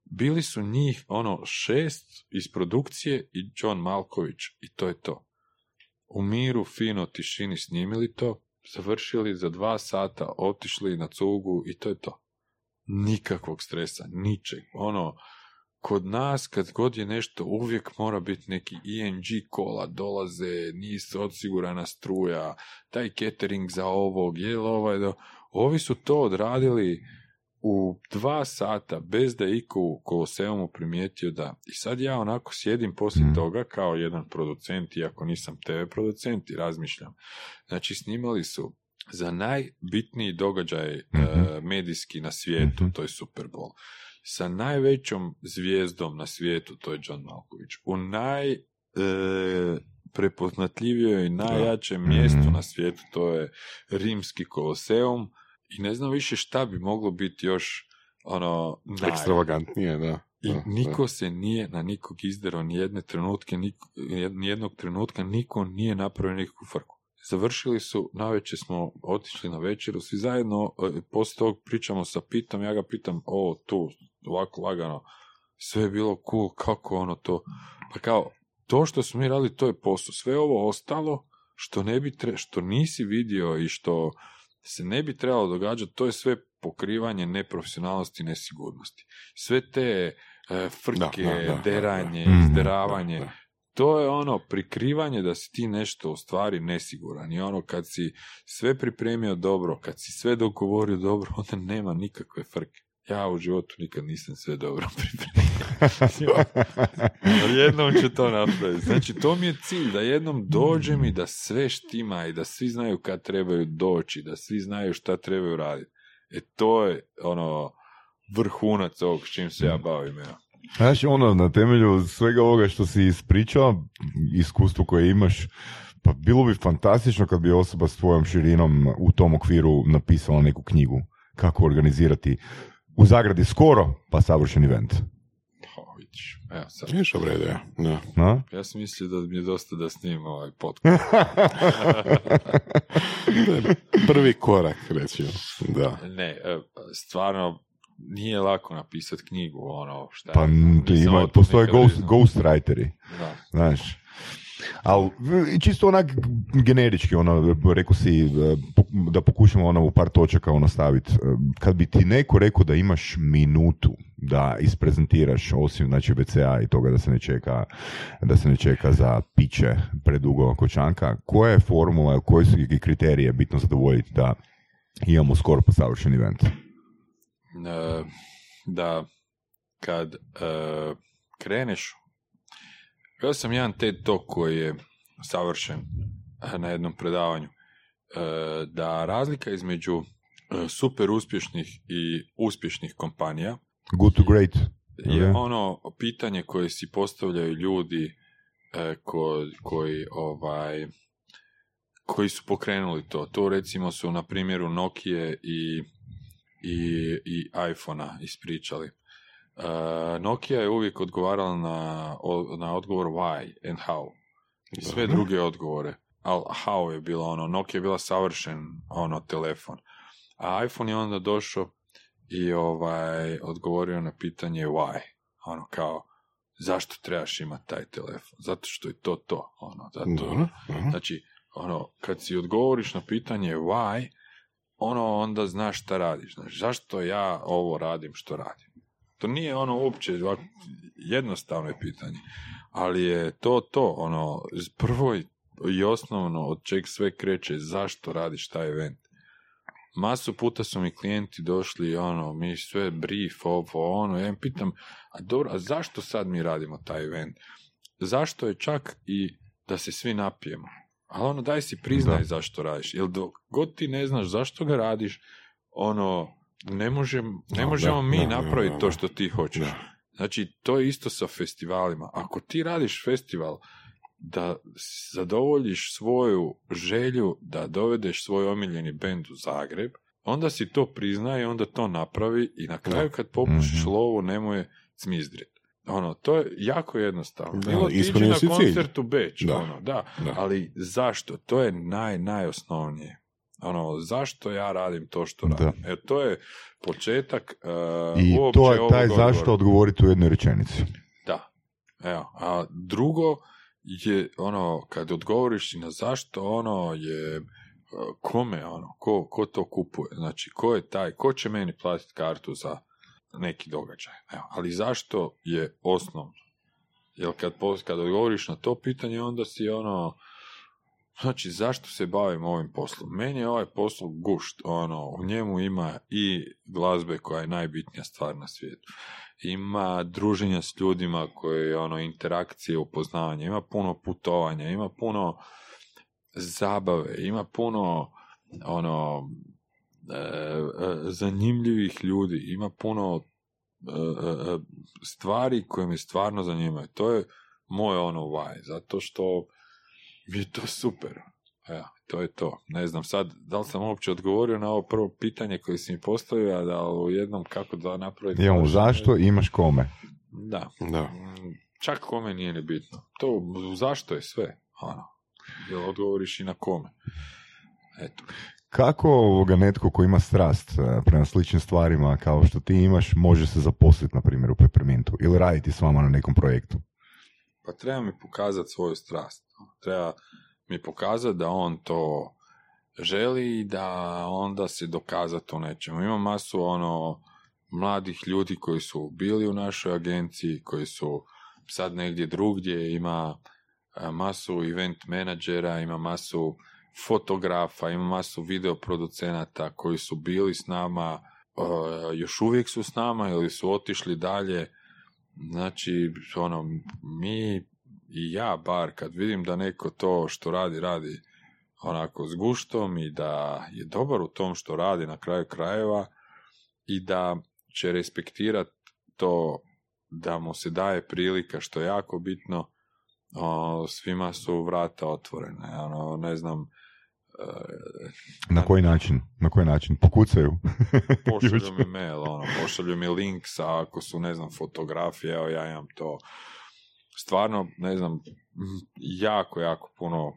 Bili su njih ono šest iz produkcije i John Malković i to je to. U miru, fino, tišini snimili to, završili za dva sata, otišli na cugu i to je to. Nikakvog stresa, ničeg. Ono, kod nas kad god je nešto uvijek mora biti neki ING kola dolaze, nisu osigurana struja, taj catering za ovog, je ovaj do... Ovi su to odradili u dva sata bez da je iko u Koloseumu primijetio da i sad ja onako sjedim poslije Mm. toga kao jedan producent, iako nisam TV producent i razmišljam. Znači snimali su za najbitniji događaj e, Mhm. medijski na svijetu, Mhm. to je Super Bowl. Sa najvećom zvijezdom na svijetu, to je John Malković. U naj e, prepoznatljivijoj i najjačem mjestu Mhm. na svijetu, to je rimski koloseum i ne znam više šta bi moglo biti još ono naj. Ekstravagantnije, da. I Da, niko se nije na nikog izderao ni jedne trenutke, ni jednog trenutka, niko nije napravio nikakvu frku. Završili su, navečer smo otišli na večeru, svi zajedno, e, poslije tog pričamo sa Pitom, ja ga pitam, o, tu, ovako lagano, sve je bilo cool, kako ono to, pa kao, to što smo mi radili, to je posao, sve ovo ostalo, što ne bi tre, što nisi vidio i što se ne bi trebalo događati, to je sve pokrivanje neprofesionalnosti i nesigurnosti. Sve te e, frke, Da, da, da, deranje, da. Mhm. izderavanje, Da, da. to je ono prikrivanje da si ti nešto u stvari nesiguran i ono kad si sve pripremio dobro, kad si sve dogovorio dobro, onda nema nikakve frke. Ja u životu nikad nisam sve dobro pripremio. Ali jednom ću to napraviti. Znači, to mi je cilj, da jednom dođem i da sve štima i da svi znaju kad trebaju doći, da svi znaju šta trebaju raditi. E to je ono vrhunac ovog s čim se ja bavim. Ja. Znači, ono, na temelju svega ovoga što si ispričao, iskustvo koje imaš, pa bilo bi fantastično kad bi osoba s tvojom širinom u tom okviru napisala neku knjigu. Kako organizirati u zagradi skoro, pa savršen event. Vidiš. Evo, sad. Je. Da. Na? Ja sam mislio da mi je dosta da snimam ovaj podcast. Prvi korak, recimo. Da. ne, e, stvarno nije lako napisati knjigu, ono, šta Pa nisam ima, postoje ghost, ghostwriteri, Da. znaš. Ali čisto onak generički, ono, rekao si e, pok- da pokušamo ono u par točaka ono staviti. E, Kad bi ti neko rekao da imaš minutu da isprezentiraš osim znači BCA i toga da se ne čeka da se ne čeka za piće predugo kočanka, koja je formula, koji su kriterije bitno zadovoljiti da imamo skoro pa savršen event? E, da kad e, kreneš ja sam jedan TED Talk koji je savršen e, na jednom predavanju e, da razlika između e, super uspješnih i uspješnih kompanija Good to great. je ono pitanje koje si postavljaju ljudi ko- koji ovaj koji su pokrenuli to. To recimo su na primjeru Nokia i, i, i iPhona ispričali. E, Nokia je uvijek odgovarala na, na odgovor why and how. I sve druge odgovore. Ali how je bilo ono, Nokia je bila savršen ono telefon. A iPhone je onda došao i ovaj odgovorio na pitanje why. Ono kao, zašto trebaš imati taj telefon? Zato što je to to. Ono, zato, dobro. Znači, ono, kad si odgovoriš na pitanje why, ono onda znaš šta radiš. Znaš, zašto ja ovo radim što radim? To nije ono uopće jednostavno je pitanje, ali je to to, ono, prvo i osnovno od čeg sve kreće, zašto radiš taj event. Masu puta su mi klijenti došli, ono, mi sve brief, ovo, ono, ja im pitam, a dobro, a zašto sad mi radimo taj event? Zašto je čak i da se svi napijemo? Ali ono, daj si priznaj Da. zašto radiš, jer dok god ti ne znaš zašto ga radiš, ono, ne, možem, ne Da, možemo da, mi napraviti to što ti hoćeš. Znači, to je isto sa festivalima. Ako ti radiš festival da zadovoljiš svoju želju da dovedeš svoj omiljeni bend u Zagreb, onda si to prizna i onda to napravi i na kraju kad popušiš Mhm. lovu nemoj cmizdrit. Ono, to je jako jednostavno. Da, Bilo ti ići na si cilj. koncert u Beč, Da. ono, da. Da. Ali zašto? To je naj, najosnovnije. Ono, zašto ja radim to što Da. radim? E, to je početak uh, I uopće to je taj odgovora. zašto odgovoriti u jednoj rečenici. Da. Evo, a drugo je ono, kad odgovoriš na zašto, ono je e, kome, ono, ko, ko to kupuje, znači, ko je taj, ko će meni platiti kartu za neki događaj. Evo, ali zašto je osnovno? Jer kad, kad odgovoriš na to pitanje, onda si ono, znači zašto se bavim ovim poslom? Meni je ovaj posao gušt, ono, u njemu ima i glazbe koja je najbitnija stvar na svijetu. Ima druženja s ljudima koje ono, interakcije, upoznavanje, ima puno putovanja, ima puno zabave, ima puno ono e, e, zanimljivih ljudi, ima puno e, e, stvari koje me stvarno zanimaju. To je moj ono why, zato što mi je to super. Evo, to je to. Ne znam sad, da li sam uopće odgovorio na ovo prvo pitanje koje si mi postavio, a da u jednom kako da napraviti... Imamo zašto, imaš kome. Da. Da. Mm, Čak kome nije ni bitno. To zašto je sve. Ono. Jel odgovoriš i na kome. Eto. Kako ovoga netko ko ima strast e, prema sličnim stvarima kao što ti imaš, može se zaposliti, na primjer, u Peppermintu ili raditi s vama na nekom projektu? Pa treba mi pokazati svoju strast. Treba mi pokazati da on to želi i da onda se dokazati u nečemu. Ima masu ono mladih ljudi koji su bili u našoj agenciji, koji su sad negdje drugdje, ima e, masu event menadžera, ima masu fotografa, ima masu videoproducenata koji su bili s nama, e, još uvijek su s nama ili su otišli dalje. Znači, ono, mi i ja bar kad vidim da neko to što radi, radi onako s guštom i da je dobar u tom što radi na kraju krajeva i da će respektirati to da mu se daje prilika što je jako bitno svima su vrata otvorene ono, ne znam Na koji način? Na koji način? Pokucaju. pošalju mi mail, ono, pošalju mi link sa, ako su, ne znam, fotografije, evo ja imam to. Stvarno, ne znam, jako, jako puno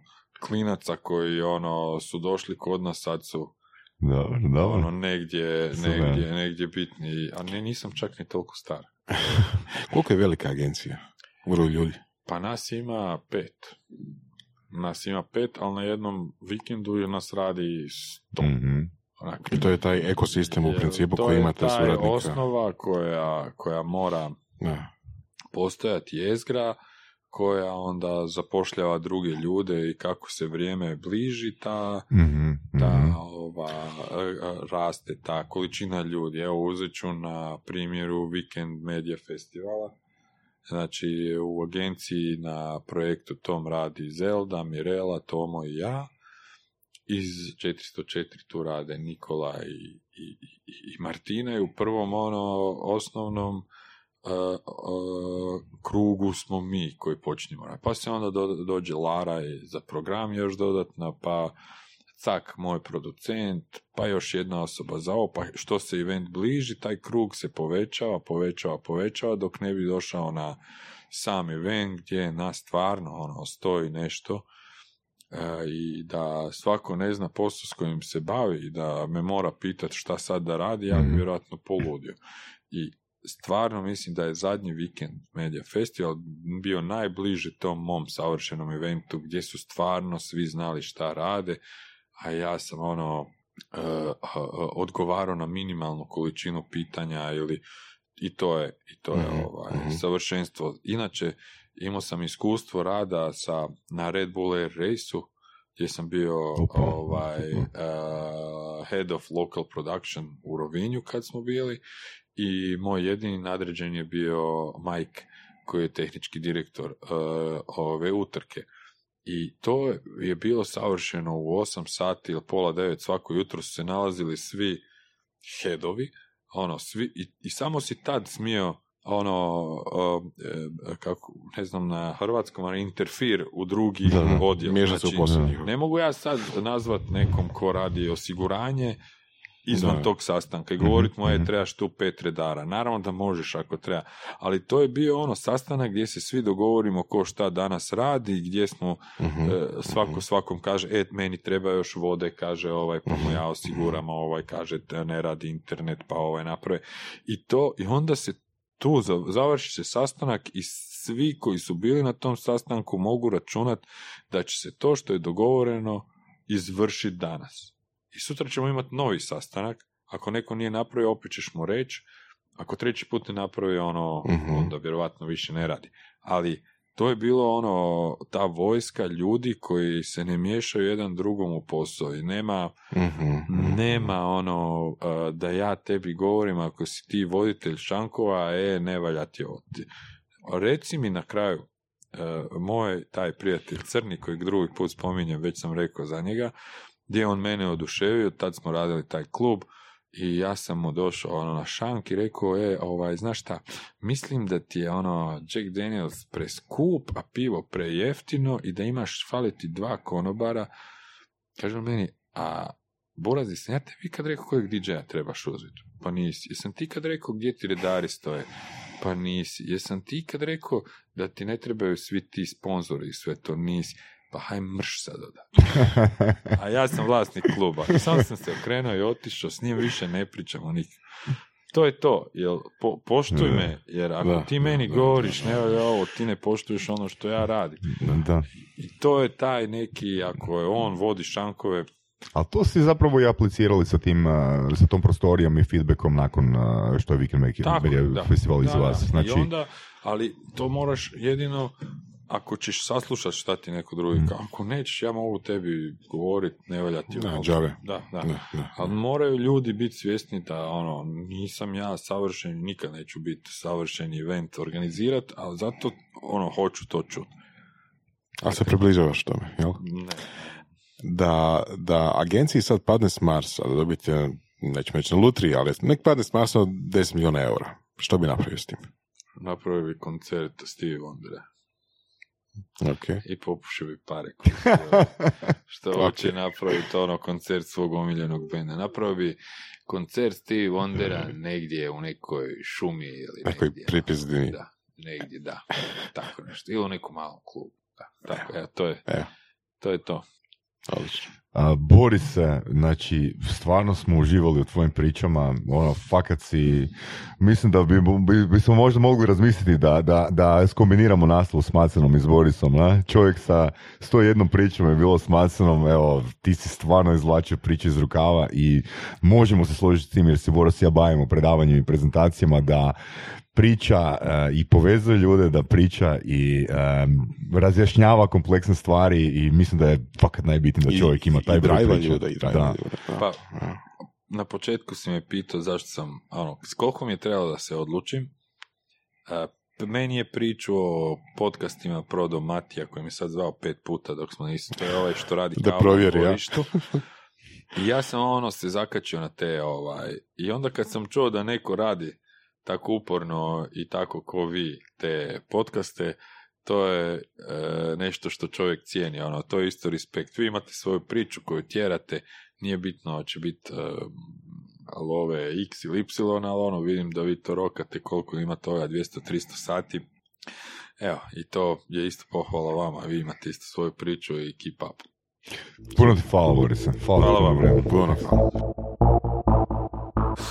klinaca koji, ono, su došli kod nas, sad su, Dobro, dobro. ono, negdje, Super. negdje, negdje bitni, a ne, nisam čak ni toliko star. Koliko je velika agencija? U ljudi. Pa nas ima pet. Nas ima pet, ali na jednom vikendu je nas radi sto. Mhm. Onak, I to je taj ekosistem u principu to koji je imate taj suradnika. osnova koja, koja mora Da. postojati jezgra koja onda zapošljava druge ljude i kako se vrijeme bliži ta, Mhm, ta mhm. ova, a, a, raste ta količina ljudi. Evo uzet ću na primjeru Weekend Media Festivala. Znači u agenciji na projektu tom radi Zelda, Mirela, Tomo i ja. Iz 404 tu rade Nikola i, i, i, Martina i u prvom ono osnovnom uh, uh, krugu smo mi koji počinjemo. Pa se onda do, dođe Lara za program još dodatna, pa cak moj producent, pa još jedna osoba za ovo, pa što se event bliži, taj krug se povećava, povećava, povećava, dok ne bi došao na sam event gdje nas stvarno ono, stoji nešto e, i da svako ne zna posao s kojim se bavi i da me mora pitati šta sad da radi, ja bi Mhm. vjerojatno poludio. I stvarno mislim da je zadnji vikend Media Festival bio najbliže tom mom savršenom eventu gdje su stvarno svi znali šta rade, a ja sam ono e, odgovarao na minimalnu količinu pitanja ili i to je, i to je Mhm, ovaj, mhm. savršenstvo. Inače, imao sam iskustvo rada sa, na Red Bull Air Race-u, gdje sam bio ovaj, uh, head of local production u Rovinju kad smo bili i moj jedini nadređen je bio Mike koji je tehnički direktor uh, ove utrke. I to je bilo savršeno u 8 sati ili pola 9 svako jutro su se nalazili svi headovi, ono, svi, i, i samo si tad smio ono, e, kako, ne znam na hrvatskom, ali interfir u drugi Da, odjel. U Znači, ne mogu ja sad nazvat nekom ko radi osiguranje izvan Da. tog sastanka i Mhm, e, mhm. trebaš tu pet redara. Naravno da možeš ako treba, ali to je bio ono sastanak gdje se svi dogovorimo ko šta danas radi, gdje smo, Mhm. e, svako svakom kaže, e, meni treba još vode, kaže ovaj, pa mu ja osiguram, a ovaj kaže, "te ne radi internet, pa ovaj naprave. I to, i onda se tu za- završi se sastanak i svi koji su bili na tom sastanku mogu računati da će se to što je dogovoreno izvršiti danas. I sutra ćemo imati novi sastanak. Ako neko nije napravio, opet ćeš mu reći Ako treći put ne napravi ono, Mhm. onda vjerovatno više ne radi. Ali to je bilo ono, ta vojska ljudi koji se ne miješaju jedan drugom u posao i nema, Mhm. nema ono uh, da ja tebi govorim ako si ti voditelj šankova, e, ne valja ti ovo. Reci mi na kraju, uh, moj taj prijatelj Crni kojeg drugi put spominjem, već sam rekao za njega, gdje je on mene oduševio, tad smo radili taj klub i ja sam mu došao ono, na šank i rekao, e, ovaj, znaš šta, mislim da ti je ono Jack Daniels preskup, a pivo prejeftino i da imaš faliti dva konobara. Kaže on meni, a Boraz, jesam ja tebi kad rekao kojeg DJ-a trebaš uzeti? Pa nisi. Jesam ti kad rekao gdje ti redari stoje? Pa nisi. Jesam ti kad rekao da ti ne trebaju svi ti sponzori i sve to? Nisi. Pa haj mrš sad oda. A ja sam vlasnik kluba. Sam sam se okrenuo i otišao, s njim više ne pričamo nikad. To je to, jel, po, poštuj Da. me, jer ako Da, ti meni da, govoriš, ne valja ovo, ti ne poštuješ ono što ja radim. Da. I to je taj neki, ako je on vodi šankove, Ali to si zapravo i aplicirali sa tim, sa tom prostorijom i feedbackom nakon što je Weekend Maker festival iz vas. Znači, I onda, ali to moraš jedino ako ćeš saslušati šta ti neko drugi Mm. ako nećeš, ja mogu tebi govoriti, ne valja ti Da. Da, da. Da, da. Ali moraju ljudi biti svjesni da ono, nisam ja savršen, nikad neću biti savršen event organizirat, ali zato ono, hoću to čuti. A se približavaš tome, jel? Ne. Da, da agenciji sad padne s Marsa, da dobijete, nećemo reći na lutri, ali nek padne s Marsa od 10 milijuna eura. Što bi napravio s tim? Napravio bi koncert Stevie Wondera Ok. i popušio bi pare. što hoće Ok. napraviti ono koncert svog omiljenog benda. Napravio bi koncert Stevie Wondera negdje u nekoj šumi ili Nekoj negdje. pripizdini. Da, negdje, da. Tako nešto. Ili u nekom malom klubu. Da, tako, evo, to je, Evo. to je to. A, Borise, znači, stvarno smo uživali u tvojim pričama, ono, fakat si, mislim da bi, bi, bismo možda mogli razmisliti da, da, da skombiniramo naslov s Macenom i s Borisom, na? Čovjek sa 101 pričom je bilo s Macenom, evo, ti si stvarno izvlačio priče iz rukava i možemo se složiti s tim jer se Boris ja bavimo predavanjem i prezentacijama da priča e, i povezuje ljude, da priča i e, razjašnjava kompleksne stvari i mislim da je fakat najbitnije da I- čovjek ima taj i broj drive priča. ljude, i Da. Pa, na početku si me pitao zašto sam, ono, s koliko mi je trebalo da se odlučim. A, meni je priču o podcastima prodao Matija koji mi je sad zvao pet puta dok smo nisu, to je ovaj što radi Da provjeri, ja. I ja sam ono se zakačio na te, ovaj, i onda kad sam čuo da neko radi tako uporno i tako ko vi te podcaste, to je e, nešto što čovjek cijeni, ono, to je isto respekt. Vi imate svoju priču koju tjerate, nije bitno će biti e, love x ili y, ali ono, vidim da vi to rokate koliko ima toga, 200-300 sati. Evo, i to je isto pohvala vama, vi imate isto svoju priču i keep up. Puno ti hvala, Borise. Hvala, Hvala vam. Puno hvala.